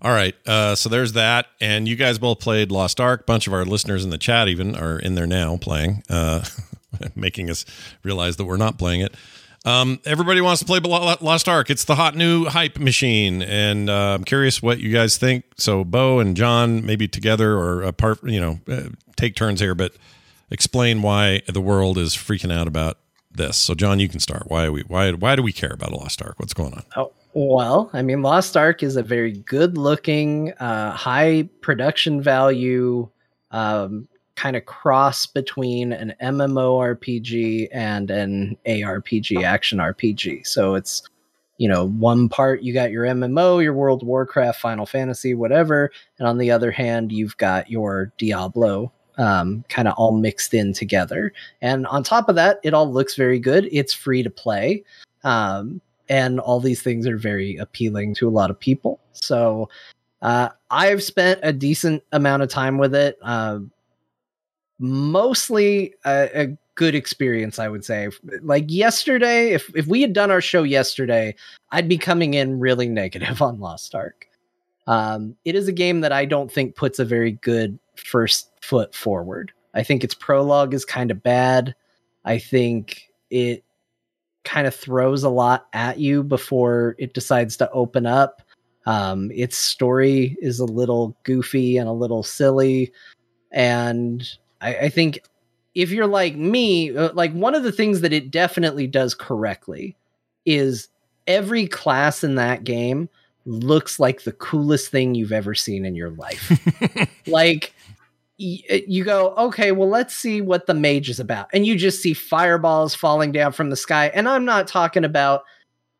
Speaker 1: all right. Uh, so there's that. And you guys both played Lost Ark. A bunch of our listeners in the chat even are in there now playing, uh, making us realize that we're not playing it. Um, everybody wants to play Lost Ark. It's the hot new hype machine, and uh, I'm curious what you guys think. So, Bo and John, maybe together or apart, you know, uh, take turns here, but explain why the world is freaking out about this. So, John, you can start. Why we? Why? Why do we care about a Lost Ark? What's going on?
Speaker 2: Oh, well, I mean, Lost Ark is a very good looking, uh, high production value, um, kind of cross between an MMORPG and an ARPG, action RPG. So it's, you know, one part you got your MMO, your World of Warcraft, Final Fantasy, whatever. And on the other hand, you've got your Diablo um, kind of all mixed in together. And on top of that, it all looks very good. It's free to play. Um, and all these things are very appealing to a lot of people. So uh, I've spent a decent amount of time with it. Uh, mostly a, a, good experience, I would say. Like yesterday, if if we had done our show yesterday, I'd be coming in really negative on Lost Ark. Um, it is a game that I don't think puts a very good first foot forward. I think its prologue is kind of bad. I think it kind of throws a lot at you before it decides to open up. Um, its story is a little goofy and a little silly. And I, I think if you're like me, uh, like one of the things that it definitely does correctly is every class in that game looks like the coolest thing you've ever seen in your life. like Eh, you go, okay, well, let's see what the mage is about. And you just see fireballs falling down from the sky. And I'm not talking about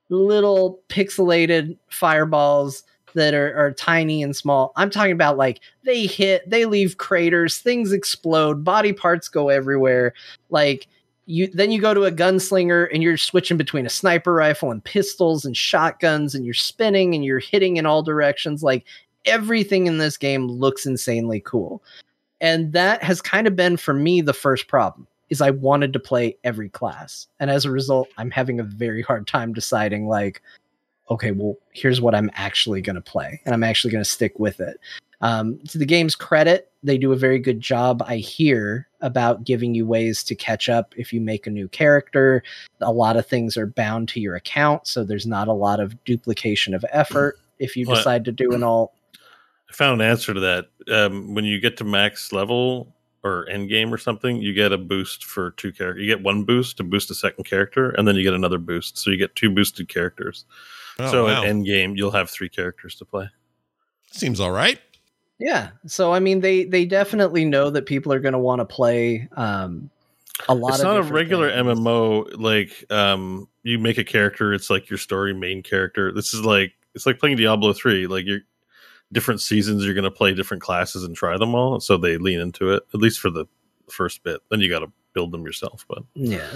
Speaker 2: little pixelated fireballs that are, are tiny and small. I'm talking about like they hit, they leave craters, things explode, body parts go everywhere. Like, you then you go to a gunslinger and you're switching between a sniper rifle and pistols and shotguns and you're spinning and you're hitting in all directions like everything in this game looks insanely cool and that has kind of been for me the first problem is I wanted to play every class. And as a result, I'm having a very hard time deciding like okay, well, here's what I'm actually going to play and I'm actually going to stick with it. Um, to the game's credit, they do a very good job, I hear, about giving you ways to catch up if you make a new character. A lot of things are bound to your account, so there's not a lot of duplication of effort if you decide to do an all
Speaker 3: I found an answer to that. Um, when you get to max level or end game or something, you get a boost for two characters. You get one boost to boost a second character, and then you get another boost. So you get two boosted characters. Oh, so wow. at end game, you'll have three characters to play.
Speaker 1: Seems all right.
Speaker 2: Yeah. So I mean, they they definitely know that people are going to want to play um, a lot.
Speaker 3: It's
Speaker 2: of
Speaker 3: not a regular
Speaker 2: things.
Speaker 3: MMO. Like um, you make a character, it's like your story main character. This is like it's like playing Diablo three. Like you're different seasons, you're going to play different classes and try them all. So they lean into it at least for the first bit. Then you got to build them yourself. But
Speaker 2: Yeah,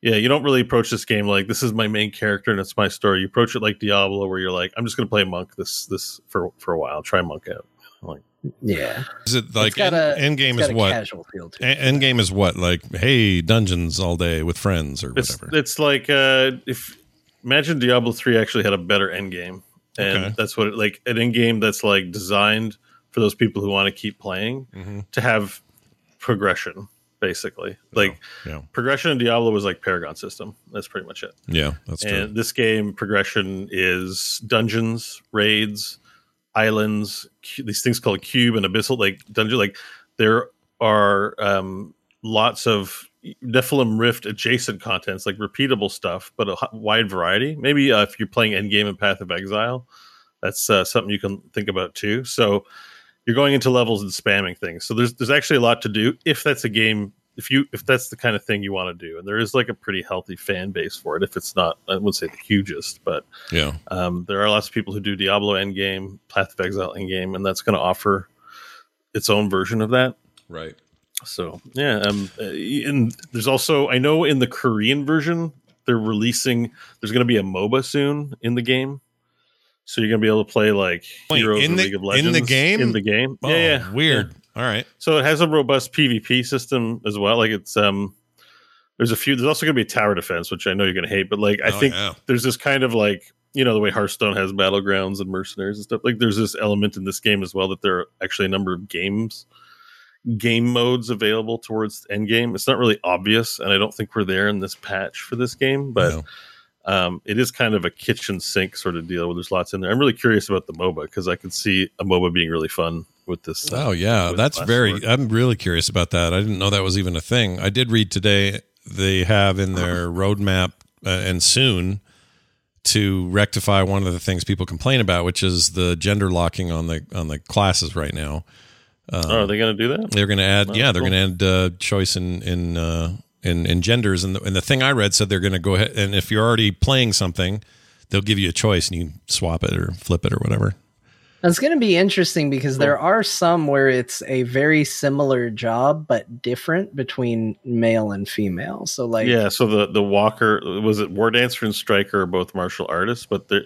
Speaker 3: yeah, you don't really approach this game like this is my main character and it's my story. You approach it like Diablo, where you're like, I'm just going to play monk this this for for a while, try monk out. Like
Speaker 2: yeah.
Speaker 1: Is it like
Speaker 2: got a-
Speaker 1: end, end game is what?
Speaker 2: Casual feel to it.
Speaker 1: End game is what? Like, hey, dungeons all day with friends or
Speaker 3: it's
Speaker 1: whatever.
Speaker 3: it's like uh, if imagine Diablo three actually had a better end game, and
Speaker 1: Okay.
Speaker 3: that's what it, like an end game that's like designed for those people who want to keep playing
Speaker 1: Mhm.
Speaker 3: to have progression. Basically, like
Speaker 1: yeah,
Speaker 3: progression in Diablo was like Paragon system. That's pretty much it.
Speaker 1: yeah, that's true.
Speaker 3: And this game progression is dungeons, raids, islands, cu- these things called cube and abyssal, like dungeon. Like there are um, lots of Nephalem Rift adjacent contents, like repeatable stuff, but a wide variety. Maybe uh, if you're playing Endgame and Path of Exile, that's uh, something you can think about too. So you're going into levels and spamming things. So there's there's actually a lot to do if that's a game if you if that's the kind of thing you want to do. And there is like a pretty healthy fan base for it. If it's not, I wouldn't say the hugest, but
Speaker 1: yeah,
Speaker 3: um, there are lots of people who do Diablo Endgame, Path of Exile Endgame, and that's going to offer its own version of that.
Speaker 1: right.
Speaker 3: So yeah, um, uh, and there's also I know in the Korean version they're releasing. There's going to be a MOBA soon in the game, so you're going to be able to play like
Speaker 1: Wait,
Speaker 3: Heroes
Speaker 1: in
Speaker 3: of
Speaker 1: the-
Speaker 3: League of
Speaker 1: in the game?
Speaker 3: In the game,
Speaker 1: Oh,
Speaker 3: yeah, yeah,
Speaker 1: weird.
Speaker 3: yeah.
Speaker 1: All right.
Speaker 3: So it has a robust PvP system as well. Like it's um, there's a few. There's also going to be tower defense, which I know you're going to hate, but like I
Speaker 1: Oh,
Speaker 3: think
Speaker 1: yeah.
Speaker 3: there's this kind of like you know the way Hearthstone has battlegrounds and mercenaries and stuff. Like there's this element in this game as well that there are actually a number of games, game modes available towards the end game. It's not really obvious, and I don't think we're there in this patch for this game, but.
Speaker 1: No.
Speaker 3: Um, it is kind of a kitchen sink sort of deal where there's lots in there. I'm really curious about the MOBA because I could see a MOBA being really fun with this. uh,
Speaker 1: Oh yeah, that's very.
Speaker 3: work.
Speaker 1: I'm really curious about that. I didn't know that was even a thing. I did read today they have in their roadmap uh, and soon to rectify one of the things people complain about, which is the gender locking on the on the classes right now.
Speaker 3: Oh, are they going to do that?
Speaker 1: They're going to add,
Speaker 3: Oh,
Speaker 1: yeah, they're
Speaker 3: cool.
Speaker 1: going to add uh, choice in in uh, in, in genders, and the, and the thing I read said they're going to go ahead and if you're already playing something, they'll give you a choice and you swap it or flip it or whatever.
Speaker 2: It's going to be interesting because there are some where it's a very similar job but different between male and female. So like
Speaker 3: yeah, so the the Walker was it War Dancer and Striker are both martial artists, but the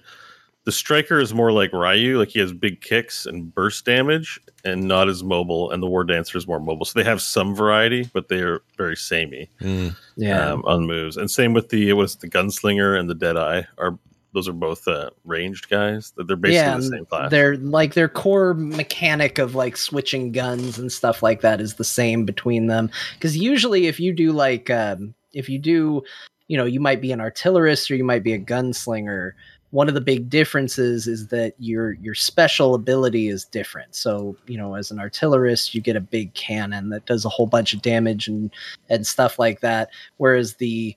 Speaker 3: the Striker is more like Ryu, like he has big kicks and burst damage, and not as mobile. And the War Dancer is more mobile, so they have some variety, but they are very samey
Speaker 1: Mm.
Speaker 2: yeah.
Speaker 3: um, on moves. And same with the it was the Gunslinger and the Deadeye are those are both uh, ranged guys. They're basically
Speaker 2: yeah,
Speaker 3: the same class.
Speaker 2: They're like their core mechanic of like switching guns and stuff like that is the same between them. Because usually, if you do like, um, if you do, you know, you might be an artillerist or you might be a gunslinger. One of the big differences is that your your special ability is different. So you know, as an artillerist, you get a big cannon that does a whole bunch of damage and and stuff like that. Whereas the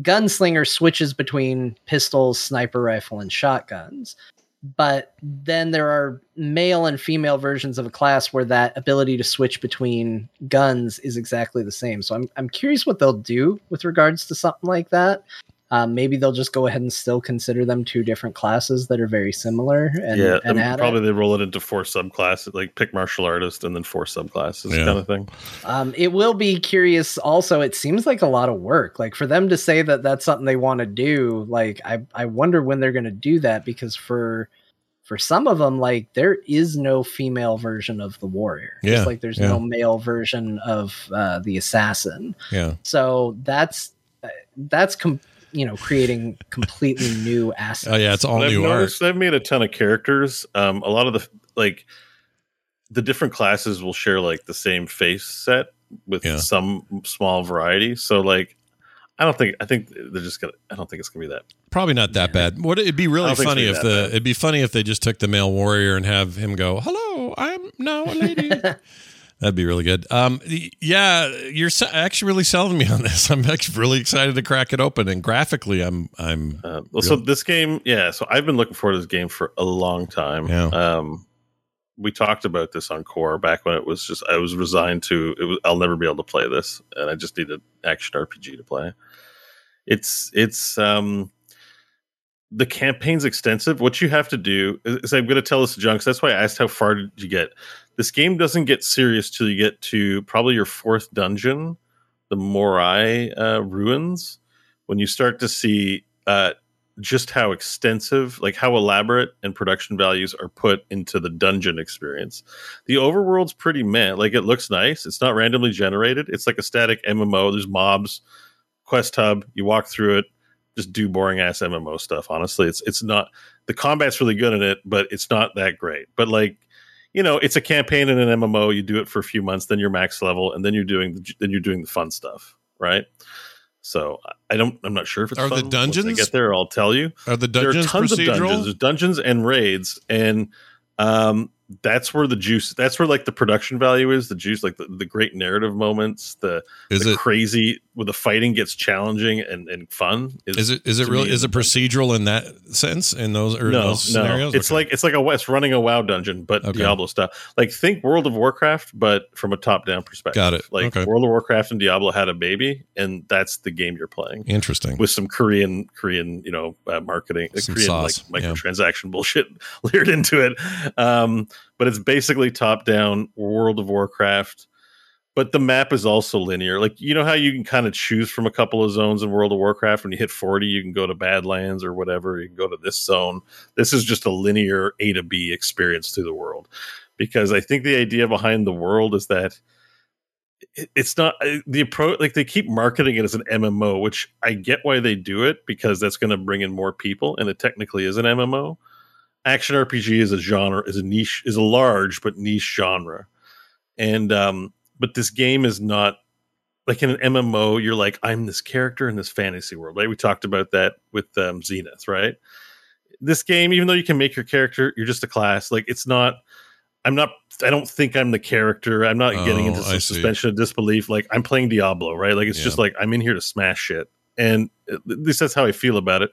Speaker 2: gunslinger switches between pistols, sniper rifle, and shotguns. But then there are male and female versions of a class where that ability to switch between guns is exactly the same. So I'm I'm curious what they'll do with regards to something like that. Um, maybe they'll just go ahead and still consider them two different classes that are very similar. And,
Speaker 3: yeah,
Speaker 2: and
Speaker 3: and
Speaker 2: add
Speaker 3: probably
Speaker 2: it.
Speaker 3: they roll it into four subclasses, like pick martial artist and then four subclasses
Speaker 1: Yeah.
Speaker 3: kind of thing.
Speaker 2: Um, it will be curious. Also, it seems like a lot of work. Like for them to say that that's something they want to do. Like I, I wonder when they're going to do that because for for some of them, like there is no female version of the warrior.
Speaker 1: Yeah,
Speaker 2: Just like there's
Speaker 1: yeah.
Speaker 2: no male version of uh, the assassin.
Speaker 1: Yeah.
Speaker 2: So that's uh, that's com- you know creating completely new assets.
Speaker 1: Oh yeah, it's all
Speaker 3: But I've
Speaker 1: new art.
Speaker 3: noticed they've made a ton of characters. Um, a lot of the like the different classes will share like the same face set with
Speaker 1: Yeah.
Speaker 3: some small variety. So like, I don't think I think they're just gonna. I don't think it's gonna be that.
Speaker 1: Probably not that bad. What it'd be really funny
Speaker 3: it's
Speaker 1: if the
Speaker 3: bad.
Speaker 1: it'd be funny if they just took the male warrior and have him go, "Hello, I'm now a lady." That'd be really good. Um, yeah, you're actually really selling me on this. I'm actually really excited to crack it open, and graphically, I'm I'm
Speaker 3: Uh, well, so this game, yeah. So I've been looking forward to this game for a long time.
Speaker 1: Yeah.
Speaker 3: Um, we talked about this on core back when it was just i was resigned to it was i'll never be able to play this and i just need an action rpg to play it's it's um the campaign's extensive what you have to do is i'm going to tell this to john because that's why i asked how far did you get this game doesn't get serious till you get to probably your fourth dungeon the morai uh, ruins when you start to see uh, just how extensive, like how elaborate and production values are put into the dungeon experience. The overworld's pretty meh. Like it looks nice. It's not randomly generated. It's like a static MMO. There's mobs, quest hub. You walk through it, just do boring ass MMO stuff. Honestly, it's it's not the combat's really good in it, but it's not that great. But like you know, it's a campaign in an MMO. You do it for a few months, then you're max level, and then you're doing the, then you're doing the fun stuff, right? So I don't. I'm not sure if it's
Speaker 1: are
Speaker 3: fun.
Speaker 1: the dungeons.
Speaker 3: Once I get there, I'll tell you.
Speaker 1: Are the dungeons
Speaker 3: there are tons
Speaker 1: procedural?
Speaker 3: of dungeons. There's dungeons and raids, and um, that's where the juice. That's where like the production value is. The juice, like the, the great narrative moments. The
Speaker 1: Is
Speaker 3: the
Speaker 1: it-
Speaker 3: crazy where the fighting gets challenging and, and fun.
Speaker 1: Is it is it really is it procedural in that sense in those in
Speaker 3: no,
Speaker 1: those
Speaker 3: no.
Speaker 1: scenarios?
Speaker 3: It's
Speaker 1: Okay.
Speaker 3: like it's like a it's running a WoW dungeon, but
Speaker 1: Okay.
Speaker 3: Diablo stuff. Like think World of Warcraft, but from a top down perspective.
Speaker 1: Got it.
Speaker 3: Like
Speaker 1: Okay.
Speaker 3: World of Warcraft and Diablo had a baby, and that's the game you're playing
Speaker 1: interesting.
Speaker 3: with some Korean Korean you know uh, marketing,
Speaker 1: Some
Speaker 3: Korean
Speaker 1: sauce,
Speaker 3: like
Speaker 1: yeah.
Speaker 3: microtransaction bullshit layered into it. Um, but it's basically top down World of Warcraft. But the map is also linear. Like you know how you can kind of choose from a couple of zones in World of Warcraft. When you hit forty, you can go to Badlands or whatever. You can go to this zone. This is just a linear A to B experience through the world. Because I think the idea behind the world is that it's not uh, the approach like they keep marketing it as an MMO, which I get why they do it because that's going to bring in more people, and it technically is an MMO. Action RPG is a genre, is a niche, is a large but niche genre, and um, but this game is not like in an MMO. You're like I'm this character in this fantasy world, right? We talked about that with um, Zenith, right? This game, even though you can make your character, you're just a class. Like it's not. I'm not. I don't think I'm the character. I'm not getting
Speaker 1: Oh,
Speaker 3: into some suspension of disbelief. Like I'm playing Diablo, right? Like it's
Speaker 1: Yeah.
Speaker 3: just like I'm in here to smash shit, and at least that's how I feel about it.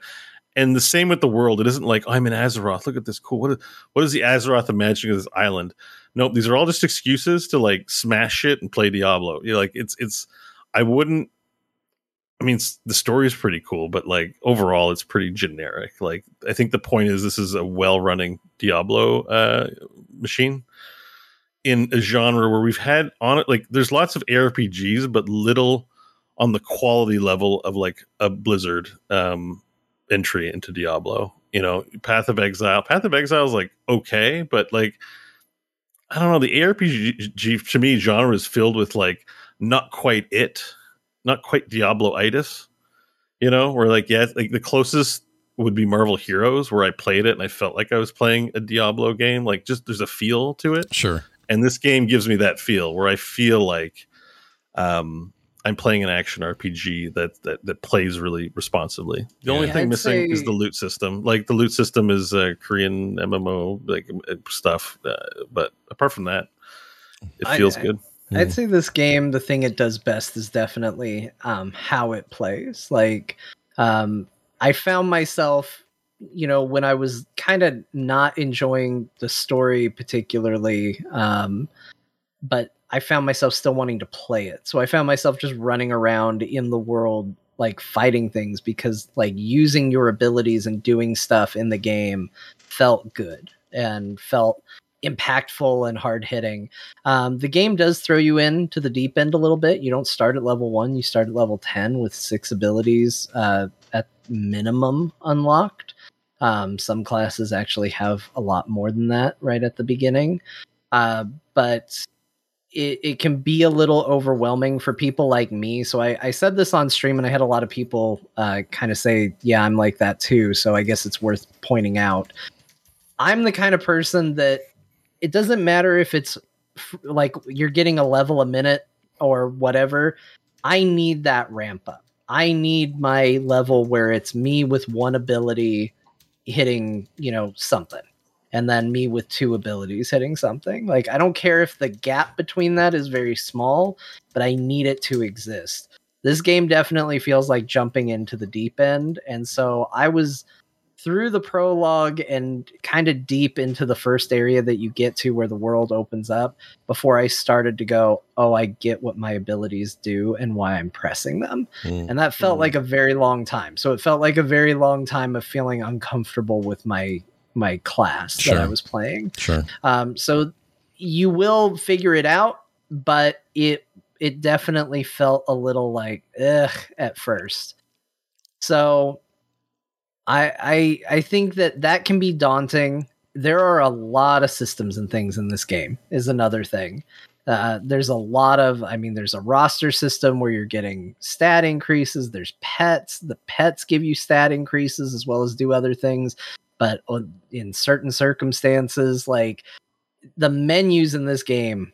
Speaker 3: And the same with the world. It isn't like oh, I'm in Azeroth. Look at this cool. What is, what is the Azeroth imagining of this island? Nope. These are all just excuses to like smash shit and play Diablo. You're like it's it's. I wouldn't. I mean, the story is pretty cool, but like overall, it's pretty generic. Like, I think the point is this is a well-running Diablo uh, machine in a genre where we've had on it like there's lots of RPGs, but little on the quality level of like a Blizzard um, entry into Diablo. You know, Path of Exile. Path of Exile is like okay, but like I don't know. The ARPG to me genre is filled with like not quite it, not quite Diablo itis. You know, where like yeah, like the closest would be Marvel Heroes, where I played it and I felt like I was playing a Diablo game. Like just there's a feel to it,
Speaker 1: Sure.
Speaker 3: and this game gives me that feel where I feel like um, I'm playing an action RPG that that that plays really responsively. The only thing
Speaker 2: I'd
Speaker 3: missing is the loot system. Like the loot system is uh, Korean MMO like uh, stuff, uh, but apart from that, it feels
Speaker 2: I-
Speaker 3: good.
Speaker 2: I'd say this game, the thing it does best is definitely um, how it plays. Like, um, I found myself, you know, when I was kind of not enjoying the story particularly, um, but I found myself still wanting to play it. So I found myself just running around in the world, like fighting things because, like, using your abilities and doing stuff in the game felt good and felt impactful and hard hitting. Um, the game does throw you into the deep end a little bit. You don't start at level one, you start at level 10 with six abilities uh, at minimum unlocked. Um, some classes actually have a lot more than that right at the beginning. Uh, but it, it can be a little overwhelming for people like me. So I, I said this on stream and I had a lot of people uh, kind of say, yeah, I'm like that too. So I guess it's worth pointing out. I'm the kind of person that it doesn't matter if it's f- like you're getting a level a minute or whatever. I need that ramp up. I need my level where it's me with one ability hitting, you know, something. And then me with two abilities hitting something. Like I don't care if the gap between that is very small, but I need it to exist. This game definitely feels like jumping into the deep end. And so I was through the prologue and kind of deep into the first area that you get to where the world opens up before I started to go, oh, I get what my abilities do and why I'm pressing them.
Speaker 1: Mm.
Speaker 2: And that felt like a very long time. So it felt like a very long time of feeling uncomfortable with my my class that I was playing.
Speaker 1: Sure.
Speaker 2: Um, so you will figure it out, but it it definitely felt a little like ugh at first. So I I I think that that can be daunting. There are a lot of systems and things in this game. Is another thing. Uh, there's a lot of, I mean, there's a roster system where you're getting stat increases. There's pets. The pets give you stat increases as well as do other things. But in certain circumstances, like the menus in this game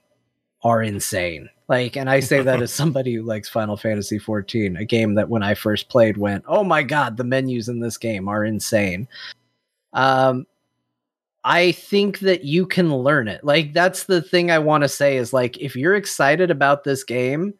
Speaker 2: are insane. Like, and I say that as somebody who likes Final Fantasy 14, a game that when I first played went, oh my god, the menus in this game are insane. Um, I think that you can learn it. Like, that's the thing I want to say is like, if you're excited about this game,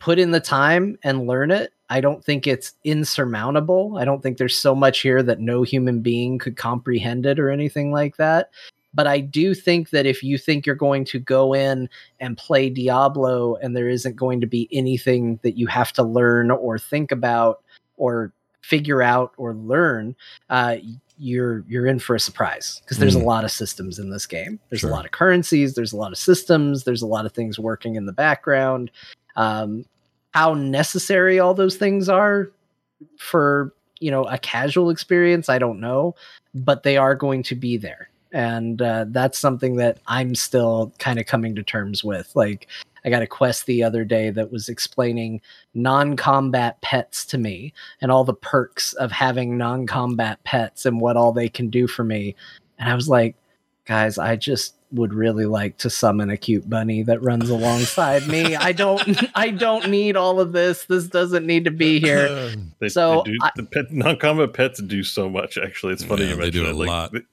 Speaker 2: put in the time and learn it. I don't think it's insurmountable. I don't think there's so much here that no human being could comprehend it or anything like that. But I do think that if you think you're going to go in and play Diablo and there isn't going to be anything that you have to learn or think about or figure out or learn, uh, you're you're in for a surprise because there's
Speaker 1: Mm.
Speaker 2: a lot of systems in this game. There's
Speaker 1: Sure.
Speaker 2: a lot of currencies. There's a lot of systems. There's a lot of things working in the background. Um, how necessary all those things are for you know a casual experience, I don't know, but they are going to be there, and uh, that's something that I'm still kind of coming to terms with. Like I got a quest the other day that was explaining non-combat pets to me and all the perks of having non-combat pets and what all they can do for me. And I was like, guys, I just would really like to summon a cute bunny that runs alongside me. I don't I don't need all of this. This doesn't need to be here.
Speaker 3: They,
Speaker 2: So,
Speaker 3: they do,
Speaker 2: I-
Speaker 3: the pet, non-combat pets do so much. Actually, it's funny
Speaker 1: Yeah,
Speaker 3: you
Speaker 1: they do a
Speaker 3: Like,
Speaker 1: lot.
Speaker 3: th-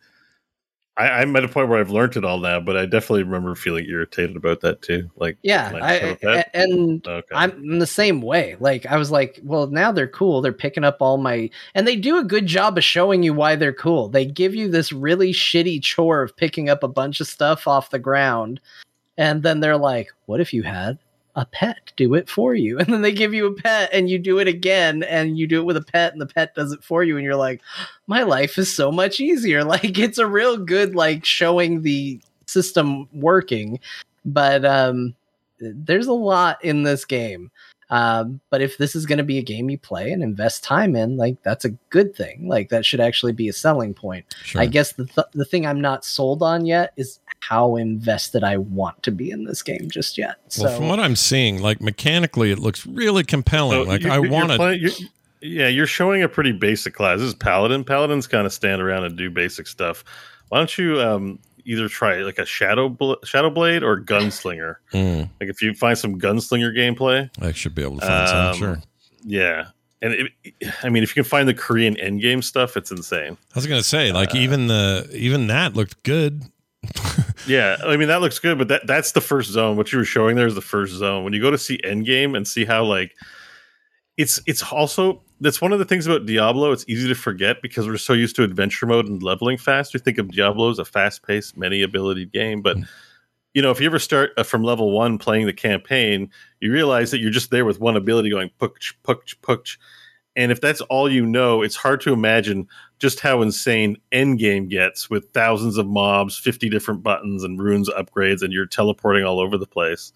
Speaker 3: I, I'm at a point where I've learned it all now, but I definitely remember feeling irritated about that too. Like,
Speaker 2: Yeah, I,
Speaker 3: have a pet?
Speaker 2: a- and
Speaker 3: Okay.
Speaker 2: I'm in the same way. Like I was like, well, now they're cool. They're picking up all my and they do a good job of showing you why they're cool. They give you this really shitty chore of picking up a bunch of stuff off the ground. And then they're like, what if you had a pet do it for you? And then they give you a pet and you do it again and you do it with a pet and the pet does it for you and you're like, my life is so much easier. Like it's a real good like showing the system working. But um there's a lot in this game. Um, but if this is going to be a game you play and invest time in, like that's a good thing. Like that should actually be a selling point.
Speaker 1: Sure.
Speaker 2: I guess the th- the thing I'm not sold on yet is how invested I want to be in this game just yet. So
Speaker 1: well, from what I'm seeing, like mechanically, it looks really compelling.
Speaker 3: So
Speaker 1: like
Speaker 3: you're-
Speaker 1: I
Speaker 3: you're- you're
Speaker 1: want to.
Speaker 3: playing- you're- Yeah, you're showing a pretty basic class. This is Paladin. Paladins kind of stand around and do basic stuff. Why don't you um, either try like a Shadow Bl- Shadow Blade or Gunslinger?
Speaker 1: Mm,
Speaker 3: Like if you find some Gunslinger gameplay,
Speaker 1: I should be able to find
Speaker 3: Um,
Speaker 1: some. Sure.
Speaker 3: yeah. And it, I mean, if you can find the Korean endgame stuff, it's insane.
Speaker 1: I was gonna say,
Speaker 3: uh,
Speaker 1: like even the even that looked good.
Speaker 3: Yeah, I mean that looks good, but that that's the first zone. What you were showing there is the first zone. When you go to see Endgame and see how like it's it's also that's one of the things about Diablo. It's easy to forget because we're so used to adventure mode and leveling fast. We think of Diablo as a fast paced, many ability game, but you know if you ever start uh, from level one playing the campaign, you realize that you're just there with one ability going pukch pukch pukch. And if that's all you know, it's hard to imagine just how insane Endgame gets with thousands of mobs, 50 different buttons and runes upgrades, and you're teleporting all over the place.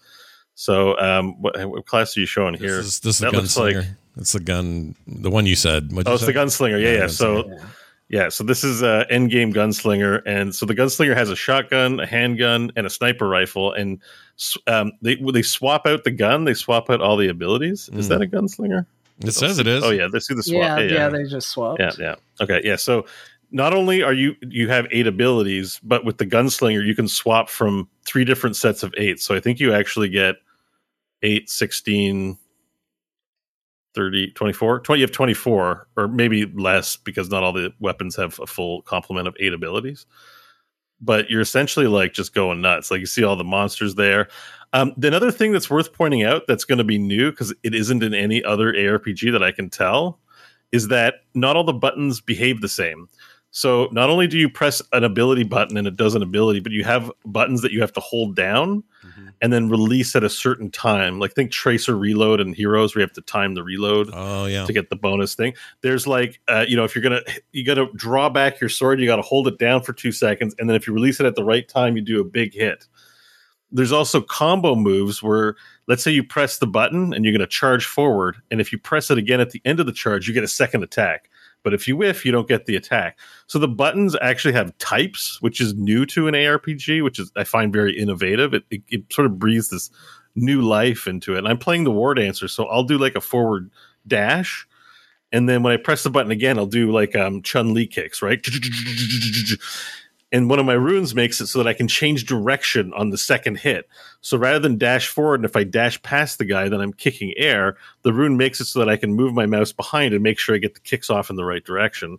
Speaker 3: So, um, what, what class are you showing here?
Speaker 1: This is this is
Speaker 3: That looks like-
Speaker 1: gunslinger. That's the gun, the one you said. What'd
Speaker 3: Oh,
Speaker 1: you
Speaker 3: it's
Speaker 1: say?
Speaker 3: the gunslinger. Yeah,
Speaker 1: Yeah,
Speaker 3: yeah. So,
Speaker 2: Yeah.
Speaker 3: yeah, so this is uh, Endgame gunslinger, and so the gunslinger has a shotgun, a handgun, and a sniper rifle, and um, they they swap out the gun, they swap out all the abilities. Is
Speaker 1: Mm.
Speaker 3: that a gunslinger?
Speaker 1: It says it is.
Speaker 3: Oh yeah, they see the swap.
Speaker 2: yeah, yeah, they just swapped.
Speaker 3: Yeah, yeah. Okay, yeah. So not only are you you have eight abilities, but with the gunslinger you can swap from three different sets of eight. So I think you actually get 8, 16, 30, 24. 20, you have 24 or maybe less because not all the weapons have a full complement of eight abilities. But you're essentially like just going nuts. Like you see all the monsters there. Um, the another thing that's worth pointing out that's going to be new because it isn't in any other ARPG that I can tell is that not all the buttons behave the same. So not only do you press an ability button and it does an ability, but you have buttons that you have to hold down
Speaker 1: Mm-hmm.
Speaker 3: and then release at a certain time. Like think tracer reload and heroes where you have to time the reload
Speaker 1: Oh yeah.
Speaker 3: to get the bonus thing. There's like, uh, you know, if you're gonna, you got to draw back your sword, you got to hold it down for two seconds, and then if you release it at the right time, you do a big hit. There's also combo moves where, let's say you press the button and you're going to charge forward, and if you press it again at the end of the charge, you get a second attack. But if you whiff, you don't get the attack. So the buttons actually have types, which is new to an ARPG, which is I find very innovative. It, it, it sort of breathes this new life into it. And I'm playing the war dancer, so I'll do like a forward dash, and then when I press the button again, I'll do like um, Chun Li kicks, right? And one of my runes makes it so that I can change direction on the second hit. So rather than dash forward, and if I dash past the guy, then I'm kicking air. The rune makes it so that I can move my mouse behind and make sure I get the kicks off in the right direction.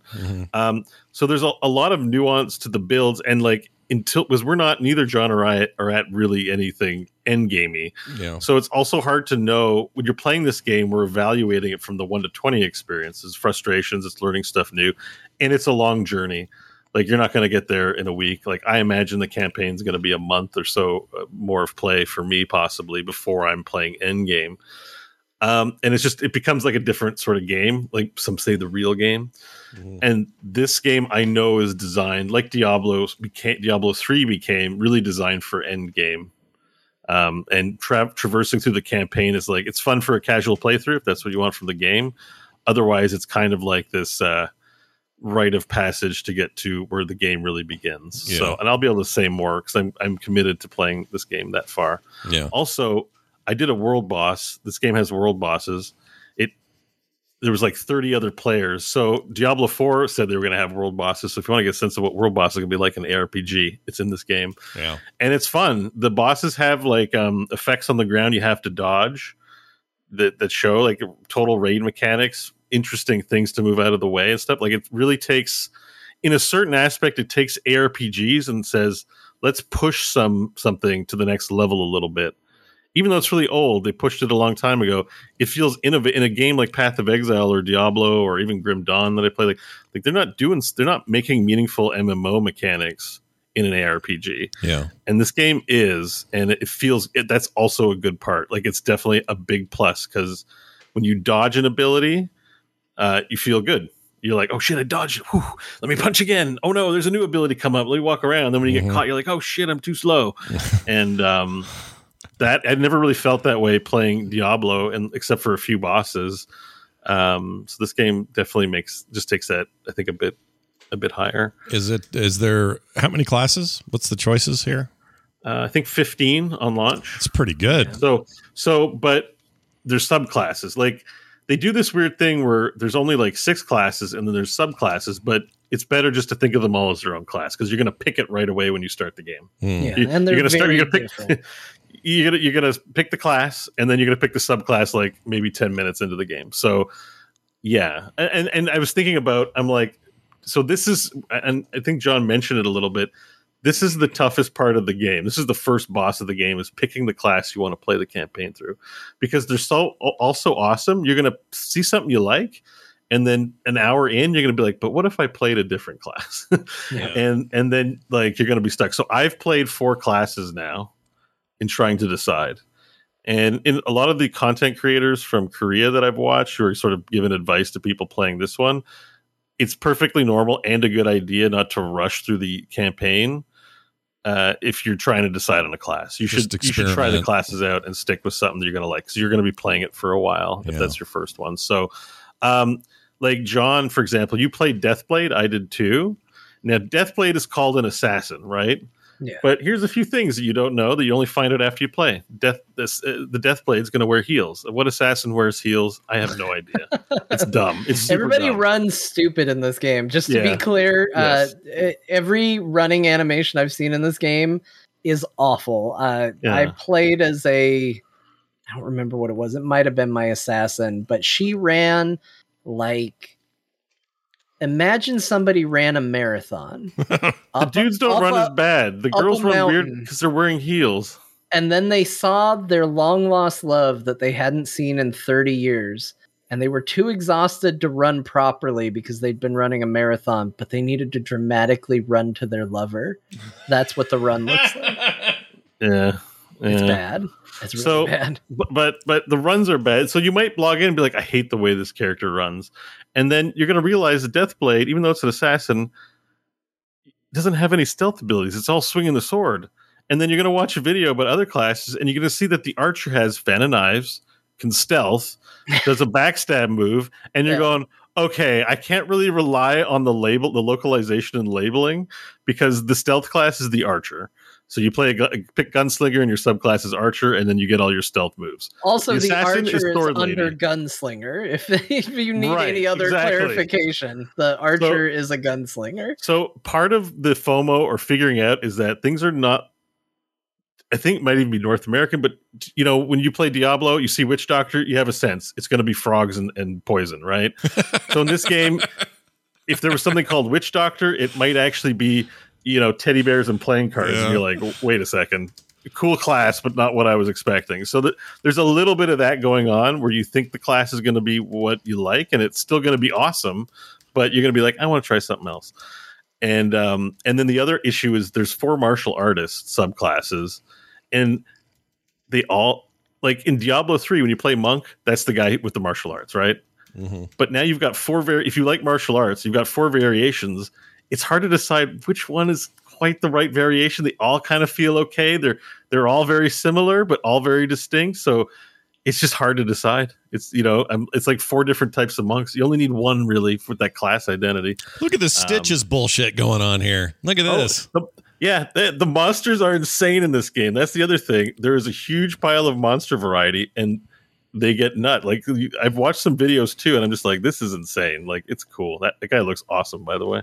Speaker 3: Um, so there's a, a lot of nuance to the builds, and like until because we're not neither John or I are at really anything end gamey.
Speaker 1: Yeah.
Speaker 3: So it's also hard to know when you're playing this game. We're evaluating it from the one to twenty experiences, frustrations, it's learning stuff new, and it's a long journey. Like you're not going to get there in a week. Like I imagine the campaign's going to be a month or so uh, more of play for me, possibly before I'm playing end game. Um, and it's just it becomes like a different sort of game. Like some say the real game. And this game I know is designed like Diablo became Diablo 3 became really designed for end game. Um, and tra- traversing through the campaign is like it's fun for a casual playthrough if that's what you want from the game. Otherwise, it's kind of like this uh, rite of passage to get to where the game really begins.
Speaker 1: Yeah.
Speaker 3: So, and I'll be able to say more because I'm I'm committed to playing this game that far.
Speaker 1: Yeah.
Speaker 3: Also, I did a world boss. This game has world bosses. It there was like 30 other players. So Diablo 4 said they were going to have world bosses. So if you want to get a sense of what world bosses are going to be like in ARPG, it's in this game.
Speaker 1: Yeah.
Speaker 3: And it's fun. The bosses have like um, effects on the ground you have to dodge that that show like total raid mechanics, interesting things to move out of the way and stuff. Like it really takes in a certain aspect it takes ARPGs and says, "Let's push some something to the next level a little bit." even though it's really old, they pushed it a long time ago. It feels innovative in a game like Path of Exile or Diablo or even Grim Dawn that I play. Like, like they're not doing, they're not making meaningful MMO mechanics in an ARPG.
Speaker 1: Yeah.
Speaker 3: And this game is, and it feels it, that's also a good part. Like it's definitely a big plus because when you dodge an ability, uh, you feel good. You're like, oh shit, I dodged. Whew, let me punch again. Oh no, there's a new ability come up. Let me walk around. Then when you
Speaker 1: Mhm.
Speaker 3: get caught, you're like, oh shit, I'm too slow. and um, that I never really felt that way playing Diablo, and except for a few bosses. Um, so this game definitely makes just takes that I think a bit a bit higher.
Speaker 1: Is it? Is there? How many classes? What's the choices here?
Speaker 3: Uh, I think 15 on launch.
Speaker 1: It's pretty good.
Speaker 3: So so but there's subclasses. Like they do this weird thing where there's only like six classes and then there's subclasses, but it's better just to think of them all as their own class because you're going to pick it right away when you start the game.
Speaker 1: Hmm.
Speaker 2: Yeah,
Speaker 3: You-
Speaker 2: and they're
Speaker 3: you're gonna start.
Speaker 2: very
Speaker 3: You're gonna
Speaker 2: different.
Speaker 3: pick. you're gonna you're gonna pick the class, and then you're gonna pick the subclass like maybe ten minutes into the game. So yeah, and and I was thinking about. I'm like, so this is, and I think John mentioned it a little bit. This is the toughest part of the game. This is the first boss of the game is picking the class you want to play the campaign through, because they're so also awesome. You're gonna see something you like, and then an hour in, you're gonna be like, but what if I played a different class? and and then like you're gonna be stuck. So I've played four classes now in trying to decide. And in a lot of the content creators from Korea that I've watched who are sort of giving advice to people playing this one, it's perfectly normal and a good idea not to rush through the campaign uh, if you're trying to decide on a class. You
Speaker 1: Just
Speaker 3: should you should try the classes out and stick with something that you're going to like because you're going to be playing it for a while if
Speaker 1: Yeah.
Speaker 3: that's your first one. So, um, like John, for example, you played Deathblade. I did too. Now, Deathblade is called an assassin, right?
Speaker 2: Yeah.
Speaker 3: But here's a few things that you don't know that you only find out after you play. Death, this, uh, the Deathblade is going to wear heels. What assassin wears heels? I have no idea. it's dumb. It's super
Speaker 2: Everybody
Speaker 3: dumb.
Speaker 2: runs stupid in this game. Just to
Speaker 3: Yeah.
Speaker 2: be clear,
Speaker 3: Yes.
Speaker 2: uh, every running animation I've seen in this game is awful. Uh,
Speaker 3: Yeah.
Speaker 2: I played as a, I don't remember what it was. It might have been my assassin, but she ran like. Imagine somebody ran a marathon.
Speaker 3: the
Speaker 2: Up-
Speaker 3: dudes don't
Speaker 2: up
Speaker 3: run as bad. The girls run weird because they're wearing heels.
Speaker 2: and then they saw their long lost love that they hadn't seen in 30 years and they were too exhausted to run properly because they'd been running a marathon, but they needed to dramatically run to their lover. That's what the run looks like.
Speaker 3: Yeah.
Speaker 2: It's
Speaker 3: yeah.
Speaker 2: bad. It's really
Speaker 3: so,
Speaker 2: bad.
Speaker 3: But, but the runs are bad. So you might log in and be like, I hate the way this character runs, and then you're going to realize the Deathblade, even though it's an assassin, doesn't have any stealth abilities. It's all swinging the sword. And then you're going to watch a video about other classes, and you're going to see that the archer has fan of knives, can stealth, does a backstab move, and you're
Speaker 2: Yeah.
Speaker 3: going, okay, I can't really rely on the label, the localization and labeling, because the stealth class is the archer. So you play a gu- pick gunslinger, and your subclass is archer, and then you get all your stealth moves.
Speaker 2: Also,
Speaker 3: The
Speaker 2: the,
Speaker 3: assassin is
Speaker 2: archer is, under
Speaker 3: lady.
Speaker 2: gunslinger. If if you need
Speaker 3: Right,
Speaker 2: any other
Speaker 3: exactly.
Speaker 2: clarification, the archer is a gunslinger.
Speaker 3: So part of the FOMO or figuring out is that things are not. I think it might even be North American, but you know, when you play Diablo, you see Witch Doctor, you have a sense it's going to be frogs and, and poison, right? so in this game, if there was something called Witch Doctor, it might actually be, you know, teddy bears and playing cards.
Speaker 1: Yeah.
Speaker 3: And you're like, wait a second, cool class, but not what I was expecting. So that there's a little bit of that going on where you think the class is going to be what you like, and it's still going to be awesome, but you're going to be like, I want to try something else and um and then the other issue is there's four martial artists subclasses and they all like in diablo 3 when you play monk that's the guy with the martial arts right
Speaker 1: Mhm.
Speaker 3: but now you've got four var- if you like martial arts you've got four variations it's hard to decide which one is quite the right variation they all kind of feel okay they're they're all very similar but all very distinct so it's just hard to decide it's you know um, it's like four different types of monks you only need one really for that class identity
Speaker 1: Look at the stitches bullshit going on here. Look at
Speaker 3: Oh,
Speaker 1: this.
Speaker 3: the- yeah, the, the monsters are insane in this game. That's the other thing. There is a huge pile of monster variety, and they get nut. Like you- I've watched some videos too, and I'm just like, this is insane. Like it's cool. That, that guy looks awesome, by the way.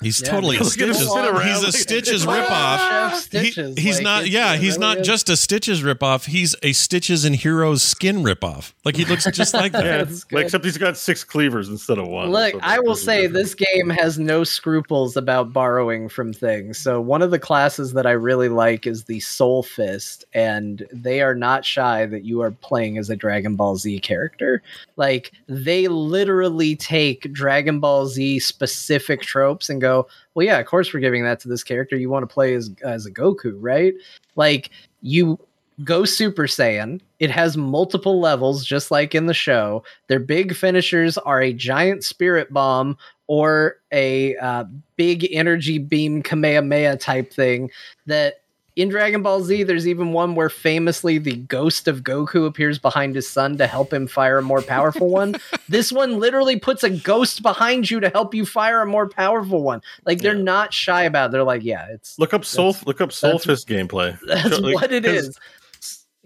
Speaker 1: He's
Speaker 2: Yeah,
Speaker 1: totally a
Speaker 2: look at him
Speaker 1: Stitches.
Speaker 2: sit around
Speaker 1: He's a Stitches ripoff.
Speaker 2: Chef
Speaker 1: He- he's
Speaker 2: like,
Speaker 1: not. Yeah, he's
Speaker 2: really
Speaker 1: not
Speaker 2: is.
Speaker 1: just a Stitches ripoff. He's a Stitches and Heroes skin ripoff. Like he looks just like that.
Speaker 3: Yeah, like, except he's got six cleavers instead of one.
Speaker 2: Look,
Speaker 3: So
Speaker 2: I will say
Speaker 3: different.
Speaker 2: this game has no scruples about borrowing from things. So one of the classes that I really like is the Soul Fist, and they are not shy that you are playing as a Dragon Ball Z character. Like they literally take Dragon Ball Z specific tropes and go, "Well, yeah, of course we're giving that to this character. You want to play as as a Goku, right?" Like you go Super Saiyan. It has multiple levels, just like in the show. Their big finishers are a giant spirit bomb or a uh, big energy beam Kamehameha type thing. That in Dragon Ball Z, hmm. there's even one where famously the ghost of Goku appears behind his son to help him fire a more powerful one. this one literally puts a ghost behind you to help you fire a more powerful one. Like they're
Speaker 3: Yeah.
Speaker 2: not shy about. It. They're like, yeah, it's
Speaker 3: look up Soul. Look up Soul Fist gameplay.
Speaker 2: that's
Speaker 3: Like,
Speaker 2: what it
Speaker 3: is.
Speaker 2: is.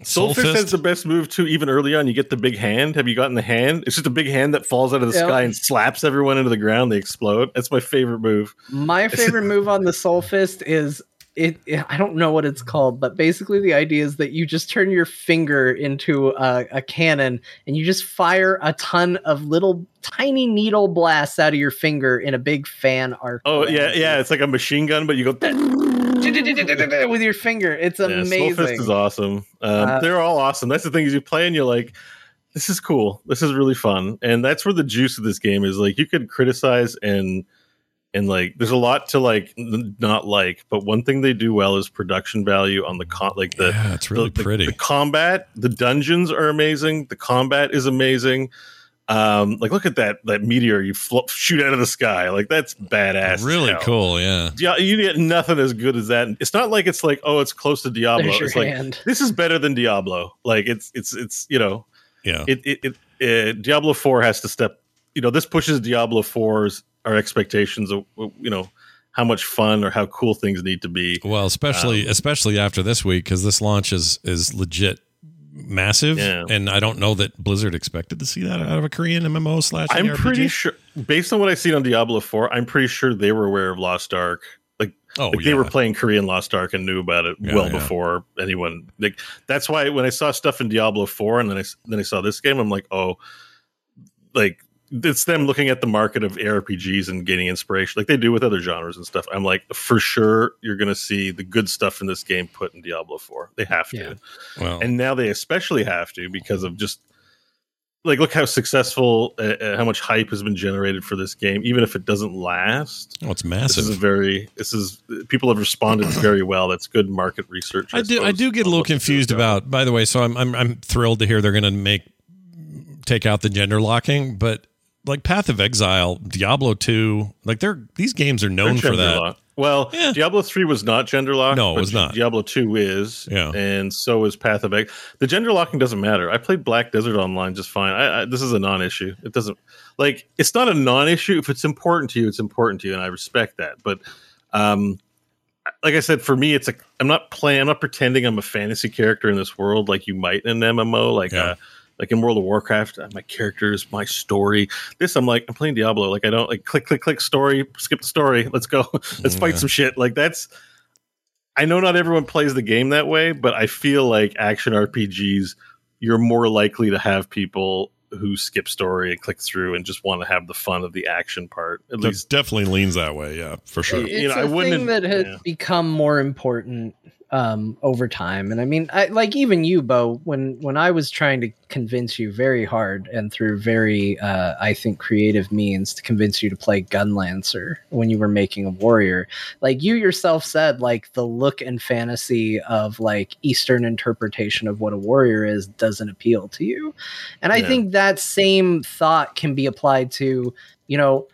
Speaker 3: Soul Fist has the best move too. Even early on, you get the big hand. Have you gotten the hand? It's just a big hand that falls out of the
Speaker 2: Yeah.
Speaker 3: sky and slaps everyone into the ground. They explode. That's my favorite move.
Speaker 2: My favorite move on the Soul Fist is it, it- I don't know what it's called, but basically the idea is that you just turn your finger into a, a cannon and you just fire a ton of little tiny needle blasts out of your finger in a big fan arc.
Speaker 3: Oh yeah, yeah. It's like a machine gun, but you go.
Speaker 2: with your finger. It's
Speaker 3: Yeah, Soul
Speaker 2: amazing.
Speaker 3: Fist is awesome. Um,
Speaker 2: Uh,
Speaker 3: they're all awesome. That's the thing is you play and you're like, this is cool. This is really fun, and that's where the juice of this game is. Like you could criticize and and like there's a lot to like n- not like, but one thing they do well is production value on the con. Like the
Speaker 1: yeah, it's really
Speaker 3: the, the-
Speaker 1: pretty.
Speaker 3: The, combat, the dungeons are amazing. The combat is amazing. Um, like look at that that meteor you flo- shoot out of the sky. Like that's badass.
Speaker 1: really
Speaker 3: hell.
Speaker 1: cool. Yeah.
Speaker 3: Yeah, you get nothing as good as that. It's not like it's like oh, it's close to Diablo.
Speaker 2: There's your
Speaker 3: It's like this is better than Diablo. Like it's it's it's you know
Speaker 1: Yeah.
Speaker 3: it it, it uh, Diablo four has to step. You know this pushes Diablo 4's our expectations of you know how much fun or how cool things need to be.
Speaker 1: Well, especially um, especially after this week because this launch is is legit massive,
Speaker 3: Yeah.
Speaker 1: and I don't know that Blizzard expected to see that out of a Korean MMO slash.
Speaker 3: I'm
Speaker 1: RPG.
Speaker 3: pretty sure, based on what I've seen on Diablo 4, I'm pretty sure they were aware of Lost Ark. Like,
Speaker 1: Oh,
Speaker 3: like
Speaker 1: yeah.
Speaker 3: they were playing Korean Lost Ark and knew about it
Speaker 1: Yeah,
Speaker 3: well before anyone. Like, that's why when I saw stuff in Diablo 4 and then I then I saw this game, I'm like, oh, like it's them looking at the market of ARPGs and getting inspiration, like they do with other genres and stuff. I'm like, for sure, you're going to see the good stuff in this game put in Diablo 4. They have to
Speaker 2: Yeah.
Speaker 1: Well,
Speaker 3: and now they especially have to because of just like look how successful, uh, uh, how much hype has been generated for this game, even if it doesn't last.
Speaker 1: Oh, it's massive.
Speaker 3: This is a very. This is people have responded very well. That's good market research.
Speaker 1: I do. I do get a little
Speaker 3: what to do
Speaker 1: confused about. By the way, so I'm I'm I'm thrilled to hear they're going to make take out the gender locking, but like Path of Exile, Diablo two, like they're these games are known for that.
Speaker 3: Well, Diablo three was not gender locked.
Speaker 1: No, it was not.
Speaker 3: Diablo two is.
Speaker 1: Yeah.
Speaker 3: and so is Path of Exile. The gender locking doesn't matter. I played Black Desert Online just fine. I, I, this is a non-issue. It doesn't like it's not a non-issue. If it's important to you, it's important to you, and I respect that. But um, like I said, for me, it's a I'm not playing. I'm not pretending I'm a fantasy character in this world like you might in an MMO. Like uh, like in World of Warcraft, uh, my characters, my story. This I'm like I'm playing Diablo. Like I don't like click click click story, skip the story. Let's go. Let's fight some shit. Like that's. I know not everyone plays the game that way, but I feel like action RPGs, you're more likely to have people who skip story and click through and just want to have the fun of the action part. At
Speaker 1: That
Speaker 3: least
Speaker 1: definitely leans that way. Yeah, for sure.
Speaker 2: It's
Speaker 3: You know,
Speaker 2: a
Speaker 3: I wouldn't-
Speaker 2: thing that has
Speaker 3: yeah.
Speaker 2: become more important um, over time. And I mean, I, like even you, Bo, when when I was trying to convince you very hard and through very, uh, I think, creative means to convince you to play Gunlancer when you were making a warrior, like you yourself said, like the look and fantasy of like Eastern interpretation of what a warrior is doesn't appeal to you. And I
Speaker 3: Yeah.
Speaker 2: think that same thought can be applied to, you know,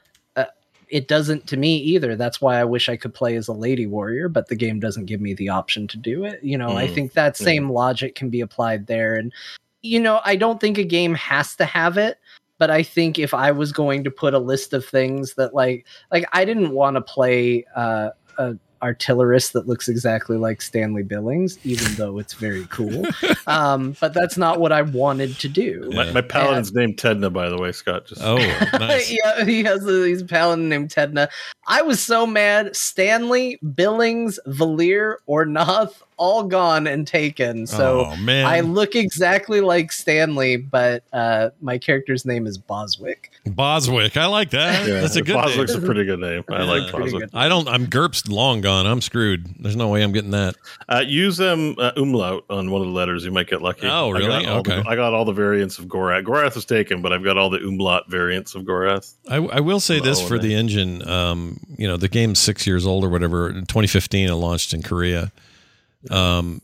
Speaker 2: it doesn't to me either. That's why I wish I could play as a lady warrior, but the game doesn't give me the option to do it. You know, I
Speaker 3: Mm.
Speaker 2: think that same logic can be applied there. And, you know, I don't think a game has to have it. But I think if I was going to put a list of things that like like I didn't want to play uh, a artillerist that looks exactly like Stanley Billings, even though it's very cool. um, but that's not what I wanted to do.
Speaker 3: my, my paladin's named Tedna, by the way, Scott. Just
Speaker 1: Oh, nice.
Speaker 2: yeah, he has a he's a paladin named Tedna. I was so mad. Stanley, Billings, Valir, or Noth all gone and taken. So
Speaker 1: oh man,
Speaker 2: I look exactly like Stanley, but uh, my character's name is Boswick.
Speaker 1: Boswick. I like that.
Speaker 3: yeah,
Speaker 1: That's a good.
Speaker 3: Boswick's
Speaker 1: name.
Speaker 3: a pretty good name. I like
Speaker 1: Yeah.
Speaker 2: Pretty
Speaker 3: Boswick.
Speaker 1: I don't. I'm GURPS long gone. I'm screwed. There's no way I'm getting that.
Speaker 3: Uh, use um uh, umlaut on one of the letters. You might get lucky.
Speaker 1: Oh,
Speaker 3: I got
Speaker 1: really?
Speaker 3: all the-
Speaker 1: Okay.
Speaker 3: I got all the variants of Gorath. Gorath was taken, but I've got all the umlaut variants of Gorath.
Speaker 1: I, I will say this for
Speaker 3: in
Speaker 1: the engine. Um, you know, the game's six years old or whatever. In 2015, it launched in Korea. Um,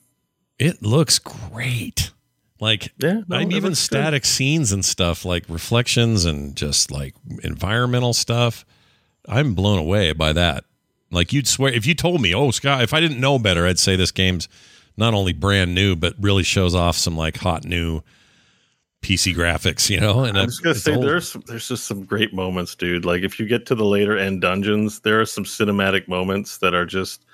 Speaker 1: it looks great. Like,
Speaker 3: Yeah, no,
Speaker 1: I'm even static scenes and stuff, like reflections and just like environmental stuff. I'm blown away by that. Like, you'd swear if you told me, oh, Scott, if I didn't know better, I'd say this game's not only brand new, but really shows off some like hot new PC graphics, you know? And
Speaker 3: I'm just gonna say
Speaker 1: old.
Speaker 3: there's there's just some great moments, dude. Like if you get to the later end dungeons, there are some cinematic moments that are just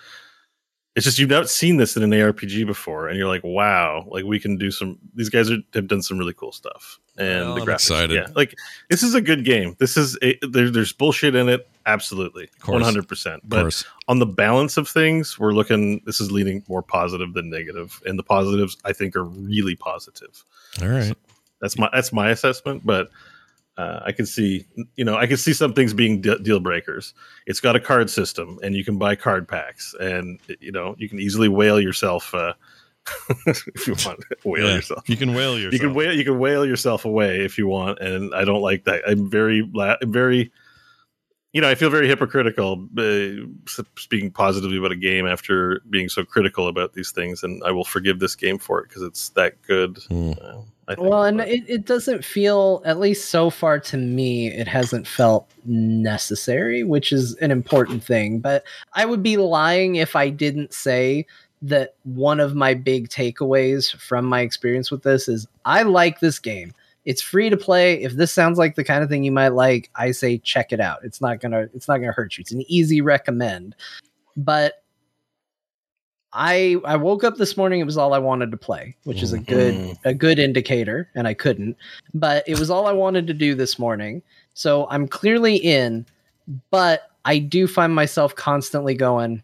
Speaker 3: it's just you've not seen this in an ARPG before, and you're like, wow, like we can do some. These guys are, have done some really cool stuff, and
Speaker 1: Well,
Speaker 3: the graphics,
Speaker 1: excited.
Speaker 3: yeah, like this is a good game. This is a, there, there's bullshit in it, absolutely, one hundred percent. But
Speaker 1: course.
Speaker 3: on the balance of things, we're looking. This is leaning more positive than negative, and the positives I think are really positive.
Speaker 1: All right.
Speaker 3: That's my that's my assessment, but uh, I can see you know I can see some things being de- deal breakers. It's got a card system, and you can buy card packs, and you know you can easily whale yourself uh, if you want whale
Speaker 1: Yeah,
Speaker 3: yourself.
Speaker 1: You can whale yourself.
Speaker 3: You can whale you can whale yourself away if you want, and I don't like that. I'm very I'm very you know I feel very hypocritical uh, speaking positively about a game after being so critical about these things, and I will forgive this game for it because it's that good.
Speaker 1: Hmm.
Speaker 3: Think,
Speaker 2: Well, and it, it doesn't feel, at least so far to me, it hasn't felt necessary, which is an important thing. But I would be lying if I didn't say that one of my big takeaways from my experience with this is I like this game. It's free to play. If this sounds like the kind of thing you might like, I say check it out. It's not gonna it's not gonna hurt you. It's an easy recommend. But I I woke up this morning. It was all I wanted to play, which is a good
Speaker 3: Mhm.
Speaker 2: a good indicator, and I couldn't. But it was all I wanted to do this morning. So I'm clearly in, but I do find myself constantly going,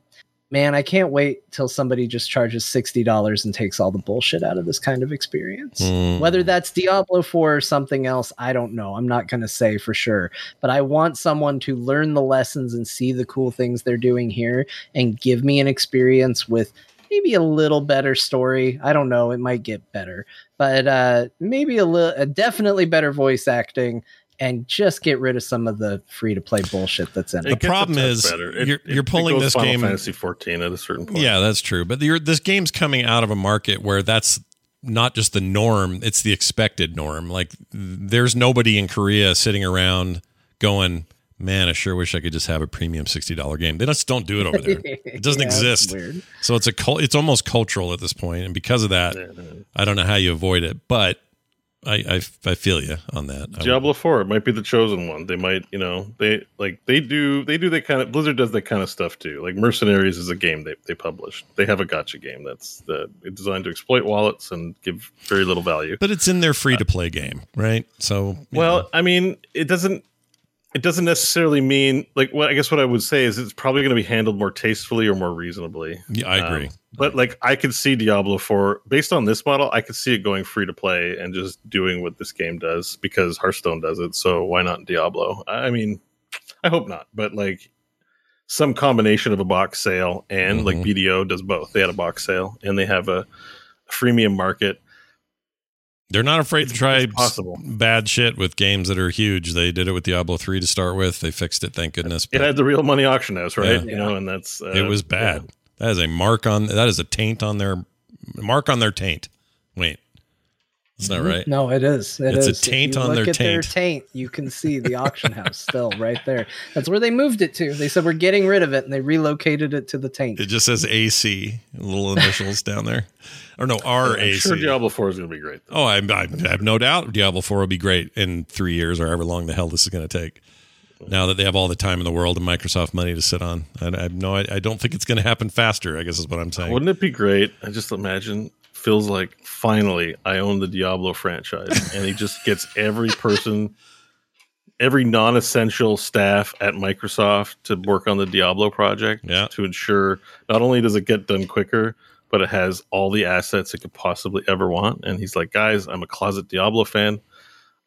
Speaker 2: man, I can't wait till somebody just charges sixty dollars and takes all the bullshit out of this kind of experience.
Speaker 1: Mm.
Speaker 2: Whether that's Diablo 4 or something else, I don't know. I'm not going to say for sure. But I want someone to learn the lessons and see the cool things they're doing here and give me an experience with maybe a little better story. I don't know, it might get better, but uh, maybe a little, definitely better voice acting, and just get rid of some of the free to play bullshit that's in it.
Speaker 1: The problem is you're, you're pulling this
Speaker 3: Final
Speaker 1: game.
Speaker 3: Fantasy 14 at a certain point.
Speaker 1: Yeah, that's true. But you're, this game's coming out of a market where that's not just the norm; it's the expected norm. Like there's nobody in Korea sitting around going, "Man, I sure wish I could just have a premium sixty dollar game." They just don't do it over there. It doesn't
Speaker 2: Yeah,
Speaker 1: exist. So it's a cul- it's almost cultural at this point, and because of that, I don't know how you avoid it. But I I, I feel you on that.
Speaker 3: Diablo 4 might be the chosen one. They might, you know, they like they do they do that kind of Blizzard does that kind of stuff too. Like Mercenaries is a game they they published. They have a gotcha game that's the designed to exploit wallets and give very little value.
Speaker 1: but it's in their free to play game, right? So
Speaker 3: Well,
Speaker 1: know.
Speaker 3: I mean, it doesn't it doesn't necessarily mean like what I guess what I would say is it's probably going to be handled more tastefully or more reasonably.
Speaker 1: Yeah, I
Speaker 3: Um,
Speaker 1: agree.
Speaker 3: But like I could see Diablo 4 based on this model, I could see it going free to play and just doing what this game does because Hearthstone does it. So why not Diablo? I mean, I hope not, but like some combination of a box sale and like
Speaker 1: Mhm.
Speaker 3: BDO does both. They had a box sale and they have a, freemium market.
Speaker 1: They're not afraid to try
Speaker 3: possible.
Speaker 1: bad shit with games that are huge. They did it with Diablo 3 to start with. They fixed it, thank goodness.
Speaker 3: It had the real money auction house, right?
Speaker 1: Yeah.
Speaker 3: You know, and that's uh,
Speaker 1: it was bad. That is a mark on that is a taint on their mark on their taint. Wait. That's not mm-hmm. right.
Speaker 2: No, it is. It
Speaker 1: It's a
Speaker 2: is. If
Speaker 1: taint
Speaker 2: you
Speaker 1: on
Speaker 2: look
Speaker 1: their
Speaker 2: at Their
Speaker 1: taint.
Speaker 2: taint. You can see the auction house still right there. That's where they moved it to. They said we're getting rid of it, and they relocated it to the taint.
Speaker 1: It just says AC, little initials down there. Or no,
Speaker 3: I'm
Speaker 1: RAC.
Speaker 3: sure Diablo 4 is going to be great.
Speaker 1: Oh, I, I have no doubt Diablo 4 will be great in three years or however long the hell this is going to take. Now that they have all the time in the world and Microsoft money to sit on, I, I no, I, I don't think it's going to happen faster. I guess is what I'm saying.
Speaker 3: Wouldn't it be great? I just imagine feels like finally I own the Diablo franchise, and he just gets every person, every non-essential staff at Microsoft to work on the Diablo project
Speaker 1: Yeah.
Speaker 3: to ensure not only does it get done quicker, but it has all the assets it could possibly ever want. And he's like, guys, I'm a closet Diablo fan.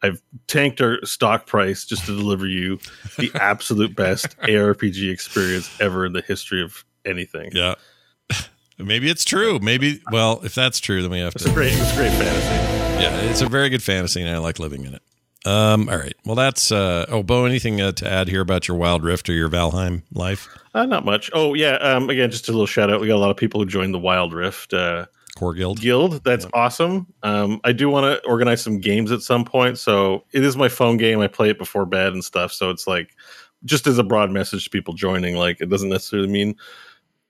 Speaker 3: I've tanked our stock price just to deliver you the absolute best ARPG experience ever in the history of anything.
Speaker 1: Yeah. Maybe it's true. Maybe well, if that's true, then we have
Speaker 3: It's
Speaker 1: to.
Speaker 3: a great, it's a great fantasy.
Speaker 1: Yeah, it's a very good fantasy, and I like living in it. Um, all right. Well, that's uh, oh, Bo. Anything uh, to add here about your Wild Rift or your Valheim life?
Speaker 3: Uh, not much. Oh yeah. Um, again, just a little shout out. We got a lot of people who joined the Wild Rift uh,
Speaker 1: Core Guild.
Speaker 3: guild. That's awesome. Um, I do want to organize some games at some point. So it is my phone game. I play it before bed and stuff. So it's like just as a broad message to people joining. Like it doesn't necessarily mean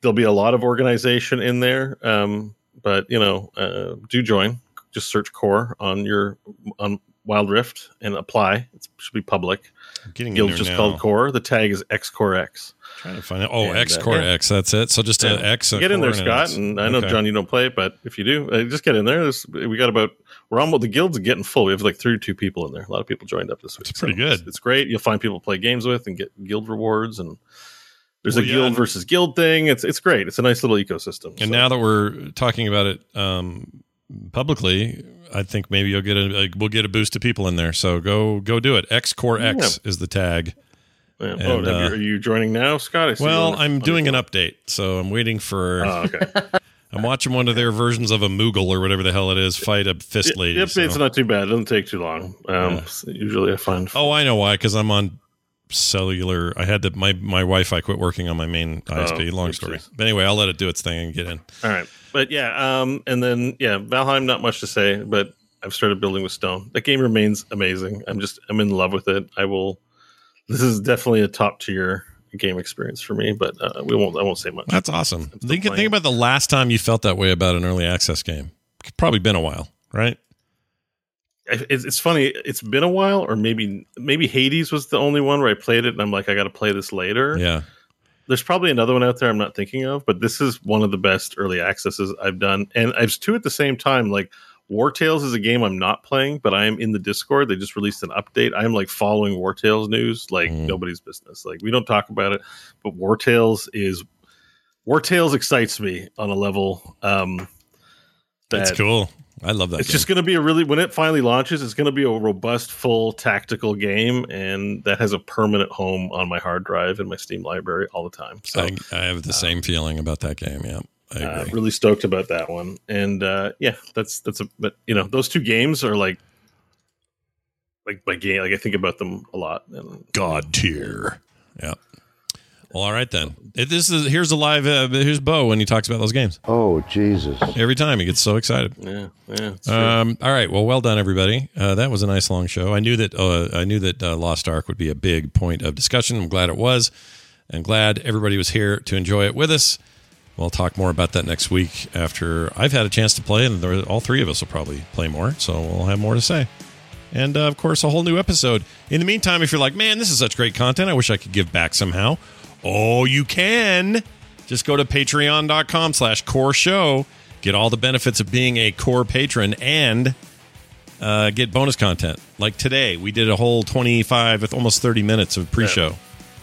Speaker 3: there'll be a lot of organization in there. Um, but you know, uh, do join. Just search core on your on Wild Rift and apply. It should be public.
Speaker 1: I'm getting in
Speaker 3: Guild's
Speaker 1: there
Speaker 3: just
Speaker 1: now.
Speaker 3: called core. The tag is X Core X.
Speaker 1: Trying to find it. Oh,
Speaker 3: And,
Speaker 1: X
Speaker 3: uh,
Speaker 1: Core
Speaker 3: yeah.
Speaker 1: X. That's it. So just an
Speaker 3: Yeah.
Speaker 1: X. a
Speaker 3: get in there, Scott.
Speaker 1: X.
Speaker 3: And I know
Speaker 1: Okay.
Speaker 3: John, you don't play it, but if you do, uh, just get in there. There's, we got about we're almost the guild's getting full. We have like three or two people in there. A lot of people joined up this week.
Speaker 1: That's pretty
Speaker 3: So
Speaker 1: good.
Speaker 3: It's, it's great. You'll find people to play games with and get guild rewards and. There's
Speaker 1: Well,
Speaker 3: a
Speaker 1: yeah,
Speaker 3: guild
Speaker 1: and-
Speaker 3: versus guild thing. It's it's great. It's a nice little ecosystem.
Speaker 1: And
Speaker 3: So-
Speaker 1: now that we're talking about it um, publicly, I think maybe you'll get a, a we'll get a boost of people in there. So go go do it. X Core X is the tag.
Speaker 3: Yeah.
Speaker 1: and,
Speaker 3: oh,
Speaker 1: uh,
Speaker 3: are you joining now, Scott?
Speaker 1: Well, I'm doing an update, so I'm waiting for.
Speaker 3: Oh, okay.
Speaker 1: I'm watching one of their versions of a Moogle or whatever the hell it is fight a fist lady.
Speaker 3: Yep,
Speaker 1: so-
Speaker 3: it's not too bad. It doesn't take too long. Um,
Speaker 1: Yeah.
Speaker 3: so usually I find.
Speaker 1: Oh, I know why. Because I'm on cellular. I had to my my Wi-Fi quit working on my main ISP.
Speaker 3: Oh,
Speaker 1: long story. But anyway, I'll let it do its thing and get in.
Speaker 3: All right. But yeah, um, and then yeah, Valheim, not much to say, but I've started building with Stone. That game remains amazing. I'm just I'm in love with it. I will this is definitely a top tier game experience for me, but uh, we won't I won't say much.
Speaker 1: That's awesome. Think, think about the last time you felt that way about an early access game. It's probably been a while, right?
Speaker 3: It's, it's funny, it's been a while, or maybe maybe Hades was the only one where I played it and I'm like, I gotta play this later.
Speaker 1: Yeah.
Speaker 3: There's probably another one out there I'm not thinking of, but this is one of the best early accesses I've done. And I've two at the same time. Like War Tales is a game I'm not playing, but I am in the Discord. They just released an update. I'm like following War Tales news like
Speaker 1: Mm.
Speaker 3: nobody's business. Like we don't talk about it, but War Tales is War Tales excites me on a level um
Speaker 1: That's
Speaker 3: that
Speaker 1: cool. I love that.
Speaker 3: it's
Speaker 1: game.
Speaker 3: just going to be a really when it finally launches it's going to be a robust full tactical game and that has a permanent home on my hard drive in my steam library all the time so
Speaker 1: I, I have the same feeling about that game. Yeah. I
Speaker 3: Uh,
Speaker 1: agree.
Speaker 3: really stoked about that one, and uh, yeah, that's that's a. But you know, those two games are like, like my game. Like I think about them a lot. And
Speaker 1: God tier. Yeah. Well, all right then. This is here's a live. Uh, here's Bo when he talks about those games.
Speaker 4: Oh Jesus!
Speaker 1: Every time he gets so excited.
Speaker 3: yeah, yeah.
Speaker 1: Um, all right. Well, well done, everybody. Uh, that was a nice long show. I knew that. Uh, I knew that uh, Lost Ark would be a big point of discussion. I'm glad it was, and glad everybody was here to enjoy it with us. We'll talk more about that next week after I've had a chance to play, and there, all three of us will probably play more. So we'll have more to say. And uh, of course, a whole new episode. In the meantime, if you're like, man, this is such great content, I wish I could give back somehow. Oh, you can. Just go to patreon.com slash core show. Get all the benefits of being a core patron and uh, get bonus content. Like today, we did a whole 25, with almost 30 minutes of pre show.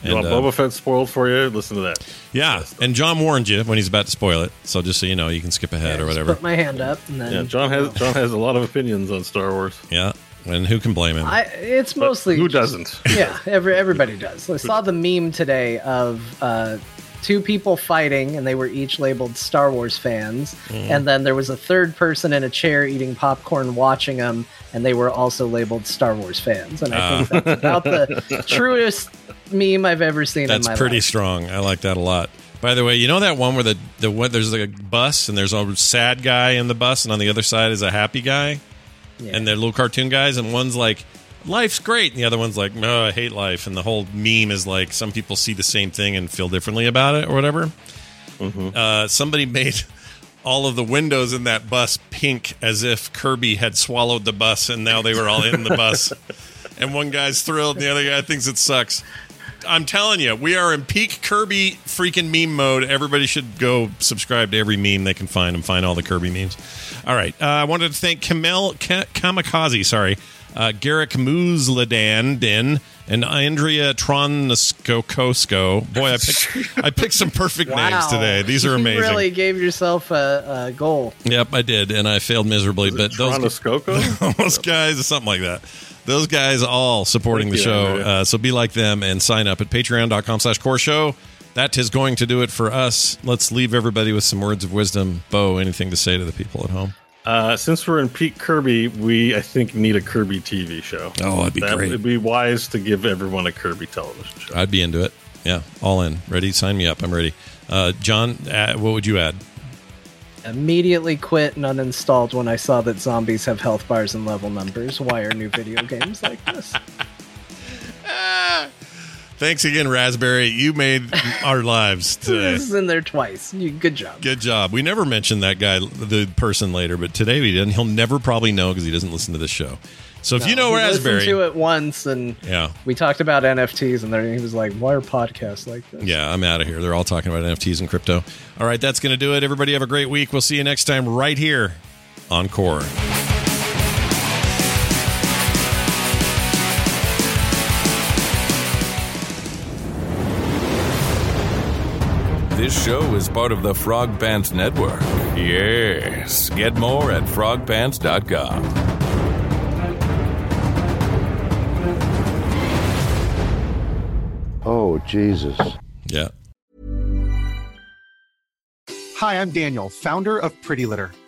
Speaker 3: you want
Speaker 1: uh,
Speaker 3: Boba Fett spoiled for you? Listen to that.
Speaker 1: yeah, and John warned you when he's about to spoil it. So just so you know, you can skip ahead or
Speaker 2: Just
Speaker 1: whatever.
Speaker 2: Put my hand up, and then
Speaker 3: Yeah, John has John has a lot of opinions on Star Wars.
Speaker 1: Yeah, and who can blame him?
Speaker 2: I, it's mostly
Speaker 3: Who doesn't?
Speaker 2: yeah, every everybody does. I saw the meme today of uh, two people fighting, and they were each labeled Star Wars fans,
Speaker 1: Mm.
Speaker 2: and then there was a third person in a chair eating popcorn watching them, and they were also labeled Star Wars fans. And I think that's about the truest meme I've ever seen.
Speaker 1: That's
Speaker 2: in my
Speaker 1: pretty
Speaker 2: life.
Speaker 1: strong. I like that a lot. By the way, you know that one where the the there's like a bus and there's a sad guy in the bus, and on the other side is a happy guy, and they're little cartoon guys, and one's like, "Life's great," and the other one's like, "No, I hate life," and the whole meme is like some people see the same thing and feel differently about it or whatever. Uh, somebody made all of the windows in that bus pink as if Kirby had swallowed the bus and now they were all in the bus. and one guy's thrilled and the other guy thinks it sucks. I'm telling you, we are in peak Kirby freaking meme mode. Everybody should go subscribe to every meme they can find and find all the Kirby memes. All right. Uh, I wanted to thank Kamel Ka- Kamikaze, sorry, uh, Garrick Muzladan Din, and Andrea Tronskokosko. Boy, I picked, I picked some perfect names today. These are amazing.
Speaker 2: You really gave yourself a, a goal.
Speaker 1: Yep, I did, and I failed miserably. But those
Speaker 3: Tronoskoko?
Speaker 1: those guys, something like that. Those guys all supporting
Speaker 3: Thank
Speaker 1: the
Speaker 3: you,
Speaker 1: show.
Speaker 3: Andrea.
Speaker 1: Uh, so be like them and sign up at patreon.com slash core show. That is going to do it for us. Let's leave everybody with some words of wisdom. Bo, anything to say to the people at home?
Speaker 3: Uh, since we're in peak Kirby, we I think need a Kirby TV show.
Speaker 1: Oh, that'd be
Speaker 3: that
Speaker 1: great.
Speaker 3: would be wise to give everyone a Kirby television show.
Speaker 1: I'd be into it. Yeah, all in. Ready? Sign me up. I'm ready. Uh, John, uh, what would you add?
Speaker 2: Immediately quit and uninstalled when I saw that zombies have health bars and level numbers. Why are new video games like this?
Speaker 1: Thanks again, Raspberry. You made our lives today.
Speaker 2: This is in there twice. You, good job.
Speaker 1: Good job. We never mentioned that guy, the person later, but today we didn't. He'll never probably know because he doesn't listen to this show. So if you know Raspberry,
Speaker 2: listened to it once, and
Speaker 1: yeah,
Speaker 2: we talked about NFTs, and then he was like, "Why are podcasts like this?"
Speaker 1: yeah, I'm out of here. They're all talking about NFTs and crypto. All right, that's going to do it. Everybody have a great week. We'll see you next time right here on Core.
Speaker 5: This show is part of the Frog Pants Network. Yes. Get more at frogpants.com.
Speaker 4: Oh Jesus!
Speaker 1: Yeah.
Speaker 6: Hi, I'm Daniel, founder of Pretty Litter.